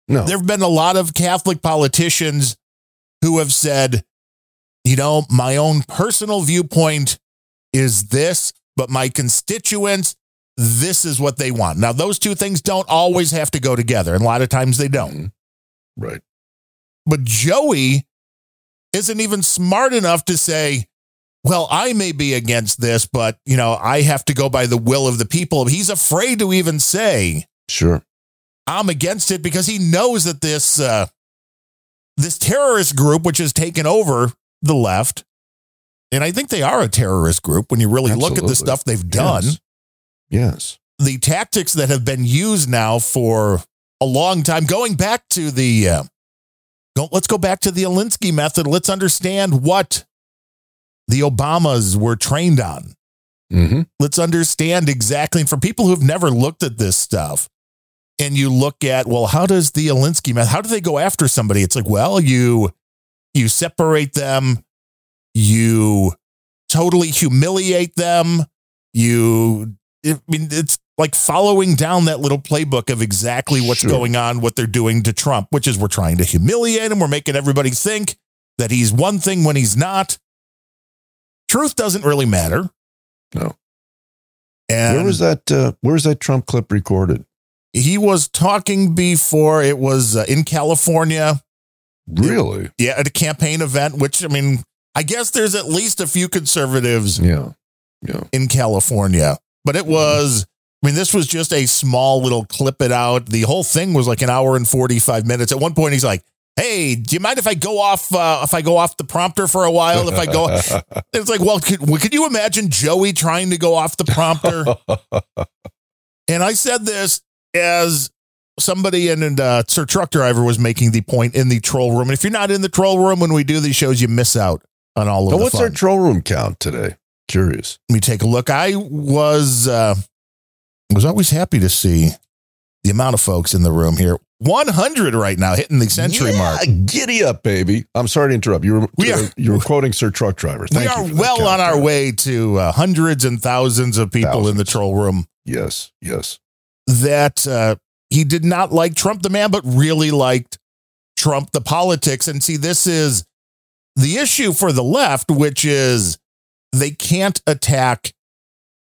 No, there have been a lot of Catholic politicians who have said, you know, my own personal viewpoint is this, but my constituents, this is what they want. Now, those two things don't always have to go together, and a lot of times they don't. Mm-hmm. Right. But Joey isn't even smart enough to say, well, I may be against this, but, you know, I have to go by the will of the people. He's afraid to even say, sure, I'm against it because he knows that this, uh, this terrorist group, which has taken over the left, and I think they are a terrorist group when you really Absolutely. look at the stuff they've done. Yes. yes. The tactics that have been used now for a long time, going back to the, uh, go, let's go back to the Alinsky method. Let's understand what the Obamas were trained on. Mm-hmm. Let's understand exactly. And for people who've never looked at this stuff, and you look at, well, how does the Alinsky method, how do they go after somebody? It's like, well, you you separate them, you totally humiliate them, you I mean it's like following down that little playbook of exactly what's sure. going on, what they're doing to Trump, which is we're trying to humiliate him, we're making everybody think that he's one thing when he's not. Truth doesn't really matter. No. And where was that? Uh, where was that Trump clip recorded? He was talking before. It was uh, in California. Really? Yeah, at a campaign event, which I mean, I guess there's at least a few conservatives yeah. Yeah. in California. But it was I mean, this was just a small little clip it out. The whole thing was like an hour and 45 minutes. At one point he's like, Hey, do you mind if I go off uh, if I go off the prompter for a while? If I go <laughs> It's like, well, could, could you imagine Joey trying to go off the prompter? <laughs> and I said this as somebody and uh, Sir Truck Driver was making the point in the troll room. And if you're not in the troll room when we do these shows, you miss out on all of so what's fun. our troll room count today? Curious. Let me take a look. I was uh, was always happy to see the amount of folks in the room here. 100 right now, hitting the century yeah, mark. Giddy up, baby! I'm sorry to interrupt. You were we are, you were quoting Sir Truck Driver. Thank we are well on our way to uh, hundreds and thousands of people thousands. in the troll room. Yes, yes. That uh, he did not like Trump the man, but really liked Trump the politics. And see, this is the issue for the left, which is they can't attack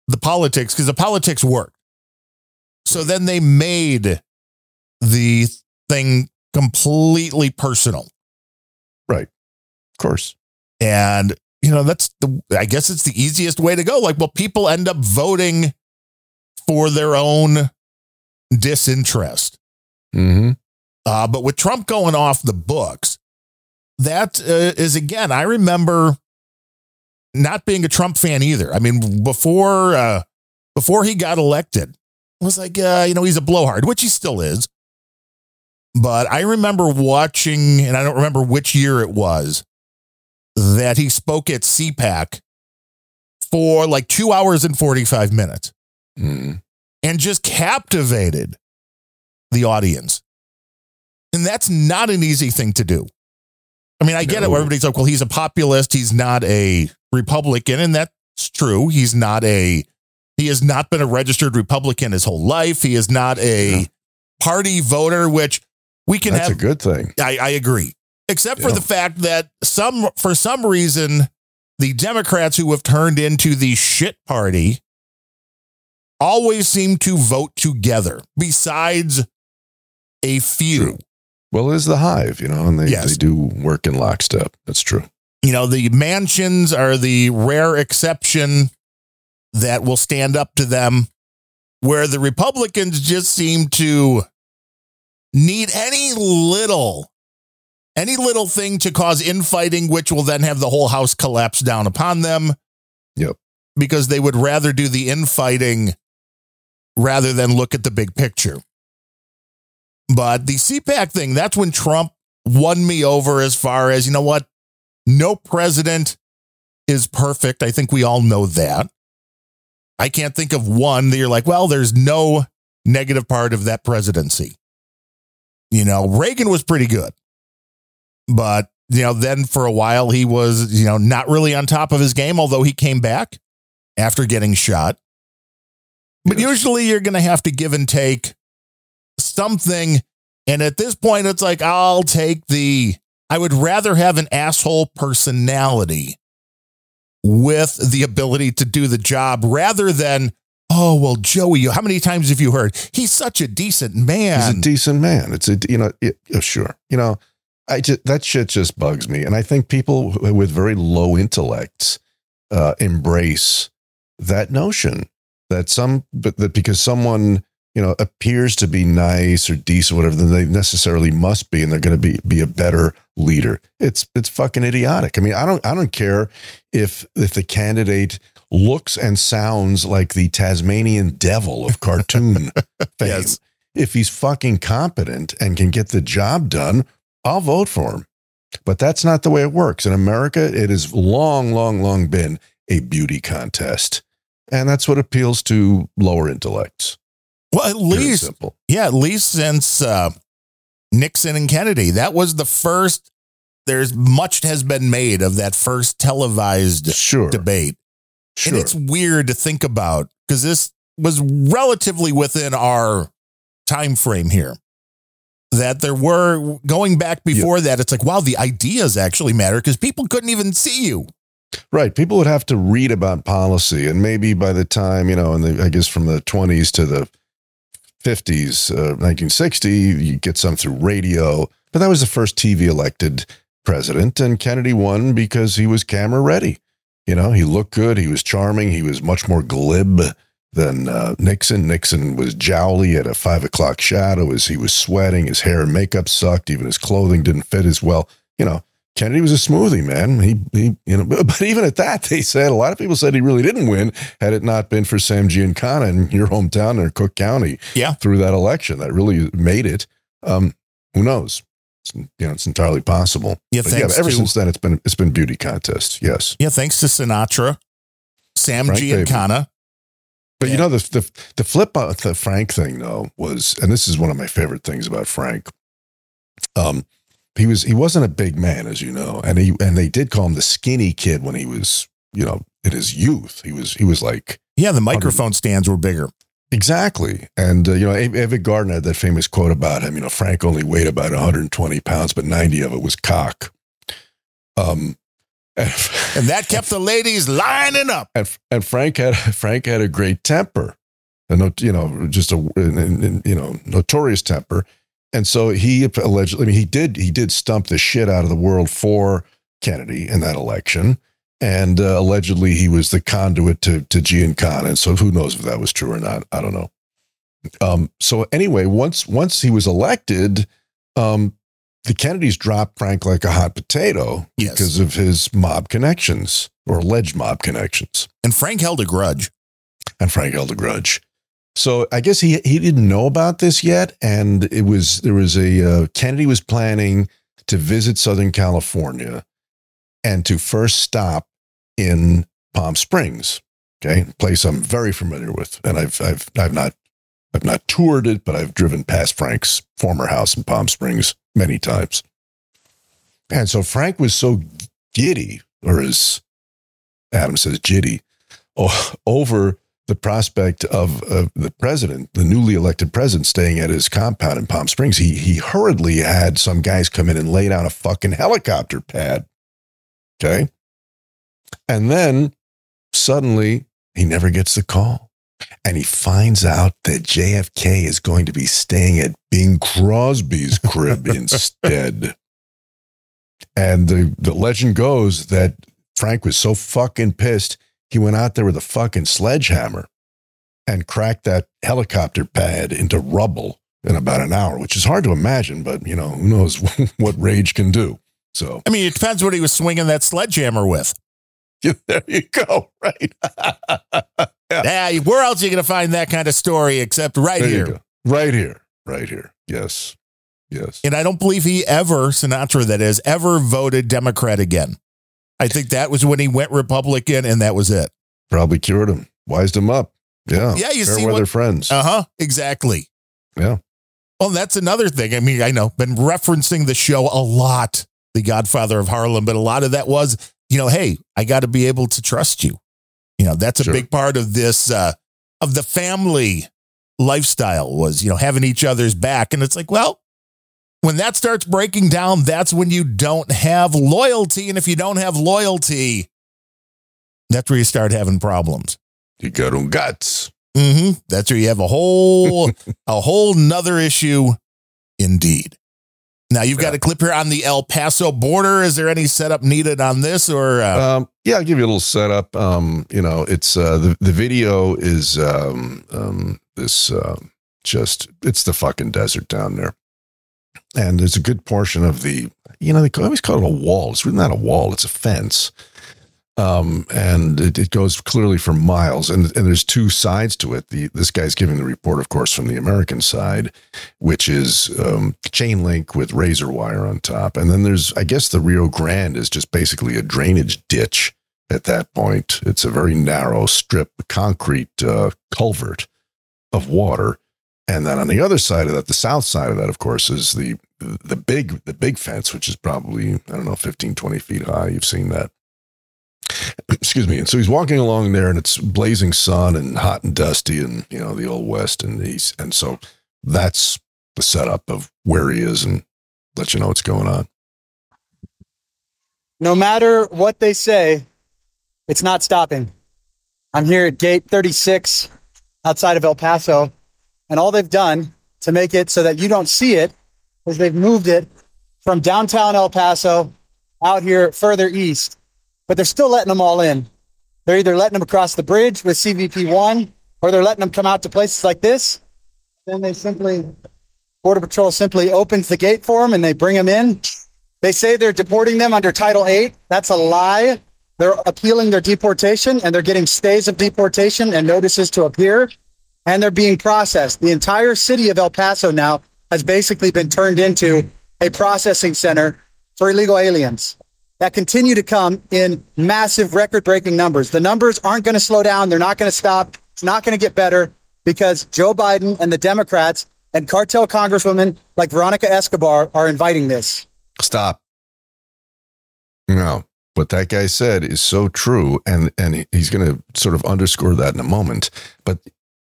the politics because the politics work. So then they made the thing completely personal. Right. Of course. And, you know, that's the, I guess it's the easiest way to go. Like, well, people end up voting for their own disinterest. Mm-hmm. Uh, but with Trump going off the books, that uh, is again, I remember not being a Trump fan either. I mean, before uh, before he got elected, was like, uh, you know, he's a blowhard, which he still is. But I remember watching, and I don't remember which year it was, that he spoke at CPAC for like two hours and 45 minutes. Mm. and just captivated the audience. And that's not an easy thing to do. I mean, I get it where everybody's like, well, he's a populist. He's not a Republican. And that's true. He's not a, he has not been a registered Republican his whole life. He is not a party voter, which we can That's have. a good thing. I, I agree. Except for the fact that some, for some reason, the Democrats who have turned into the shit party always seem to vote together, besides a few. Well, it is the hive, you know, and they, Yes. they do work in lockstep. That's true. You know, the Manchins are the rare exception that will stand up to them, where the Republicans just seem to need any little, any little thing to cause infighting, which will then have the whole house collapse down upon them. Yep. Because they would rather do the infighting rather than look at the big picture. But the CPAC thing, that's when Trump won me over as far as, you know what? No president is perfect. I think we all know that. I can't think of one that you're like, well, there's no negative part of that presidency. You know, Reagan was pretty good. But, you know, then for a while he was, you know, not really on top of his game, although he came back after getting shot. But usually you're going to have to give and take something. And at this point, it's like, I'll take the, I would rather have an asshole personality with the ability to do the job rather than, oh, well, Joey, how many times have you heard he's such a decent man? He's a decent man. It's a, you know, it, yeah, sure. You know, I just, that shit just bugs me. And I think people with very low intellects uh, embrace that notion that some, but that because someone, you know, appears to be nice or decent, whatever, then they necessarily must be, and they're going to be be a better leader. It's it's fucking idiotic. I mean, I don't I don't care if if the candidate looks and sounds like the Tasmanian devil of cartoon <laughs> fame. If he's fucking competent and can get the job done, I'll vote for him. But that's not the way it works. In America, it has long, long, long been a beauty contest. And that's what appeals to lower intellects. Well, at least, yeah, at least since uh, Nixon and Kennedy, that was the first. There's much has been made of that first televised sure. debate, Sure. and it's weird to think about because this was relatively within our time frame here. That there were going back before that, it's like wow, the ideas actually matter because people couldn't even see you. Right. People would have to read about policy. And maybe by the time, you know, in the, I guess from the 20s to the 50s, uh, 1960, you get some through radio. But that was the first TV elected president. And Kennedy won because he was camera ready. You know, he looked good. He was charming. He was much more glib than uh, Nixon. Nixon was jowly at a five o'clock shadow as he was sweating. His hair and makeup sucked. Even his clothing didn't fit as well. You know, Kennedy was a smoothie, man. He, he, you know, <laughs> but, even at that, they said a lot of people said he really didn't win had it not been for Sam Giancana in your hometown in Cook County. Yeah, through that election, that really made it. Um, who knows? It's, you know, it's entirely possible. Yeah, But yeah. thanks ever to- since then, it's been it's been beauty contest. Yes, Yeah, thanks to Sinatra, Sam Frank. Giancana. but you know the the the flip on the Frank thing though was, and this is one of my favorite things about Frank. Um, he was he wasn't a big man, as you know, and he and they did call him the skinny kid when he was you know in his youth. He was he was like Yeah, the microphone stands were bigger. Exactly. And, uh, you know, A- Gardner had that famous quote about him. You know, Frank only weighed about 120 pounds, but 90 of it was cock. Um, <laughs> And that kept the ladies lining up. and, and Frank had Frank had a great temper, a not, you know, just a you know notorious temper, and so he allegedly, I mean, he did he did stump the shit out of the world for Kennedy in that election, and uh, allegedly he was the conduit to to Giancana, and so who knows if that was true or not? I don't know. Um, so anyway, once once he was elected, um, the Kennedys dropped Frank like a hot potato Yes. because of his mob connections or alleged mob connections And Frank held a grudge. and Frank held a grudge. So I guess he he didn't know about this yet, and it was there was a uh, Kennedy was planning to visit Southern California and to first stop in Palm Springs, okay, place I'm very familiar with, and I've I've I've not I've not toured it, but I've driven past Frank's former house in Palm Springs many times. And so Frank was so giddy, or as Adam says, jitty, over the prospect of, of the president, the newly elected president, staying at his compound in Palm Springs. He he hurriedly had some guys come in and lay down a fucking helicopter pad. Okay. And then suddenly he never gets the call. And he finds out that JFK is going to be staying at Bing Crosby's crib <laughs> instead. And the, the legend goes that Frank was so fucking pissed, he went out there with a fucking sledgehammer and cracked that helicopter pad into rubble in about an hour, which is hard to imagine, but you know, who knows <laughs> what rage can do. So, I mean, it depends what he was swinging that sledgehammer with. <laughs> there you go. <laughs> Right. yeah. Where else are you going to find that kind of story except right There here? Right here. Right here. Yes. Yes. And I don't believe he ever, Sinatra, that is, ever voted Democrat again. I think that was when he went Republican and that was it. Probably cured him, wised him up. Yeah. Yeah, you Fair see weather what- friends. Uh huh. Exactly. yeah. Well, that's another thing. I mean, I know, been referencing the show a lot, The Godfather of Harlem, but a lot of that was, you know, hey, I got to be able to trust you. You know, that's a Sure. big part of this, uh, of the family lifestyle was, you know, having each other's back. And it's like, well, when that starts breaking down, that's when you don't have loyalty. And if you don't have loyalty, that's where you start having problems. You got them guts. hmm That's where you have a whole <laughs> a whole nother issue indeed. Now you've got a clip here on the El Paso border. Is there any setup needed on this or uh, Um, yeah, I'll give you a little setup. Um, you know, it's uh, the the video is um, um, this uh, just it's the fucking desert down there, and there's a good portion of the you know they always call it a wall. It's really not a wall; it's a fence. Um, and it, it goes clearly for miles, and and there's two sides to it. The this guy's giving the report, of course, from the American side, which is um, chain link with razor wire on top, and then there's I guess the Rio Grande is just basically a drainage ditch at that point. It's a very narrow strip, concrete uh, culvert of water. And then on the other side of that, the south side of that, of course, is the the big the big fence, which is probably, I don't know, 15, 20 feet high. You've seen that. <clears throat> Excuse me. And so he's walking along there and it's blazing sun and hot and dusty and you know, the old west and he's and so that's the setup of where he is and let you know what's going on. no matter what they say, it's not stopping. I'm here at gate 36 outside of El Paso, and all they've done to make it so that you don't see it is they've moved it from downtown El Paso out here further east, but they're still letting them all in. They're either letting them across the bridge with CBP 1 or they're letting them come out to places like this. Then they simply, Border Patrol simply opens the gate for them and they bring them in. They say they're deporting them under Title 8. That's a lie. They're appealing their deportation and they're getting stays of deportation and notices to appear. And they're being processed. The entire city of El Paso now has basically been turned into a processing center for illegal aliens that continue to come in massive record breaking numbers. The numbers aren't going to slow down. They're not going to stop. It's not going to get better because Joe Biden and the Democrats and cartel congresswomen like Veronica Escobar are inviting this. Stop. No, what that guy said is so true, and and he's going to sort of underscore that in a moment. But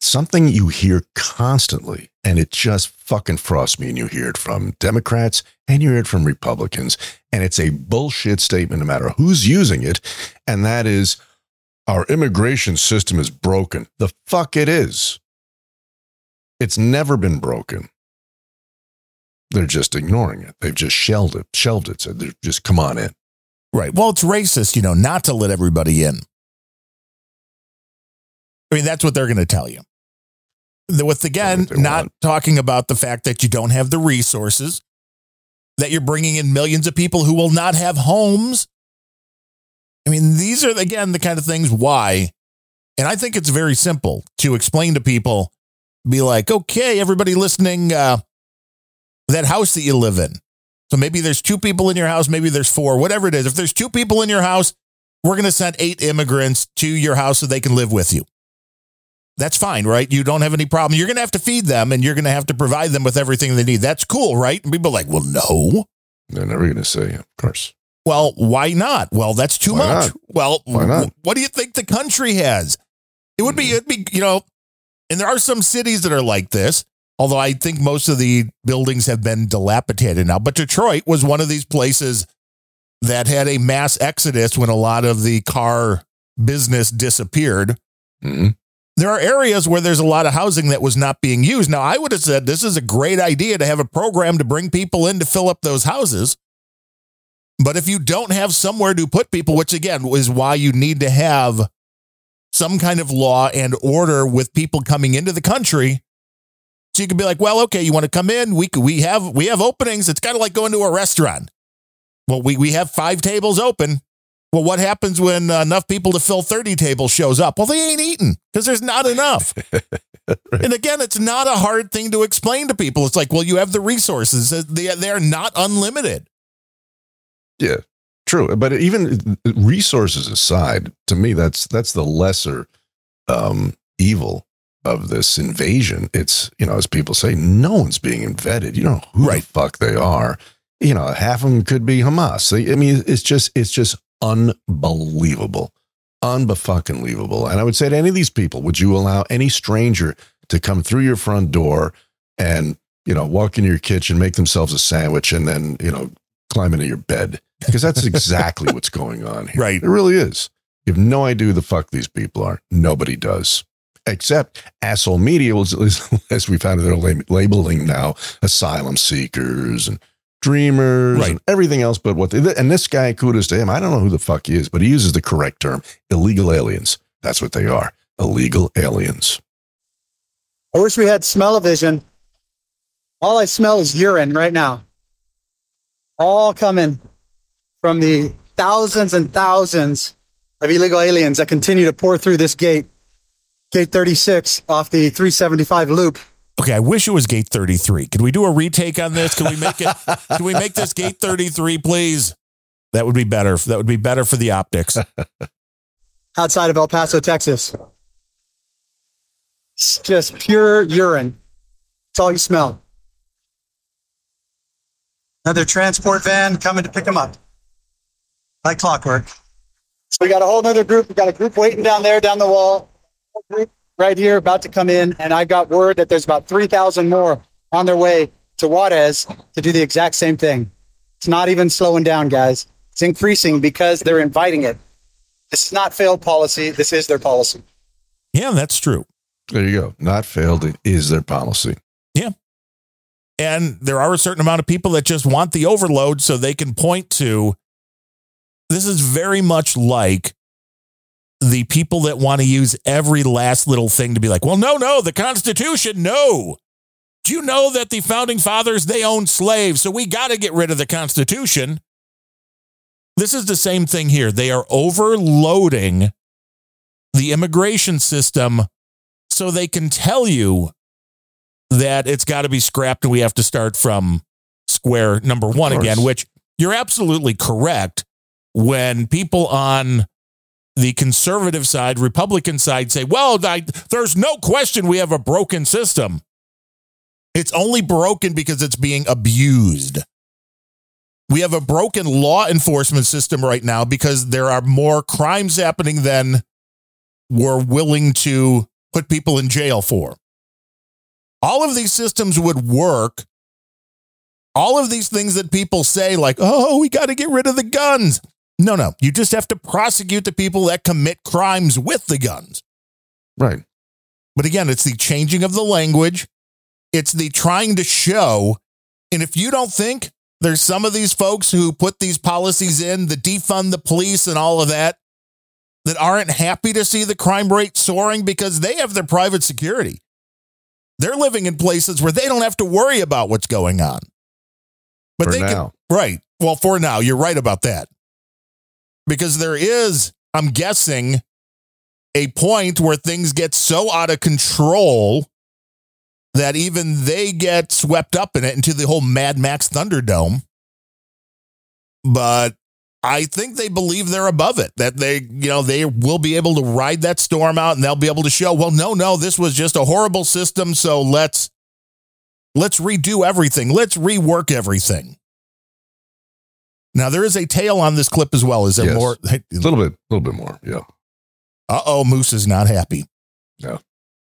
something you hear constantly, and it just fucking frosts me. And you hear it from Democrats and you hear it from Republicans, and it's a bullshit statement, no matter who's using it, and that is our immigration system is broken. The fuck it is. It's never been broken. They're just ignoring it. They've just shelved it, shelved it. Said, they're just come on in. Right. Well, it's racist, you know, not to let everybody in. I mean, that's what they're going to tell you. With again, not talking about the fact that you don't have the resources, that you're bringing in millions of people who will not have homes. I mean, these are again the kind of things why. And I think it's very simple to explain to people be like, okay, everybody listening, uh, that house that you live in. So maybe there's two people in your house, maybe there's four, whatever it is. If there's two people in your house, we're going to send eight immigrants to your house so they can live with you. That's fine, right? You don't have any problem. You're going to have to feed them and you're going to have to provide them with everything they need. That's cool, right? And people are like, well, no. They're never going to say, of course. Well, why not? Well, that's too Why much. not? Well, Why not? what do you think the country has? It would be, it'd be, you know, and there are some cities that are like this, although I think most of the buildings have been dilapidated now. But Detroit was one of these places that had a mass exodus when a lot of the car business disappeared. Mhm. There are areas where there's a lot of housing that was not being used. Now, I would have said this is a great idea to have a program to bring people in to fill up those houses. But if you don't have somewhere to put people, which again is why you need to have some kind of law and order with people coming into the country. So you can be like, well, okay, you want to come in? We we have we have openings. It's kind of like going to a restaurant. Well, we we have five tables open. Well, what happens when uh, enough people to fill 30 tables shows up? Well, they ain't eating because there's not enough. <laughs> And again, it's not a hard thing to explain to people. It's like, well, you have the resources. They, they're not unlimited. Yeah, true. But even resources aside, to me, that's that's the lesser um, evil of this invasion. It's you know, as people say, no one's being vetted. You know who the fuck they are. You know, half of them could be Hamas. I mean, it's just it's just unbelievable, unbefucking believable. And I would say to any of these people, would you allow any stranger to come through your front door and you know walk into your kitchen, make themselves a sandwich, and then you know climb into your bed? Because that's exactly <laughs> what's going on here. Right. It really is. You have no idea who the fuck these people are. Nobody does. Except asshole media, was, <laughs> as we found they're labeling now asylum seekers and dreamers Right. and everything else but what they, and this guy, kudos to him. I don't know who the fuck he is, but he uses the correct term illegal aliens. That's what they are illegal aliens. I wish we had smell-o-vision. All I smell is urine right now. All coming from the thousands and thousands of illegal aliens that continue to pour through this gate, gate 36 off the 375 loop. Okay, I wish it was gate 33. Could we do a retake on this? Can we make it <laughs> can we make this gate 33, please? That would be better. That would be better for the optics. <laughs> outside of El Paso, Texas. It's just pure urine. That's all you smell. Another transport van coming to pick them up. Like clockwork. So we got a whole other group. We got a group waiting down there, down the wall. A group right here about to come in. And I got word that there's about 3,000 more on their way to Juarez to do the exact same thing. It's not even slowing down, guys. It's increasing because they're inviting it. This is not failed policy. This is their policy. Yeah, that's true. There you go. Not failed. It is their policy. Yeah. And there are a certain amount of people that just want the overload so they can point to this is very much like the people that want to use every last little thing to be like, well, no, no, the Constitution, no. Do you know that the founding fathers, they owned slaves, so we got to get rid of the Constitution? This is the same thing here. They are overloading the immigration system so they can tell you that it's got to be scrapped and we have to start from square number one again, which you're absolutely correct. When people on the conservative side, Republican side say, well, I, there's no question we have a broken system. It's only broken because it's being abused. We have a broken law enforcement system right now because there are more crimes happening than we're willing to put people in jail for. All of these systems would work. All of these things that people say, like, oh, we got to get rid of the guns. No, no. You just have to prosecute the people that commit crimes with the guns. Right. But again, it's the changing of the language. It's the trying to show. And if you don't think there's some of these folks who put these policies in, the defund the police and all of that, that aren't happy to see the crime rate soaring because they have their private security. They're living in places where they don't have to worry about what's going on. But For they now. can right. Well, for now, you're right about that. Because there is, I'm guessing, a point where things get so out of control that even they get swept up in it into the whole Mad Max Thunderdome. But I think they believe they're above it, that they, you know, they will be able to ride that storm out and they'll be able to show, well, no, no, this was just a horrible system. So let's, let's redo everything. Let's rework everything. Now there is a tail on this clip as well. Is there Yes. more? A little bit, a little bit more. Yeah. Uh oh, Moose is not happy. Yeah.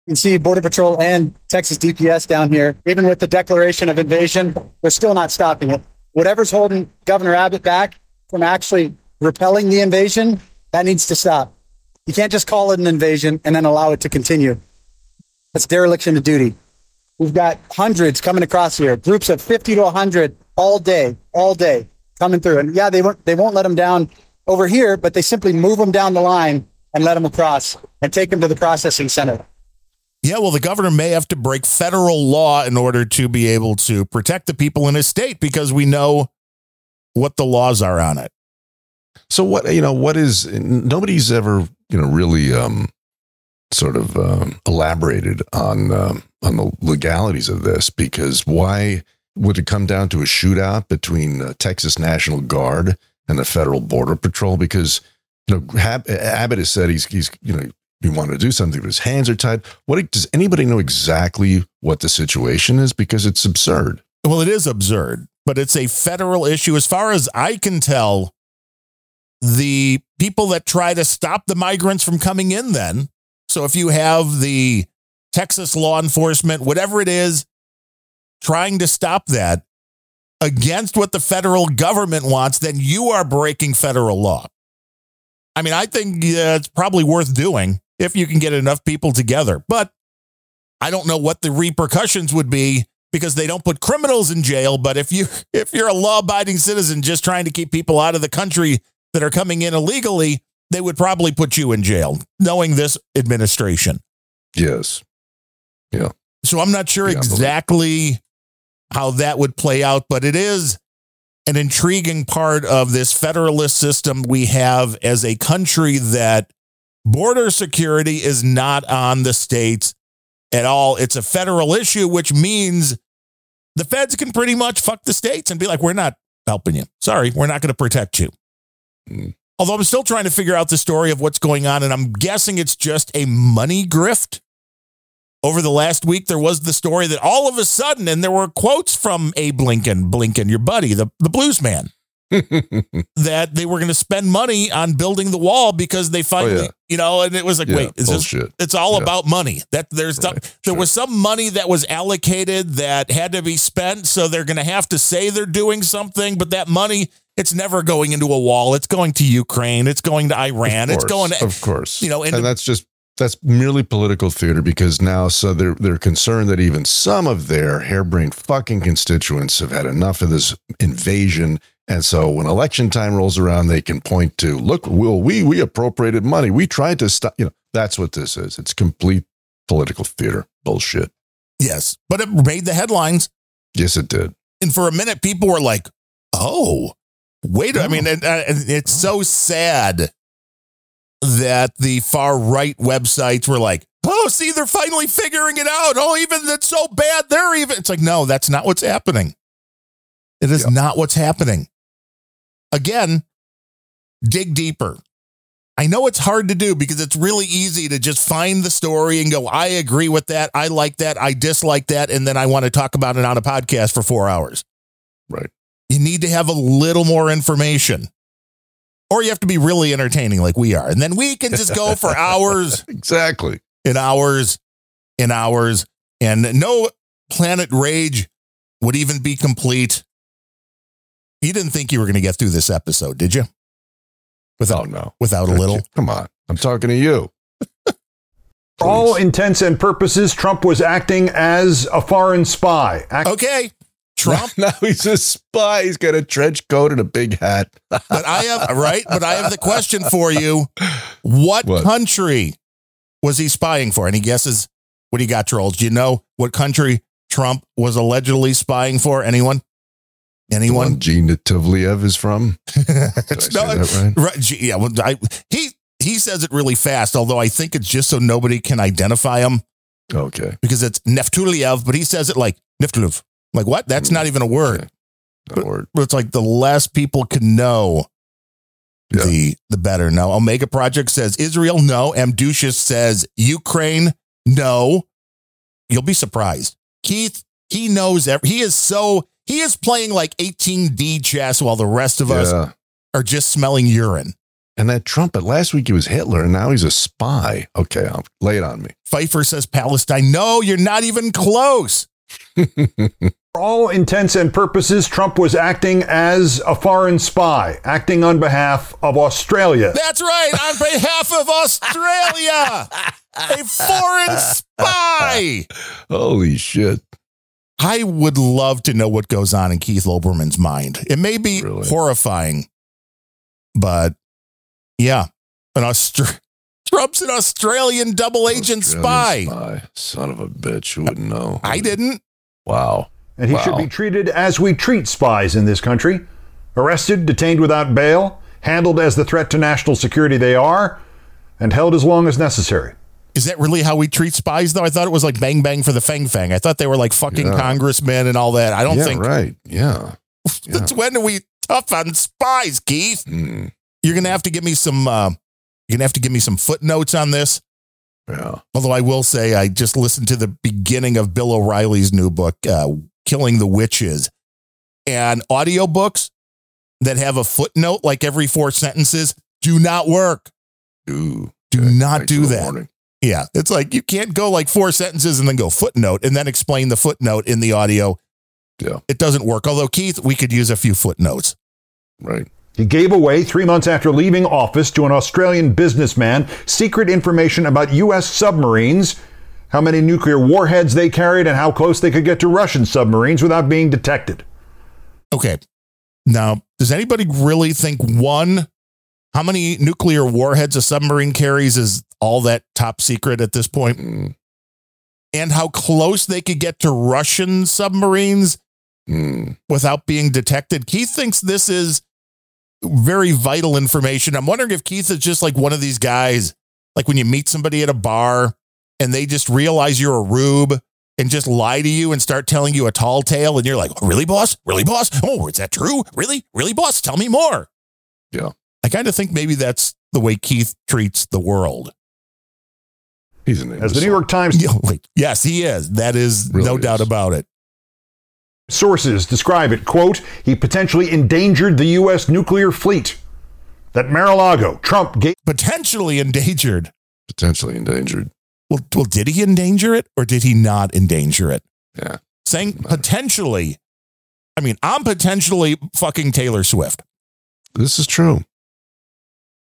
You can see Border Patrol and Texas DPS down here. Even with the declaration of invasion, they're still not stopping it. Whatever's holding Governor Abbott back from actually repelling the invasion, that needs to stop. You can't just call it an invasion and then allow it to continue. That's dereliction of duty. We've got hundreds coming across here, groups of 50 to 100 all day, all day coming through. And yeah, they won't, they won't let them down over here, but they simply move them down the line and let them across and take them to the processing center. Yeah, well, the governor may have to break federal law in order to be able to protect the people in his state because we know what the laws are on it. So what you know? What is nobody's ever you know really um, sort of um, elaborated on um, on the legalities of this because why would it come down to a shootout between Texas National Guard and the Federal Border Patrol? Because you know Hab- Abbott has said he's he's you know he wanted to do something, but his hands are tied. What does anybody know exactly what the situation is? Because it's absurd. Well, it is absurd, but it's a federal issue. As far as I can tell, the people that try to stop the migrants from coming in, then, so if you have the Texas law enforcement, whatever it is, trying to stop that against what the federal government wants, then you are breaking federal law. I mean, I think uh, it's probably worth doing if you can get enough people together, but I don't know what the repercussions would be because they don't put criminals in jail. But if you if you're a law abiding citizen just trying to keep people out of the country that are coming in illegally, they would probably put you in jail, knowing this administration. Yes. Yeah. So I'm not sure Yeah, exactly how that would play out, but it is an intriguing part of this federalist system we have as a country that border security is not on the states at all. It's a federal issue, which means the feds can pretty much fuck the states and be like, we're not helping you. Sorry, we're not going to protect you. Hmm. Although I'm still trying to figure out the story of what's going on, and I'm guessing it's just a money grift. Over the last week, there was the story that all of a sudden, and there were quotes from Abe Lincoln, Blinken, your buddy, the, the blues man, <laughs> that they were going to spend money on building the wall because they oh, finally, Oh, yeah. you know, and it was like, Yeah, wait, is this, bullshit. it's all Yeah. about money. That there's some, there was some money that was allocated that had to be spent, so they're going to have to say they're doing something, but that money, it's never going into a wall. It's going to Ukraine. It's going to Iran. Of It's going to, of course, you know, and, and that's just that's merely political theater because now so they're they're concerned that even some of their harebrained fucking constituents have had enough of this invasion, and so when election time rolls around, they can point to look, well, we we appropriated money, we tried to stop, you know, that's what this is. It's complete political theater bullshit. yes, but it made the headlines. Yes, it did. And for a minute, people were like, oh, wait. I mean, and, uh, and it's so sad that the far right websites were like, oh, see, they're finally figuring it out. Oh, even that's so bad. They're even. It's like, no, that's not what's happening. It is not what's happening. Again, dig deeper. I know it's hard to do because it's really easy to just find the story and go, I agree with that. I like that. I dislike that. And then I want to talk about it on a podcast for four hours. Right. You need to have a little more information. Or you have to be really entertaining like we are. And then we can just go for <laughs> hours exactly. In hours in hours. And no Planet Rage would even be complete. You didn't think you were going to get through this episode, did you? Without, oh, no. without a little. Come on. I'm talking to you. For all intents and purposes, Trump was acting as a foreign spy. Act- Okay. Trump. <laughs> now he's a spy. He's got a trench coat and a big hat. But I have right, but I have the question for you. What, What? country was he spying for? Any guesses? What do you got, trolls? Do you know what country Trump was allegedly spying for? Anyone? The Anyone? one Gene Nativliev is from. <laughs> Did I say that right? Right, Yeah, well, I, he he says it really fast, although I think it's just so nobody can identify him Okay. because it's Neftuliev, but he says it like Neftuliev. Like what? That's not mm. even a word. No word. But it's like the less people can know the the better. No, Omega Project says Israel. No, Amdushis says Ukraine. No, you'll be surprised. Keith, he knows. Every, he is so he is playing like 18D chess while the rest of us are just smelling urine. And that trumpet, last week he was Hitler and now he's a spy. Okay, I'll lay it on me. Pfeiffer says Palestine. No, you're not even close. <laughs> For all intents and purposes, Trump was acting as a foreign spy, acting on behalf of Australia. That's right. On behalf of Australia, a foreign spy. Holy shit. I would love to know what goes on in Keith Olbermann's mind. It may be horrifying, but yeah, an Austra- Trump's an Australian double agent spy. Australian spy. Son of a bitch. Who wouldn't know? I didn't. Wow. And he Wow. should be treated as we treat spies in this country arrested, detained without bail, handled as the threat to national security they are, and held as long as necessary. Is that really how we treat spies, though? I thought it was like bang bang for the fang fang. I thought they were like fucking Yeah. congressmen and all that. I don't yeah, think. right. Yeah. <laughs> That's when are we tough on spies, Keith? Mm. You're gonna have to give me some. Uh, you're gonna have to give me some footnotes on this. Yeah. Although I will say, I just listened to the beginning of Bill O'Reilly's new book, uh, "Killing the Witches," and audiobooks that have a footnote like every four sentences do not work. Ooh. Do not Thanks do that. warning. Yeah, it's like you can't go like four sentences and then go footnote and then explain the footnote in the audio. Yeah. It doesn't work. Although Keith, we could use a few footnotes. Right. He gave away, three months after leaving office, to an Australian businessman secret information about U.S. submarines, how many nuclear warheads they carried, and how close they could get to Russian submarines without being detected. Okay. Now, does anybody really think one, how many nuclear warheads a submarine carries is all that top secret at this point? Mm. And how close they could get to Russian submarines Mm. without being detected? Keith thinks this is very vital information. I'm wondering if Keith is just like one of these guys, like when you meet somebody at a bar and they just realize you're a rube and just lie to you and start telling you a tall tale and you're like, oh, really, boss? Really, boss? Oh, is that true? Really? Really, boss? Tell me more. Yeah. I kind of think maybe that's the way Keith treats the world. He's an As the New York Times <laughs> Yes, he is. That is Really no doubt about it. Sources describe it, quote, he potentially endangered the U.S. nuclear fleet. That Mar-a-Lago, Trump gave Potentially endangered. Potentially endangered. Well, well, did he endanger it or did he not endanger it? Yeah. Saying potentially, I mean, I'm potentially fucking Taylor Swift. This is true.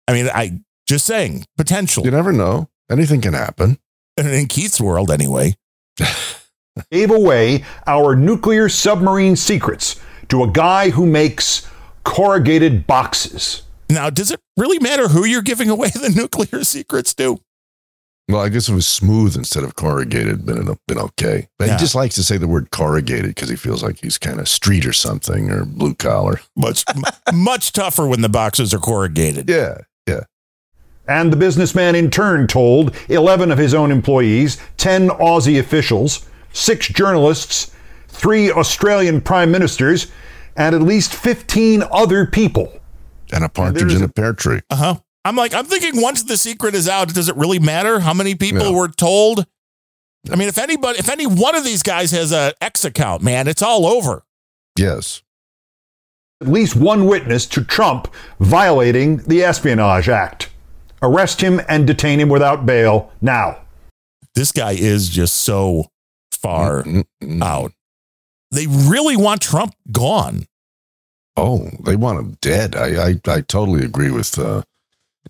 I mean, I just saying potential. You never know. Anything can happen. In Keith's world, anyway. <laughs> gave away our nuclear submarine secrets to a guy who makes corrugated boxes. Now, does it really matter who you're giving away <laughs> the nuclear secrets to? Well, I guess it was smooth instead of corrugated, been been okay. But Yeah. he just likes to say the word corrugated because he feels like he's kind of street or something or blue collar. Much, <laughs> much tougher when the boxes are corrugated. Yeah, yeah. And the businessman in turn told 11 of his own employees, 10 Aussie officials, six journalists, three Australian prime ministers, and at least 15 other people. And a partridge in a pear tree. Uh huh. I'm like, I'm thinking once the secret is out, does it really matter how many people No. were told? I mean, if anybody, if any one of these guys has a X account, man, it's all over. Yes. At least one witness to Trump violating the Espionage Act. Arrest him and detain him without bail now. This guy is just so far Mm-mm-mm. out. They really want Trump gone. Oh, they want him dead. I I, I totally agree with uh,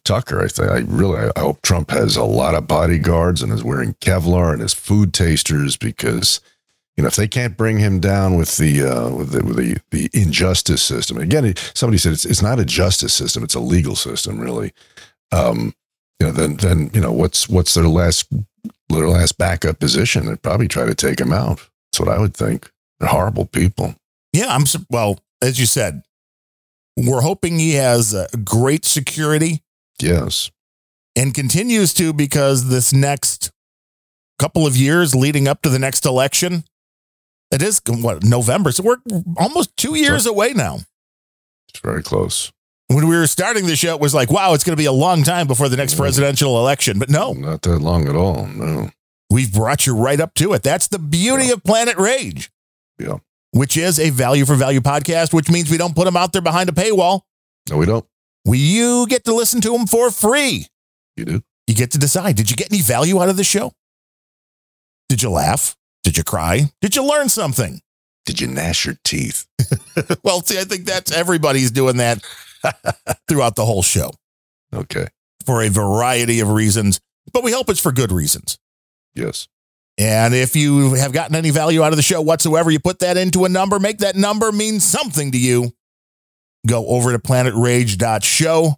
Tucker. I think I really I hope Trump has a lot of bodyguards and is wearing Kevlar and his food tasters because you know if they can't bring him down with the uh, with the with the, the injustice system again, somebody said it's it's not a justice system; it's a legal system, really. Um, you know, then then you know what's what's their last their last backup position? They'd probably try to take him out. That's what I would think. They're horrible people. Yeah, I'm well, as you said, we're hoping he has uh, great security Yes. and continues to because this next couple of years leading up to the next election, it is what November. So we're almost two years away now. It's very close. When we were starting the show, it was like, wow, it's going to be a long time before the next mm. presidential election. But no, Not that long at all. No. we've brought you right up to it. That's the beauty of Planet Rage, Yeah. which is a value for value podcast, which means we don't put them out there behind a paywall. No, we don't. We, you get to listen to them for free. You do. You get to decide. Did you get any value out of the show? Did you laugh? Did you cry? Did you learn something? Did you gnash your teeth? <laughs> well, see, I think that's everybody's doing that <laughs> throughout the whole show Okay. for a variety of reasons, but we hope it's for good reasons. Yes. And if you have gotten any value out of the show whatsoever, you put that into a number, make that number mean something to you. Go over to planetrage.show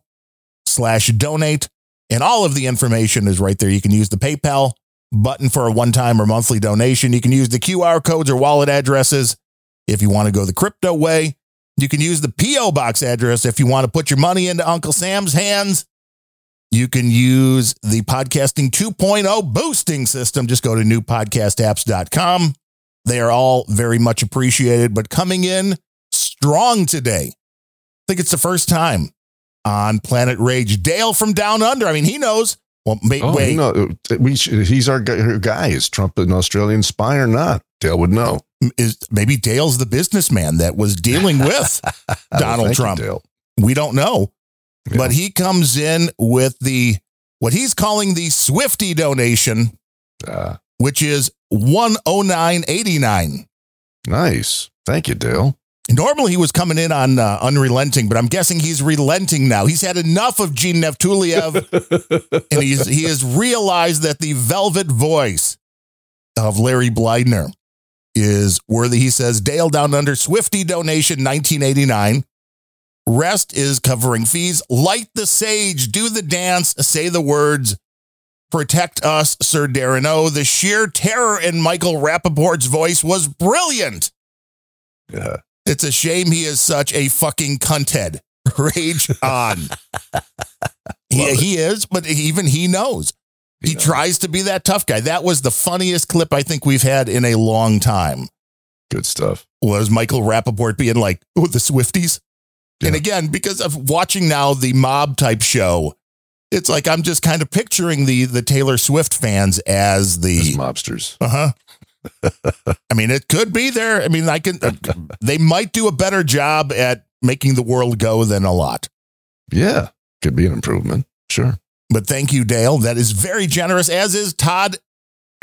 slash donate. And all of the information is right there. You can use the PayPal button for a one time or monthly donation. You can use the QR codes or wallet addresses if you want to go the crypto way. You can use the P.O. box address if you want to put your money into Uncle Sam's hands. You can use the podcasting 2.0 boosting system. Just go to newpodcastapps.com. They are all very much appreciated, but coming in strong today. Think it's the first time on Planet Rage. Dale from Down Under. I mean, he knows. Well, may, Oh, wait. no, we should, he's our guy. Is Trump an Australian spy or not? Dale would know. Is maybe Dale's the businessman that was dealing <laughs> with Donald you, Trump. Dale. We don't know. But he comes in with the what he's calling the Swifty donation, Uh, which is 109.89. nice. Thank you, Dale. Normally he was coming in on uh, unrelenting, but I'm guessing he's relenting now. He's had enough of Gene Neftuliev, <laughs> and he's he has realized that the velvet voice of Larry Blydner is worthy. He says Dale Down Under Swifty donation 1989. Rest is covering fees. Light the sage, do the dance, say the words. Protect us, Sir Darren O. The sheer terror in Michael Rappaport's voice was brilliant. Yeah. It's a shame he is such a fucking cunthead. <laughs> Rage on. yeah, he is, but even he knows. He tries to be that tough guy. That was the funniest clip I think we've had in a long time. Good stuff. Was Michael Rappaport being like, oh, the Swifties? And again, because of watching now the mob type show, it's like I'm just kind of picturing the the Taylor Swift fans as the As mobsters. uh huh. I mean, it could be there. I mean, I can. Uh, they might do a better job at making the world go than a lot. Yeah. Could be an improvement. Sure. But thank you, Dale. That is very generous. As is Todd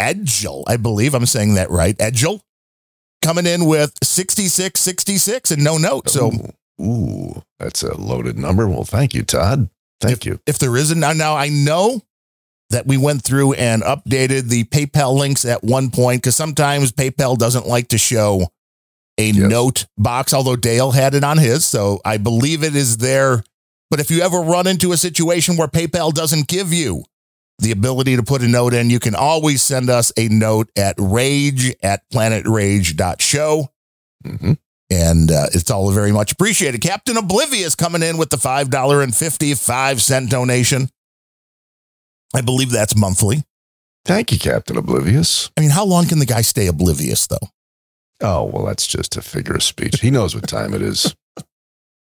Edgell. I believe I'm saying that right. Edgell coming in with 66, 66 and no note. So Ooh, ooh, that's a loaded number. Well, thank you, Todd. Thank you. if there isn't now, now I know that we went through and updated the PayPal links at one point because sometimes PayPal doesn't like to show a note box, although Dale had it on his. So I believe it is there. But if you ever run into a situation where PayPal doesn't give you the ability to put a note in, you can always send us a note at rage at planetrage.show. Mm-hmm. And uh, it's all very much appreciated. Captain Oblivious coming in with the $5.55 donation. I believe that's monthly. Thank you, Captain Oblivious. I mean, how long can the guy stay oblivious, though? Oh, well, that's just a figure of speech. He knows what time it is. <laughs>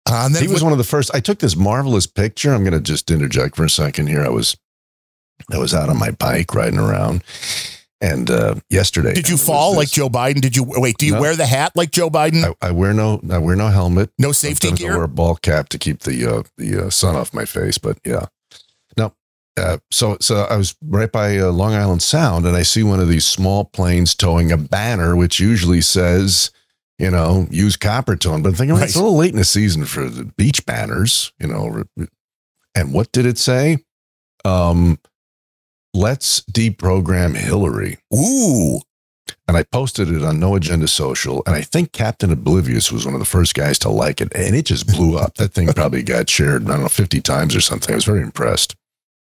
Uh, he was one of the first. I took this marvelous picture. I'm going to just interject for a second here. I was, I was out on my bike riding around, and uh, yesterday. Did you fall like Joe Biden? Did you wait? Do you No. wear the hat like Joe Biden? I, I wear no, I wear no helmet. No safety Sometimes I gear? wear a ball cap to keep the uh, the uh, sun off my face. But yeah. Uh, so so I was right by uh, Long Island Sound, and I see one of these small planes towing a banner, which usually says, you know, use Coppertone. But I'm thinking well, it's a little late in the season for the beach banners, you know. And what did it say? Um, let's deprogram Hillary. Ooh. And I posted it on No Agenda Social, and I think Captain Oblivious was one of the first guys to like it, and it just blew up. That thing <laughs> probably got shared, I don't know, 50 times or something. I was very impressed.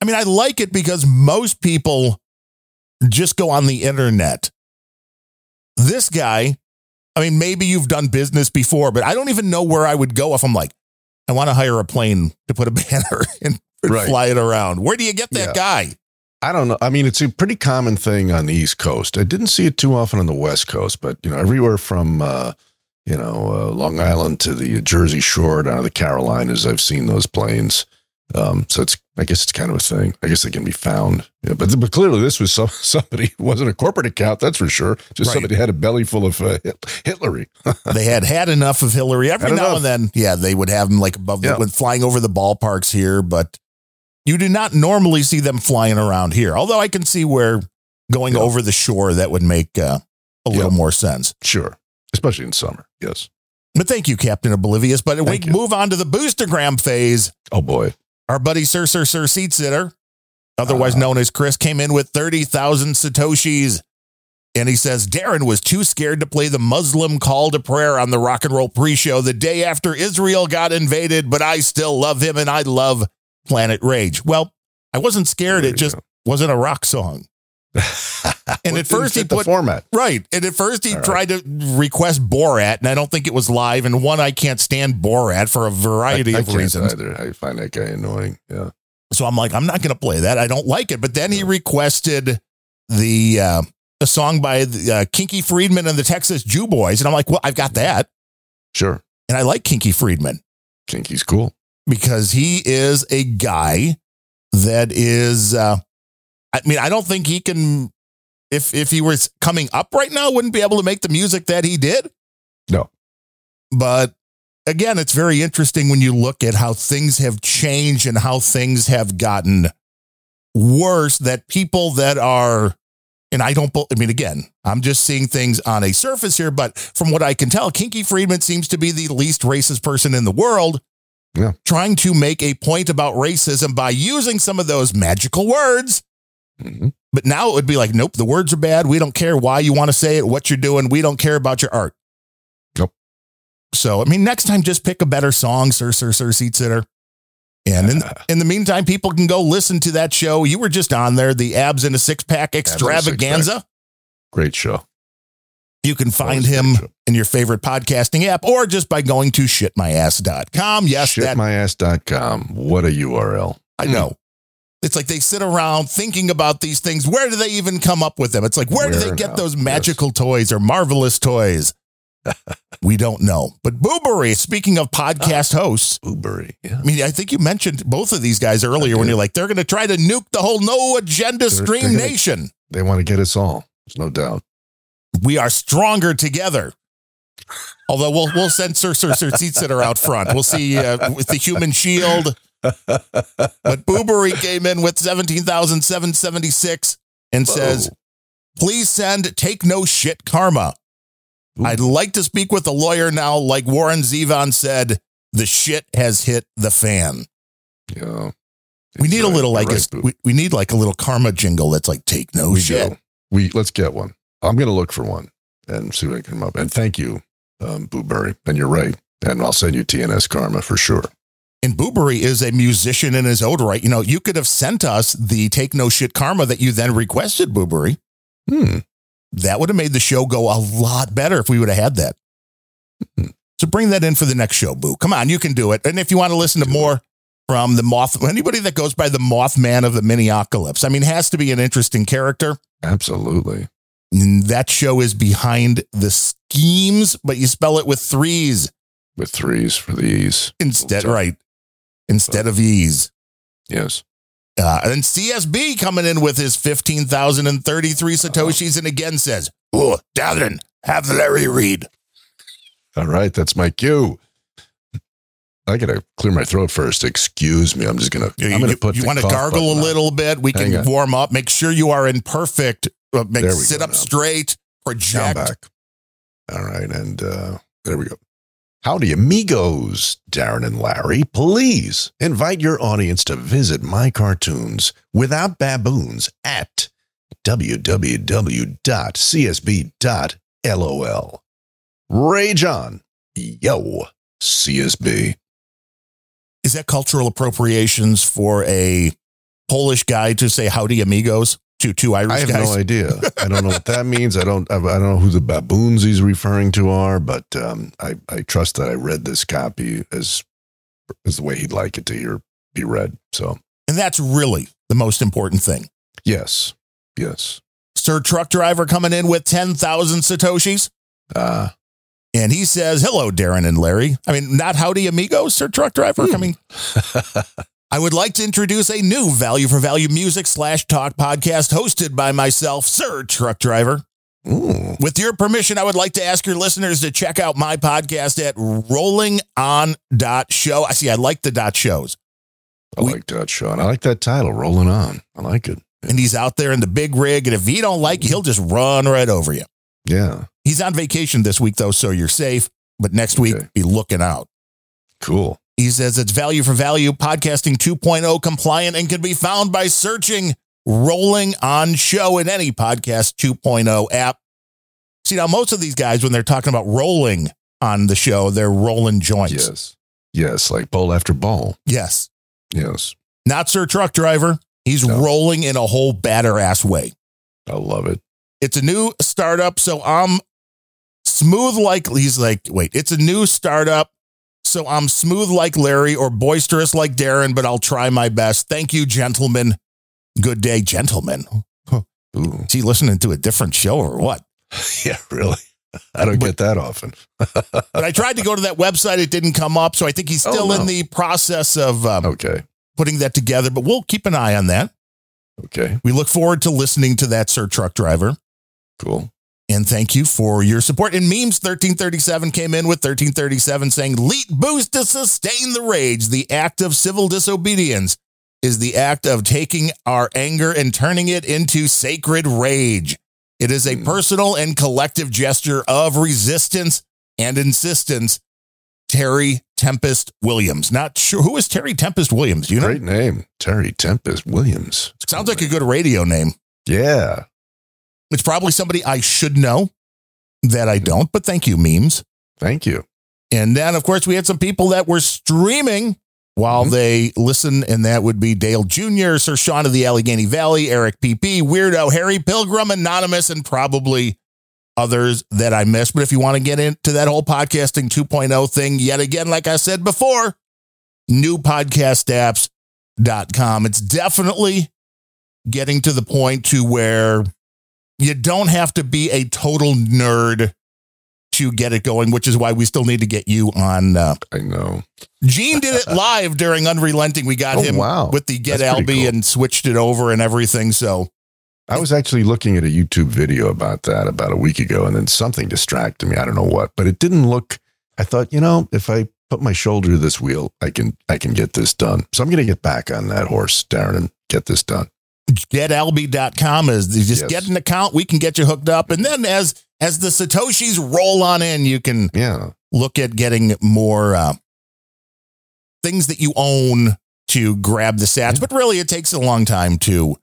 I mean, I like it because most people just go on the internet. This guy, I mean, maybe you've done business before, but I don't even know where I would go if I'm like, I want to hire a plane to put a <laughs> banner and Right. fly it around. Where do you get that Yeah. guy? I don't know. I mean, it's a pretty common thing on the East Coast. I didn't see it too often on the West Coast, but you know, everywhere from uh, you know, uh, Long Island to the Jersey Shore down to the Carolinas. I've seen those planes. Um, so it's, I guess it's kind of a thing. I guess they can be found. Yeah, but, but clearly this was some, <laughs> somebody who wasn't a corporate account, that's for sure. Just Right. somebody had a belly full of uh, Hit- Hitlery. <laughs> they had had enough of Hillary. Every Had now enough. and then, yeah, they would have them like above, the, Yeah. when flying over the ballparks here, but you do not normally see them flying around here. Although I can see where going over the shore that would make uh, a little more sense. Sure, especially in summer. Yes. But thank you, Captain Oblivious. But we move on to the boostergram phase. Oh boy. Our buddy Sir Sir Sir Seat Sitter, Uh. otherwise known as Chris, came in with 30,000 Satoshis. And he says Darren was too scared to play the Muslim call to prayer on the rock and roll pre show the day after Israel got invaded, but I still love him and I love Planet Rage. Well, I wasn't scared. It just wasn't a rock song. And at first he put format. right. And at first he All right. tried to request Borat, and I don't think it was live. And one, I can't stand Borat for a variety I, I of can't reasons. Either. I find that guy annoying. Yeah. So I'm like, I'm not going to play that. I don't like it. But then he requested the uh, a song by the, uh, Kinky Friedman and the Texas Jew Boys, and I'm like, well, I've got that, Sure. and I like Kinky Friedman Kinky's cool. because he is a guy that is. Uh, I mean, I don't think he can. If if he was coming up right now, wouldn't be able to make the music that he did. No. But again, it's very interesting when you look at how things have changed and how things have gotten worse. That people that are, and I don't, I mean, again, I'm just seeing things on a surface here, but from what I can tell, Kinky Friedman seems to be the least racist person in the world. Yeah. Trying to make a point about racism by using some of those magical words. Mm-hmm. But now it would be like, nope, the words are bad. We don't care why you want to say it, what you're doing. We don't care about your art. Nope. So, I mean, next time, just pick a better song, Sir, Sir, Sir, Seat Sitter. And in, <laughs> in the meantime, people can go listen to that show. You were just on there, the Abs in a Six Pack in a Six-Pack. Extravaganza. Great show. You can find him in your favorite podcasting app or just by going to shitmyass.com. Yes, that Shitmyass.com. What a URL. I know. It's like they sit around thinking about these things. Where do they even come up with them? It's like, where, do they get now? those magical toys or marvelous toys? <laughs> we don't know. But Boobery, speaking of podcast hosts, Boobery. Yeah. I mean, I think you mentioned both of these guys earlier when you're like, they're going to try to nuke the whole no agenda stream they're gonna- nation. They want to get us all. There's no doubt. We are stronger together. Although we'll we'll send Sir Sir Sir Seat Sitter out front. We'll see uh, with the human shield. But Boobery came in with 17,776 and says, please send take no shit karma. I'd like to speak with a lawyer now, like Warren Zevon said, the shit has hit the fan. Yeah. We need a little like You're a, we, we need like a little karma jingle that's like take no we shit. do. We let's get one. I'm gonna look for one and see what I can come up. And thank you, um, Booberry. And you're right. And I'll send you TNS Karma for sure. And Boobery is a musician in his own right. You know, you could have sent us the take no shit karma that you then requested, Boobery. Hmm. That would have made the show go a lot better if we would have had that. Hmm. So bring that in for the next show, Boo. Come on, you can do it. And if you want to listen to more from the Moth, anybody that goes by the Mothman of the Minneapolis, I mean, has to be an interesting character. Absolutely. And that show is behind the schemes, but you spell it with threes With threes for the E's. instead, right? Instead of ease. Yes. Uh, and then CSB coming in with his 15,033 Satoshis and again says, Oh, Darren, have Larry read. All right. That's my cue. I gotta clear my throat first. Excuse me. I'm just gonna. You, I'm gonna put. you want to gargle a on. little bit? We Hang can on. warm up. Make sure you are in perfect. Uh, make, sit up now. straight. Project. All right, and uh, there we go. Howdy, amigos, Darren and Larry. Please invite your audience to visit my cartoons without baboons at www.csb.lol. Rage on, yo, CSB. Is that cultural appropriations for a Polish guy to say howdy amigos to two Irish I have guys? no idea. <laughs> I don't know what that means. I don't. I don't know who the baboons he's referring to are, but um, I I trust that I read this copy as as the way he'd like it to hear be read. So And that's really the most important thing. yes, yes. Sir Truck Driver coming in with 10,000 Satoshis. Uh And he says, Hello, Darren and Larry. I mean, not howdy, amigos, sir truck driver. I mean, <laughs> I would like to introduce a new value for value music slash talk podcast hosted by myself, Sir Truck Driver. With your permission, I would like to ask your listeners to check out my podcast at rollingon.show. I see, I like the dot shows. I like that, Sean. I like that title, Rolling On. I like it. And he's out there in the big rig. And if he don't like you, he'll just run right over you. Yeah. He's on vacation this week, though, so you're safe. But next week, be looking out. Cool. He says it's value for value, podcasting 2.0 compliant, and can be found by searching Rolling On Show in any podcast 2.0 app. See, now, most of these guys, when they're talking about rolling on the show, they're rolling joints. Yes. Yes, like bowl after bowl. Yes. Yes. Not Sir Truck Driver. He's rolling in a whole batter ass way. I love it. It's a new startup, so I'm smooth like he's like, wait, it's a new startup. So I'm smooth like Larry or boisterous like Darren, but I'll try my best. Thank you, gentlemen. Good day, gentlemen. <laughs> Huh. Is he listening to a different show or what? <laughs> yeah, really. I don't get that often. <laughs> But I tried to go to that website. It didn't come up. So I think he's Oh, still no. in the process of um, okay. putting that together, but we'll keep an eye on that. Okay. We look forward to listening to that, Sir Truck Driver. Cool. And thank you for your support. And Memes 1337 came in with 1337 saying, Leet boost to sustain the rage. The act of civil disobedience is the act of taking our anger and turning it into sacred rage. It is a hmm. personal and collective gesture of resistance and insistence. Terry Tempest Williams. Not sure who is Terry Tempest Williams. Do you know? Great name. Terry Tempest Williams. Sounds like a good radio name. Yeah. It's probably somebody I should know that I don't, but thank you, memes. Thank you. And then, of course, we had some people that were streaming while mm-hmm. they listen, and that would be Dale Jr., Sir Sean of the Allegheny Valley, Eric PP, Weirdo, Harry Pilgrim, Anonymous, and probably others that I missed. But if you want to get into that whole podcasting 2.0 thing, yet again, like I said before, newpodcastapps.com. It's definitely getting to the point to where you don't have to be a total nerd to get it going, which is why we still need to get you on. Uh, I know. Gene did it <laughs> live during Unrelenting. We got Oh, him wow. with the Get That's Alby cool. and switched it over and everything. So I was actually looking at a YouTube video about that about a week ago, and then something distracted me. I don't know what, but it didn't look. I thought, you know, if I put my shoulder to this wheel, I can I can get this done. So I'm going to get back on that horse, Darren, and get this done. getalby.com is just Yes. get an account. We can get you hooked up. And then as as the Satoshis roll on in, you can Yeah. look at getting more uh, things that you own to grab the sats. But really, it takes a long time to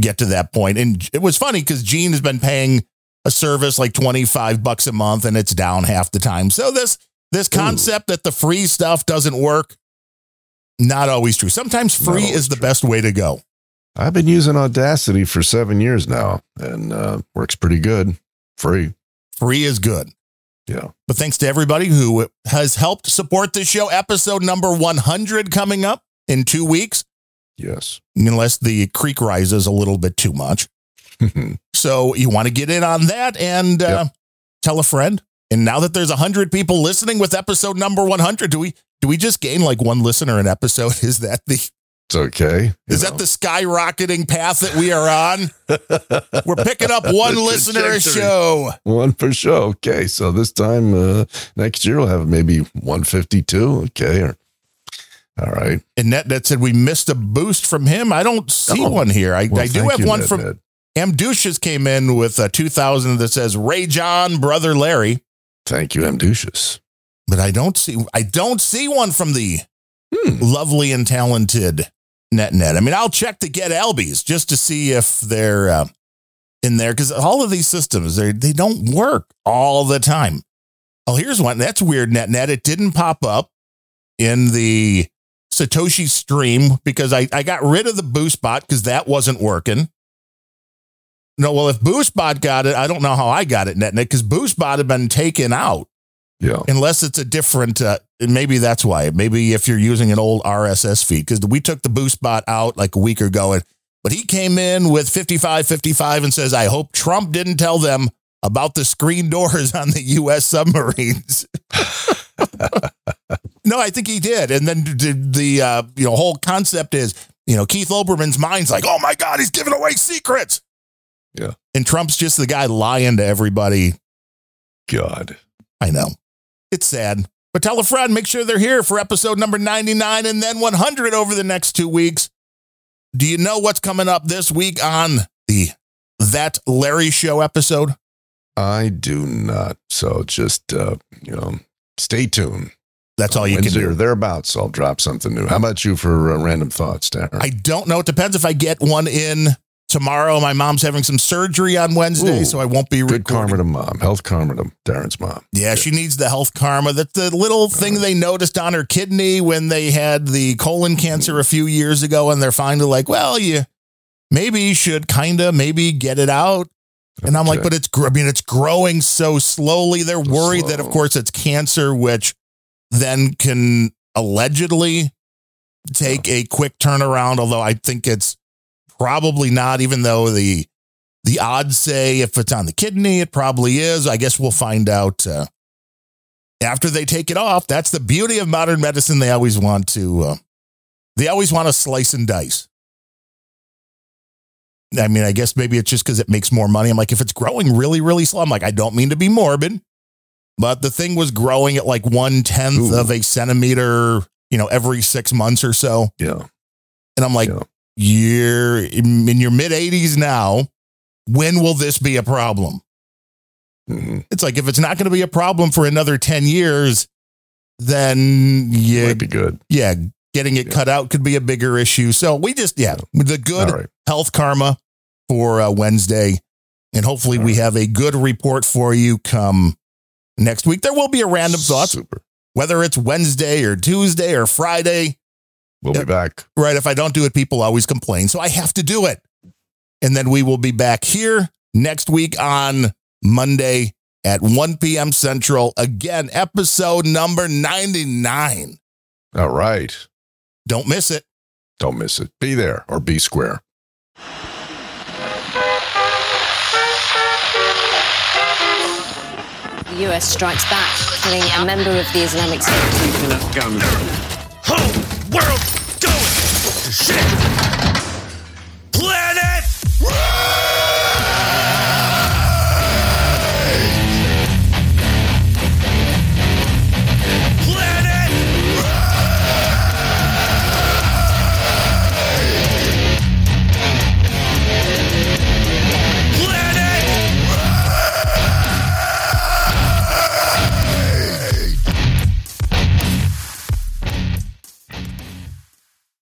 get to that point. And it was funny because Gene has been paying a service like 25 bucks a month and it's down half the time. So this this concept that the free stuff doesn't work, not always true. Sometimes free is the best way to go. I've been using Audacity for seven years now, and uh, works pretty good. Free. Free is good. Yeah. But thanks to everybody who has helped support this show. Episode number 100 coming up in two weeks, Yes. unless the creek rises a little bit too much. <laughs> so you want to get in on that and uh, tell a friend. And now that there's 100 people listening with episode number 100, do we do we just gain like one listener an episode? <laughs> Is that the okay. is that the skyrocketing path that we are on? <laughs> We're picking up one listener a show. One per show. Okay. So this time uh, next year we'll have maybe 152. Okay. Or, all right. And Net Net said we missed a boost from him. I don't see Oh, one here. I, well, I do have you, one Net from Net. Amducious came in with a 2000 that says Ray John, brother Larry. Thank you, Amducious. But I don't see I don't see one from the Hmm. lovely and talented Net Net. I mean, I'll check to get Albys just to see if they're uh, in there because all of these systems they they don't work all the time. Oh, here's one. That's weird, Net Net. It didn't pop up in the Satoshi stream because I, I got rid of the boost bot because that wasn't working. No, well, if BoostBot got it, I don't know how I got it, NetNet, because BoostBot had been taken out. Yeah. Unless it's a different, uh, maybe that's why. Maybe if you're using an old RSS feed, because we took the BoostBot out like a week ago, and, but he came in with 55 55 and says, I hope Trump didn't tell them about the screen doors <laughs> on the U.S. submarines. <laughs> no, I think he did. And then the, the uh, you know whole concept is you know Keith Olbermann's mind's like, oh my god, he's giving away secrets. Yeah. And Trump's just the guy lying to everybody. God. I know. It's sad. But tell a friend, make sure they're here for episode number 99 and then 100 over the next two weeks. Do you know what's coming up this week on the That Larry Show episode? I do not. So just, uh, you know, stay tuned. That's all you Wednesday can or thereabouts. I'll drop something new. How about you for uh, random thoughts, Darren? I don't know. It depends if I get one in tomorrow. My mom's having some surgery on Wednesday, Ooh, so I won't be Good recording. karma to mom. Health karma to Darren's mom. Yeah, she needs the health karma. That's the little thing they noticed on her kidney when they had the colon cancer a few years ago, and they're finally like, well, you maybe you should kind of maybe get it out. And I'm like, but it's, I mean, it's growing so slowly. They're worried that, of course, it's cancer, which then can allegedly take a quick turnaround. Although I think it's probably not, even though the the odds say if it's on the kidney, it probably is. I guess we'll find out uh, after they take it off. That's the beauty of modern medicine. They always want to, uh, they always want to slice and dice. I mean, I guess maybe it's just because it makes more money. I'm like, if it's growing really, really slow, I'm like, I don't mean to be morbid, but the thing was growing at like one tenth of a centimeter, you know, every six months or so. Yeah. And I'm like, Yeah. You're in your mid 80s now. When will this be a problem? Mhm. It's like if it's not going to be a problem for another 10 years, then yeah, Might be good. yeah, getting it cut out could be a bigger issue. So we just, yeah, the good All right. health karma for uh, Wednesday. And hopefully we have a good report for you come next week. There will be a random thought, Super. whether it's Wednesday or Tuesday or Friday. We'll be back. Right. If I don't do it, people always complain. So I have to do it. And then we will be back here next week on Monday at 1 p.m. Central. Again, episode number 99. All right. Don't miss it. Don't miss it. Be there or be square. The US strikes back, killing a member of the Islamic State. World going to shit.